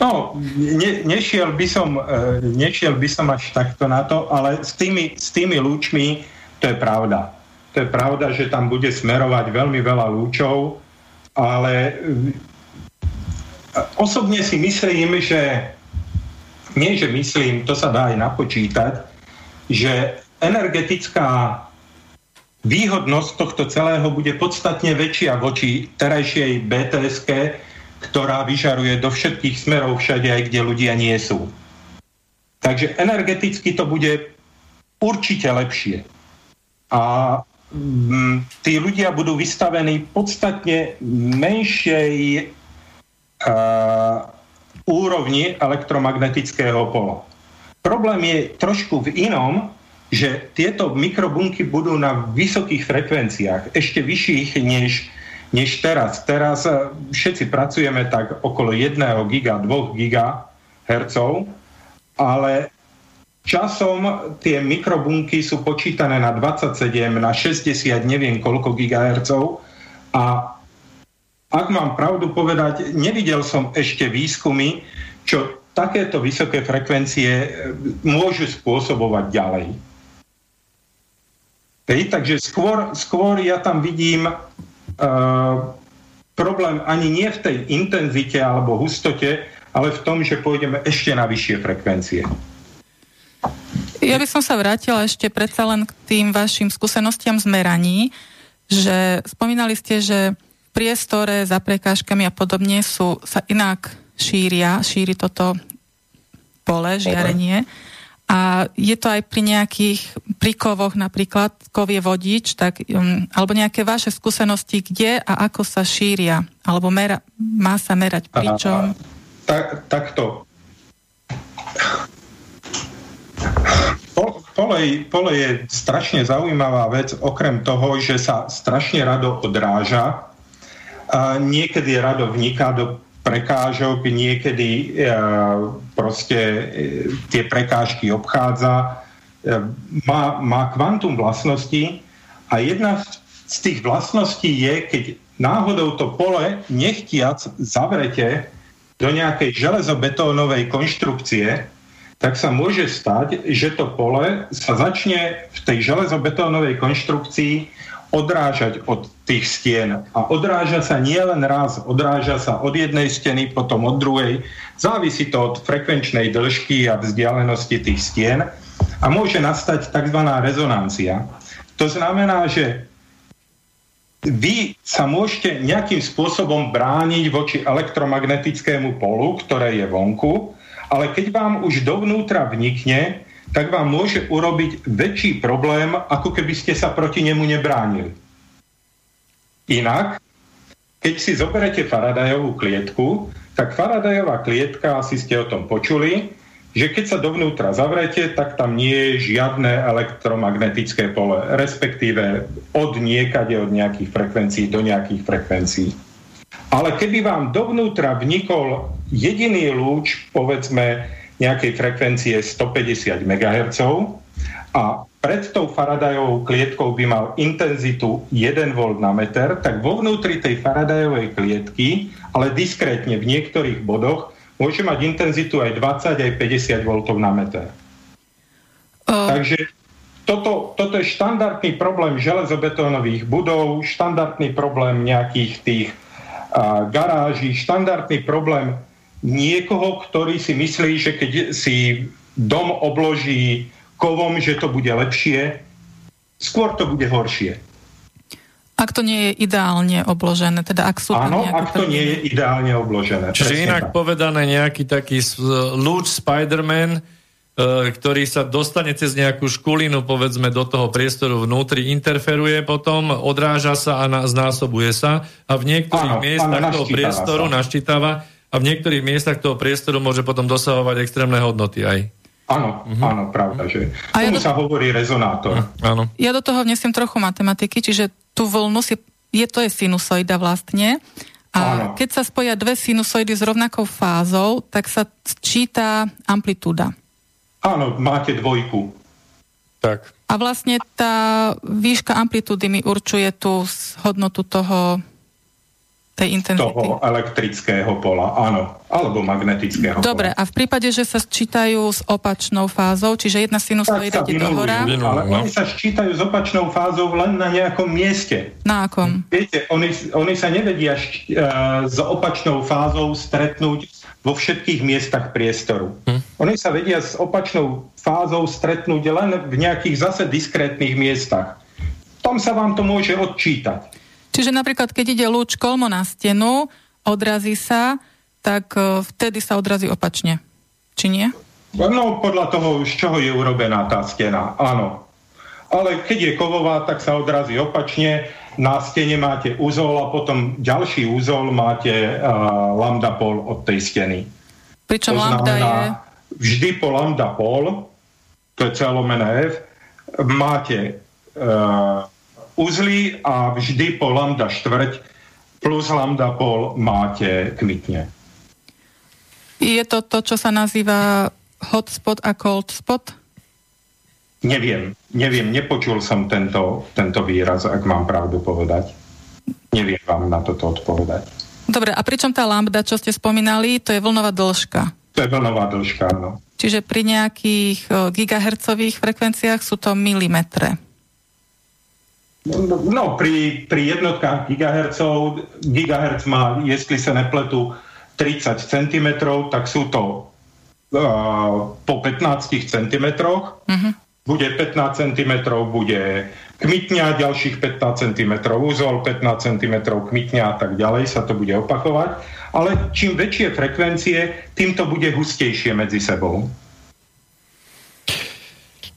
No, ne, nešiel, by som, e, nešiel by som až takto na to, ale s tými, s tými lúčmi to je pravda. To je pravda, že tam bude smerovať veľmi veľa lúčov, ale e, osobne si myslím, že nie, že myslím, to sa dá aj napočítať, že energetická výhodnosť tohto celého bude podstatne väčšia voči terajšej bts ktorá vyžaruje do všetkých smerov všade, aj kde ľudia nie sú. Takže energeticky to bude určite lepšie. A mm, tí ľudia budú vystavení podstatne menšej uh, úrovni elektromagnetického pola. Problém je trošku v inom, že tieto mikrobunky budú na vysokých frekvenciách, ešte vyšších než než teraz. Teraz eh, všetci pracujeme tak okolo 1 giga, 2 giga hercov, ale časom tie mikrobunky sú počítané na 27, na 60, neviem koľko gigahercov a ak mám pravdu povedať, nevidel som ešte výskumy, čo takéto vysoké frekvencie eh, môžu spôsobovať ďalej. Hej, takže skôr, skôr ja tam vidím problém ani nie v tej intenzite alebo hustote, ale v tom, že pôjdeme ešte na vyššie frekvencie. Ja by som sa vrátila ešte predsa len k tým vašim skúsenostiam z meraní, že spomínali ste, že v priestore za prekážkami a podobne sú, sa inak šíria, šíri toto pole, žiarenie. Okay a je to aj pri nejakých príkovoch, napríklad kov je vodič, tak, um, alebo nejaké vaše skúsenosti, kde a ako sa šíria, alebo mera, má sa merať pričom? Tak, takto. Pole, pole je strašne zaujímavá vec, okrem toho, že sa strašne rado odráža. A niekedy rado vniká do prekážok, niekedy e, proste e, tie prekážky obchádza, e, má, má kvantum vlastností a jedna z tých vlastností je, keď náhodou to pole nechtiac zavrete do nejakej železobetónovej konštrukcie, tak sa môže stať, že to pole sa začne v tej železobetónovej konštrukcii odrážať od tých stien. A odráža sa nie len raz, odráža sa od jednej steny, potom od druhej. Závisí to od frekvenčnej dĺžky a vzdialenosti tých stien a môže nastať tzv. rezonancia. To znamená, že vy sa môžete nejakým spôsobom brániť voči elektromagnetickému polu, ktoré je vonku, ale keď vám už dovnútra vnikne, tak vám môže urobiť väčší problém, ako keby ste sa proti nemu nebránili. Inak, keď si zoberete Faradajovú klietku, tak Faradajová klietka, asi ste o tom počuli, že keď sa dovnútra zavrete, tak tam nie je žiadne elektromagnetické pole, respektíve od niekade, od nejakých frekvencií do nejakých frekvencií. Ale keby vám dovnútra vnikol jediný lúč, povedzme, nejakej frekvencie 150 MHz a pred tou Faradajovou klietkou by mal intenzitu 1 V na meter, tak vo vnútri tej Faradajovej klietky, ale diskrétne v niektorých bodoch, môže mať intenzitu aj 20, aj 50 V na meter. Uh. Takže toto, toto je štandardný problém železobetónových budov, štandardný problém nejakých tých uh, garáží, štandardný problém niekoho, ktorý si myslí, že keď si dom obloží kovom, že to bude lepšie, skôr to bude horšie. Ak to nie je ideálne obložené, teda ak sú Áno, ak to nie je ideálne obložené. Čiže inak tak. povedané nejaký taký lúč Spider-Man, e, ktorý sa dostane cez nejakú škulinu, povedzme, do toho priestoru vnútri, interferuje potom, odráža sa a znásobuje sa a v niektorých áno, miestach toho priestoru sa. naštítáva a v niektorých miestach toho priestoru môže potom dosahovať extrémne hodnoty aj. Áno, uh-huh. áno, pravda, že a ja do... sa hovorí rezonátor. Uh, áno. Ja do toho vnesiem trochu matematiky, čiže tú vlnu si, je to je sinusoida vlastne, a áno. keď sa spoja dve sinusoidy s rovnakou fázou, tak sa číta amplitúda. Áno, máte dvojku. Tak. A vlastne tá výška amplitúdy mi určuje tú hodnotu toho tej intenzity. Toho elektrického pola, áno. Alebo magnetického Dobre, pola. a v prípade, že sa sčítajú s opačnou fázou, čiže jedna sinusoida ide dohora... Ale no. oni sa sčítajú s opačnou fázou len na nejakom mieste. Na akom? Viete, oni, oni sa nevedia šť, uh, s opačnou fázou stretnúť vo všetkých miestach priestoru. Hm. Oni sa vedia s opačnou fázou stretnúť len v nejakých zase diskrétnych miestach. Tam sa vám to môže odčítať. Čiže napríklad, keď ide lúč kolmo na stenu, odrazí sa, tak e, vtedy sa odrazí opačne. Či nie? No, podľa toho, z čoho je urobená tá stena, áno. Ale keď je kovová, tak sa odrazí opačne. Na stene máte úzol a potom ďalší úzol máte uh, lambda pol od tej steny. Pričom to lambda je... Vždy po lambda pol, to je celomené F, máte uh, uzly a vždy po lambda štvrť plus lambda pol máte kmitne. Je to to, čo sa nazýva hotspot a cold spot? Neviem, neviem, nepočul som tento, tento výraz, ak mám pravdu povedať. Neviem vám na toto odpovedať. Dobre, a pričom tá lambda, čo ste spomínali, to je vlnová dĺžka? To je vlnová dĺžka, áno. Čiže pri nejakých gigahercových frekvenciách sú to milimetre. No, pri, pri jednotkách gigahercov, gigahertz má, jestli sa nepletu, 30 cm, tak sú to uh, po 15 cm. Uh-huh. Bude 15 cm, bude kmitňa, ďalších 15 cm úzol, 15 cm kmitňa a tak ďalej sa to bude opakovať. Ale čím väčšie frekvencie, tým to bude hustejšie medzi sebou.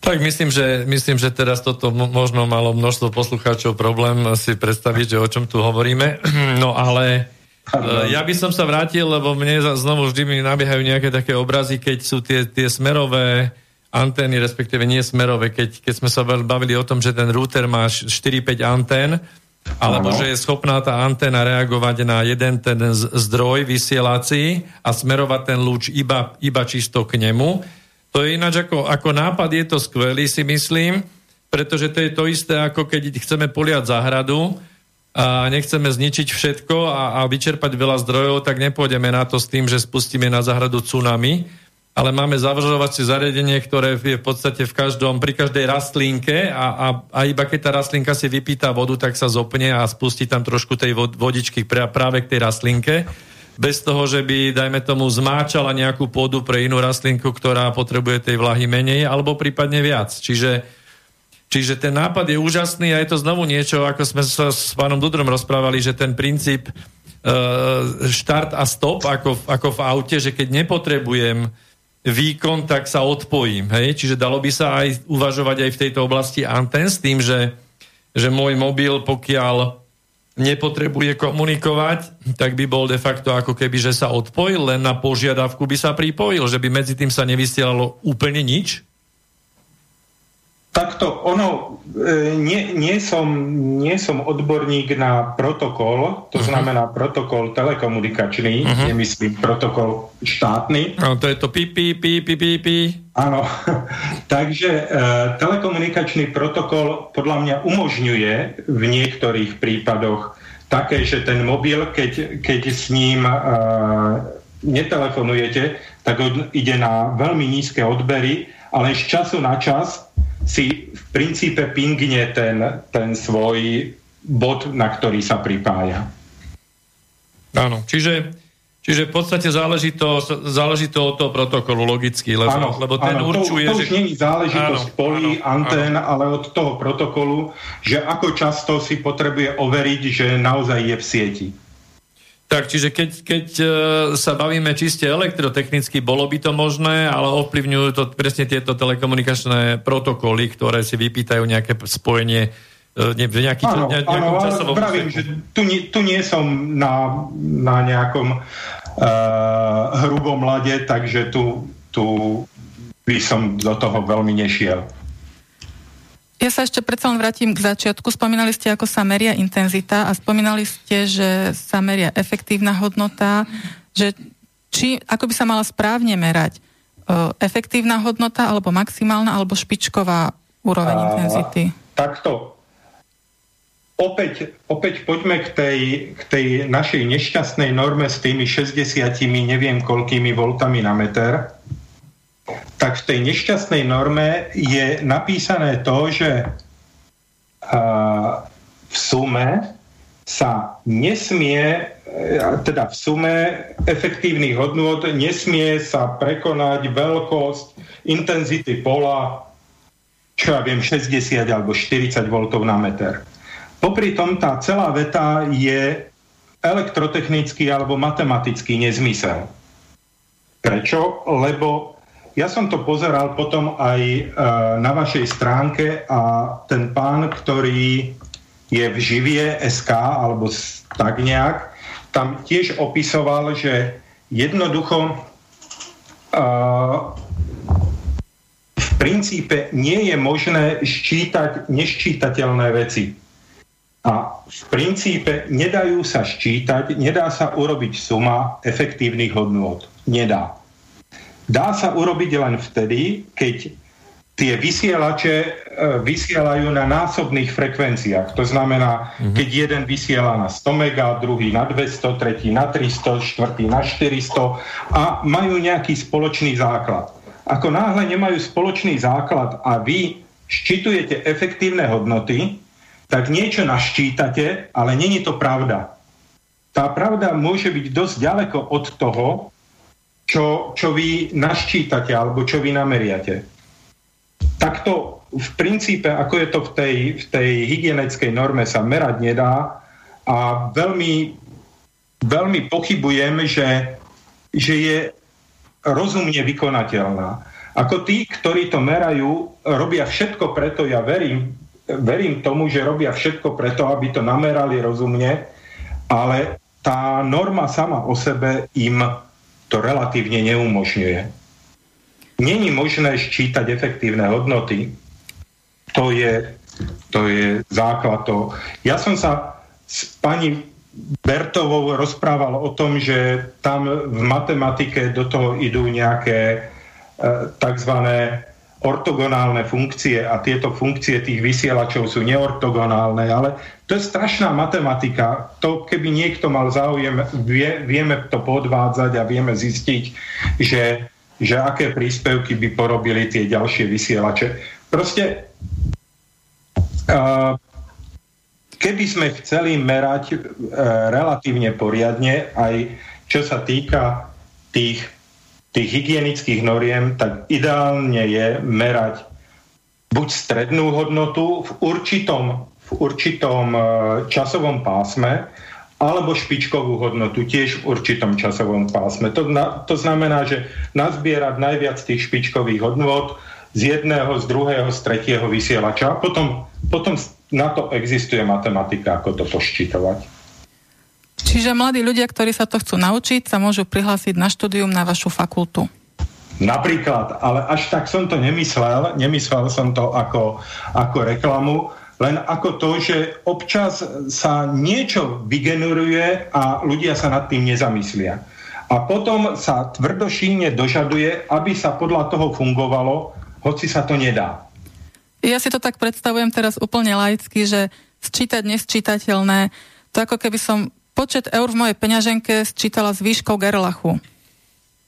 Tak myslím, že, myslím, že teraz toto možno malo množstvo poslucháčov problém si predstaviť, že o čom tu hovoríme. No ale e, ja by som sa vrátil, lebo mne znovu vždy mi nabiehajú nejaké také obrazy, keď sú tie, tie smerové antény, respektíve nie smerové, keď, keď sme sa bavili o tom, že ten router má 4-5 antén, alebo ano. že je schopná tá anténa reagovať na jeden ten zdroj vysielací a smerovať ten lúč iba, iba čisto k nemu to je ináč ako, ako nápad, je to skvelý, si myslím, pretože to je to isté, ako keď chceme poliať záhradu a nechceme zničiť všetko a, a vyčerpať veľa zdrojov, tak nepôjdeme na to s tým, že spustíme na záhradu tsunami, ale máme zavržovacie zariadenie, ktoré je v podstate v každom, pri každej rastlinke a, a, a iba keď tá rastlinka si vypýta vodu, tak sa zopne a spustí tam trošku tej vodičky práve k tej rastlinke bez toho, že by, dajme tomu, zmáčala nejakú pôdu pre inú rastlinku, ktorá potrebuje tej vlahy menej, alebo prípadne viac. Čiže, čiže ten nápad je úžasný a je to znovu niečo, ako sme sa s pánom Dudrom rozprávali, že ten princíp uh, štart a stop, ako, ako v aute, že keď nepotrebujem výkon, tak sa odpojím. Hej? Čiže dalo by sa aj uvažovať aj v tejto oblasti anten s tým, že, že môj mobil, pokiaľ nepotrebuje komunikovať, tak by bol de facto ako keby, že sa odpojil, len na požiadavku by sa pripojil, že by medzi tým sa nevysielalo úplne nič? Takto, ono, e, nie, nie, som, nie som odborník na protokol, to uh-huh. znamená protokol telekomunikačný, uh-huh. nemyslím protokol štátny. No, to je to pi, pi, pi, pi, pi, pi. Áno, takže e, telekomunikačný protokol podľa mňa umožňuje v niektorých prípadoch také, že ten mobil, keď, keď s ním e, netelefonujete, tak ide na veľmi nízke odbery, ale z času na čas si v princípe pingne ten, ten svoj bod, na ktorý sa pripája. Áno, čiže, čiže v podstate záleží to, záleží to od toho protokolu logicky, lebo, áno, lebo ten áno, určuje... To, to už že... nie je záležitosť áno, polí, áno, antén, áno. ale od toho protokolu, že ako často si potrebuje overiť, že naozaj je v sieti. Tak, čiže keď, keď e, sa bavíme čiste elektrotechnicky, bolo by to možné, ale ovplyvňujú to presne tieto telekomunikačné protokoly, ktoré si vypýtajú nejaké spojenie e, v nejaký, áno, ne, nejakom áno, časovom pravím, že tu, tu nie som na, na nejakom uh, hrubom lade, takže tu, tu by som do toho veľmi nešiel. Ja sa ešte predsa len vrátim k začiatku. Spomínali ste, ako sa meria intenzita a spomínali ste, že sa meria efektívna hodnota, že či, ako by sa mala správne merať? efektívna hodnota, alebo maximálna, alebo špičková úroveň a, intenzity? Takto. Opäť, opäť poďme k tej, k tej našej nešťastnej norme s tými 60 neviem koľkými voltami na meter tak v tej nešťastnej norme je napísané to, že v sume sa nesmie, teda v sume efektívnych hodnôt nesmie sa prekonať veľkosť intenzity pola, čo ja viem, 60 alebo 40 V na meter. Popri tom tá celá veta je elektrotechnický alebo matematický nezmysel. Prečo? Lebo ja som to pozeral potom aj e, na vašej stránke a ten pán, ktorý je v živie SK alebo tak nejak, tam tiež opisoval, že jednoducho uh, v princípe nie je možné ščítať neščítateľné veci. A v princípe nedajú sa ščítať, nedá sa urobiť suma efektívnych hodnôt. Nedá. Dá sa urobiť len vtedy, keď tie vysielače e, vysielajú na násobných frekvenciách. To znamená, mm-hmm. keď jeden vysiela na 100 mega, druhý na 200, tretí na 300, štvrtý na 400 a majú nejaký spoločný základ. Ako náhle nemajú spoločný základ a vy ščitujete efektívne hodnoty, tak niečo naščítate, ale není to pravda. Tá pravda môže byť dosť ďaleko od toho, čo, čo vy naščítate alebo čo vy nameriate. Takto v princípe, ako je to v tej, v tej hygienickej norme, sa merať nedá a veľmi, veľmi pochybujem, že, že je rozumne vykonateľná. Ako tí, ktorí to merajú, robia všetko preto, ja verím, verím tomu, že robia všetko preto, aby to namerali rozumne, ale tá norma sama o sebe im to relatívne neumožňuje. Není možné ščítať efektívne hodnoty. To je, to je základ toho. Ja som sa s pani Bertovou rozprával o tom, že tam v matematike do toho idú nejaké e, tzv ortogonálne funkcie a tieto funkcie tých vysielačov sú neortogonálne, ale to je strašná matematika. To, keby niekto mal záujem, vie, vieme to podvádzať a vieme zistiť, že, že aké príspevky by porobili tie ďalšie vysielače. Proste uh, keby sme chceli merať uh, relatívne poriadne, aj čo sa týka tých tých hygienických noriem, tak ideálne je merať buď strednú hodnotu v určitom, v určitom e, časovom pásme, alebo špičkovú hodnotu tiež v určitom časovom pásme. To, na, to znamená, že nazbierať najviac tých špičkových hodnot z jedného, z druhého, z tretieho vysielača. Potom, potom na to existuje matematika, ako to poščitovať. Čiže mladí ľudia, ktorí sa to chcú naučiť, sa môžu prihlásiť na štúdium na vašu fakultu. Napríklad, ale až tak som to nemyslel, nemyslel som to ako, ako reklamu, len ako to, že občas sa niečo vygeneruje a ľudia sa nad tým nezamyslia. A potom sa tvrdošíne dožaduje, aby sa podľa toho fungovalo, hoci sa to nedá. Ja si to tak predstavujem teraz úplne laicky, že sčítať nesčítateľné, to ako keby som počet eur v mojej peňaženke sčítala s výškou Gerlachu.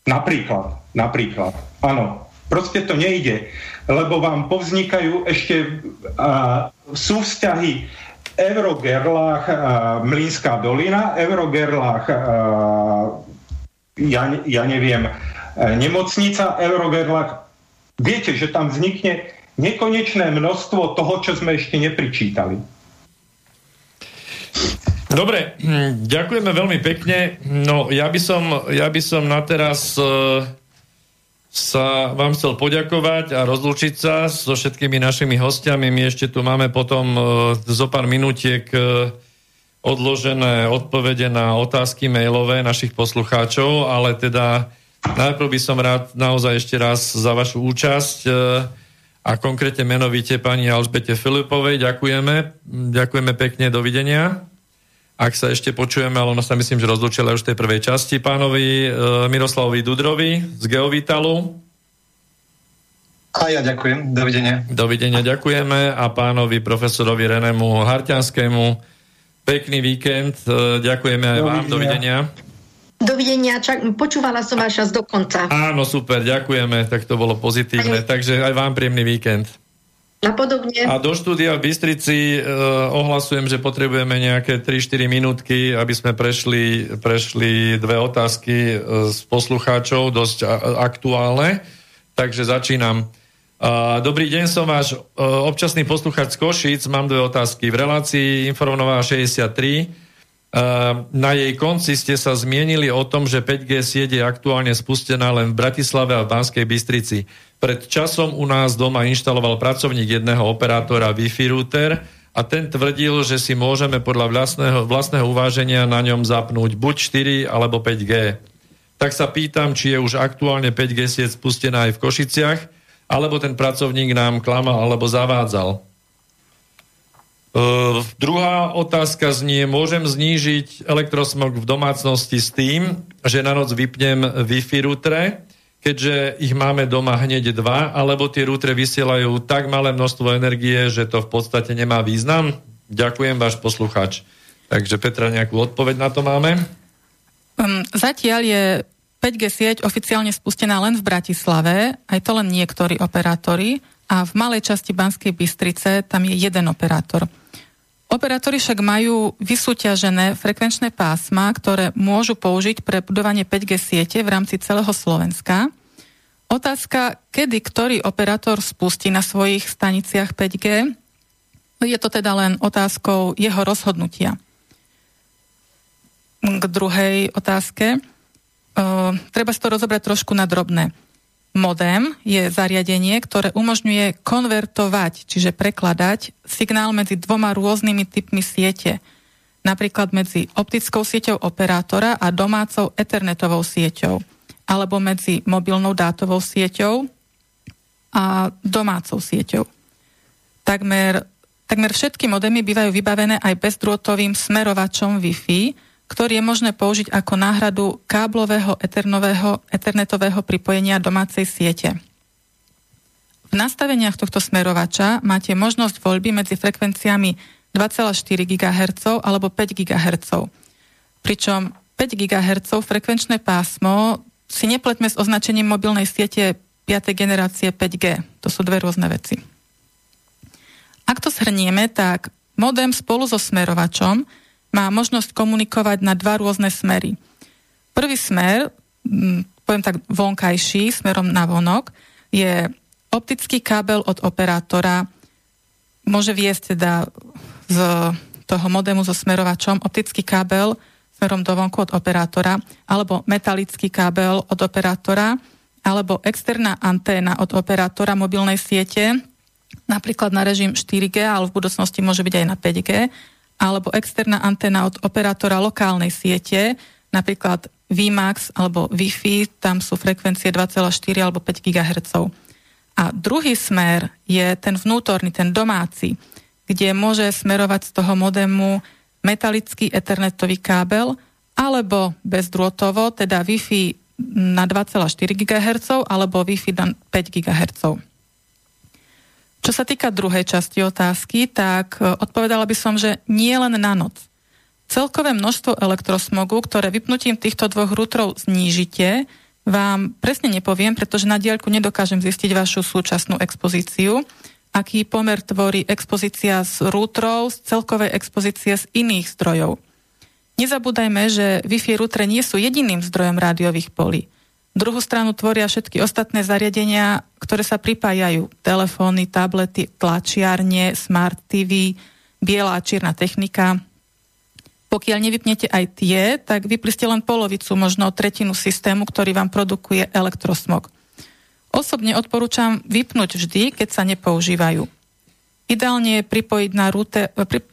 Napríklad, napríklad, áno. Proste to nejde, lebo vám povznikajú ešte uh, súvzťahy Eurogerlach, uh, Mlínská dolina, Eurogerlach, uh, ja, ja neviem, uh, nemocnica, Eurogerlach. Viete, že tam vznikne nekonečné množstvo toho, čo sme ešte nepričítali. Dobre, hm, ďakujeme veľmi pekne. No, ja by som, ja by som na teraz uh, sa vám chcel poďakovať a rozlúčiť sa so všetkými našimi hostiami. My ešte tu máme potom uh, zo pár minútiek uh, odložené odpovede na otázky mailové našich poslucháčov, ale teda Najprv by som rád naozaj ešte raz za vašu účasť e, a konkrétne menovite pani Alžbete Filipovej. Ďakujeme. Ďakujeme pekne. Dovidenia. Ak sa ešte počujeme, ale ono sa myslím, že rozlučila už v tej prvej časti pánovi e, Miroslavovi Dudrovi z Geovitalu. A ja ďakujem. Dovidenia. Dovidenia ďakujeme a pánovi profesorovi Renemu Harťanskému pekný víkend. E, ďakujeme aj Dovidenia. vám. Dovidenia. Dovidenia, čak, počúvala som váš čas do konca. Áno, super, ďakujeme, tak to bolo pozitívne. Aj. Takže aj vám príjemný víkend. Napodobne. A do štúdia v Bystrici e, ohlasujem, že potrebujeme nejaké 3-4 minútky, aby sme prešli, prešli dve otázky e, z poslucháčov, dosť a, aktuálne. Takže začínam. E, dobrý deň, som váš e, občasný poslucháč z Košic. Mám dve otázky. V relácii Informová 63 Ehm, na jej konci ste sa zmienili o tom, že 5G sieť je aktuálne spustená len v Bratislave a v Banskej Bystrici. Pred časom u nás doma inštaloval pracovník jedného operátora Wi-Fi router a ten tvrdil, že si môžeme podľa vlastného, vlastného uváženia na ňom zapnúť buď 4 alebo 5G. Tak sa pýtam, či je už aktuálne 5G sieť spustená aj v Košiciach, alebo ten pracovník nám klamal alebo zavádzal. Uh, druhá otázka znie, môžem znížiť elektrosmog v domácnosti s tým, že na noc vypnem Wi-Fi routere, keďže ich máme doma hneď dva, alebo tie routere vysielajú tak malé množstvo energie, že to v podstate nemá význam? Ďakujem, váš posluchač. Takže Petra, nejakú odpoveď na to máme? Um, zatiaľ je 5G sieť oficiálne spustená len v Bratislave, aj to len niektorí operátori, a v malej časti Banskej Bystrice tam je jeden operátor. Operátori však majú vysúťažené frekvenčné pásma, ktoré môžu použiť pre budovanie 5G siete v rámci celého Slovenska. Otázka, kedy ktorý operátor spustí na svojich staniciach 5G, je to teda len otázkou jeho rozhodnutia. K druhej otázke. Uh, treba si to rozobrať trošku na drobné. Modem je zariadenie, ktoré umožňuje konvertovať, čiže prekladať signál medzi dvoma rôznymi typmi siete. Napríklad medzi optickou sieťou operátora a domácou ethernetovou sieťou. Alebo medzi mobilnou dátovou sieťou a domácou sieťou. Takmer, takmer všetky modemy bývajú vybavené aj bezdrôtovým smerovačom Wi-Fi, ktorý je možné použiť ako náhradu káblového eternetového pripojenia domácej siete. V nastaveniach tohto smerovača máte možnosť voľby medzi frekvenciami 2,4 GHz alebo 5 GHz. Pričom 5 GHz frekvenčné pásmo si nepletme s označením mobilnej siete 5. generácie 5G. To sú dve rôzne veci. Ak to shrnieme, tak modem spolu so smerovačom má možnosť komunikovať na dva rôzne smery. Prvý smer, poviem tak vonkajší, smerom na vonok, je optický kábel od operátora, môže viesť teda z toho modemu so smerovačom optický kábel smerom do vonku od operátora, alebo metalický kábel od operátora, alebo externá anténa od operátora mobilnej siete, napríklad na režim 4G, ale v budúcnosti môže byť aj na 5G, alebo externá anténa od operátora lokálnej siete, napríklad VMAX alebo Wi-Fi, tam sú frekvencie 2,4 alebo 5 GHz. A druhý smer je ten vnútorný, ten domáci, kde môže smerovať z toho modemu metalický ethernetový kábel alebo bezdrôtovo, teda Wi-Fi na 2,4 GHz alebo Wi-Fi na 5 GHz. Čo sa týka druhej časti otázky, tak e, odpovedala by som, že nie len na noc. Celkové množstvo elektrosmogu, ktoré vypnutím týchto dvoch rútrov znížite, vám presne nepoviem, pretože na diaľku nedokážem zistiť vašu súčasnú expozíciu, aký pomer tvorí expozícia z rútrov, z celkovej expozície z iných zdrojov. Nezabúdajme, že Wi-Fi rútre nie sú jediným zdrojom rádiových polí. Druhú stranu tvoria všetky ostatné zariadenia, ktoré sa pripájajú. Telefóny, tablety, tlačiarne, smart TV, biela a čierna technika. Pokiaľ nevypnete aj tie, tak vypli ste len polovicu, možno tretinu systému, ktorý vám produkuje elektrosmog. Osobne odporúčam vypnúť vždy, keď sa nepoužívajú. Ideálne je pripojiť na router, pri,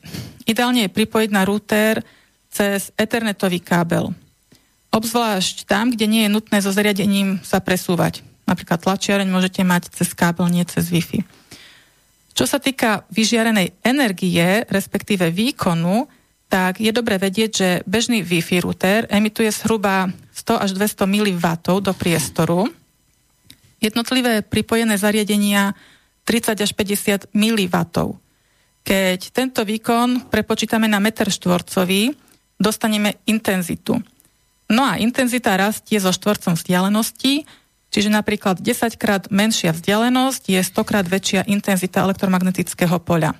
ideálne je pripojiť na router cez ethernetový kábel. Obzvlášť tam, kde nie je nutné so zariadením sa presúvať. Napríklad tlačiareň môžete mať cez kábel, nie cez Wi-Fi. Čo sa týka vyžiarenej energie, respektíve výkonu, tak je dobre vedieť, že bežný Wi-Fi router emituje zhruba 100 až 200 mW do priestoru. Jednotlivé pripojené zariadenia 30 až 50 mW. Keď tento výkon prepočítame na meter štvorcový, dostaneme intenzitu. No a intenzita rastie so štvorcom vzdialenosti, čiže napríklad 10 krát menšia vzdialenosť je 100 krát väčšia intenzita elektromagnetického poľa.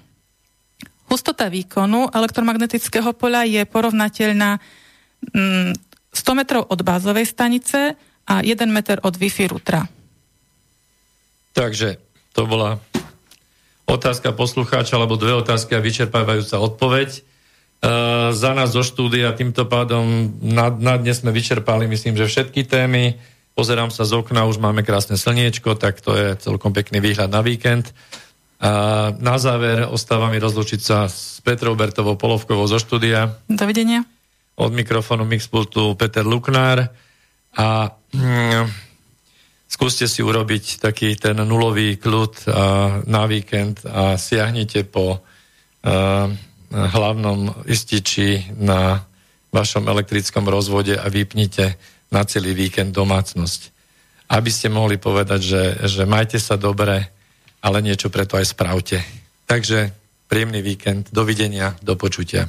Hustota výkonu elektromagnetického poľa je porovnateľná 100 mm, metrov od bázovej stanice a 1 meter od Wi-Fi rútra. Takže to bola otázka poslucháča, alebo dve otázky a vyčerpávajúca odpoveď. Uh, za nás zo štúdia týmto pádom na, na dnes sme vyčerpali, myslím, že všetky témy. Pozerám sa z okna, už máme krásne slniečko, tak to je celkom pekný výhľad na víkend. A na záver ostáva mi rozlučiť sa s Petrou Bertovou Polovkovou zo štúdia. Dovidenia. Od mikrofónu Mixpultu Peter Luknár. A mm, skúste si urobiť taký ten nulový kľud a, na víkend a siahnite po a, hlavnom ističi na vašom elektrickom rozvode a vypnite na celý víkend domácnosť. Aby ste mohli povedať, že, že majte sa dobre, ale niečo preto aj spravte. Takže príjemný víkend, dovidenia, do počutia.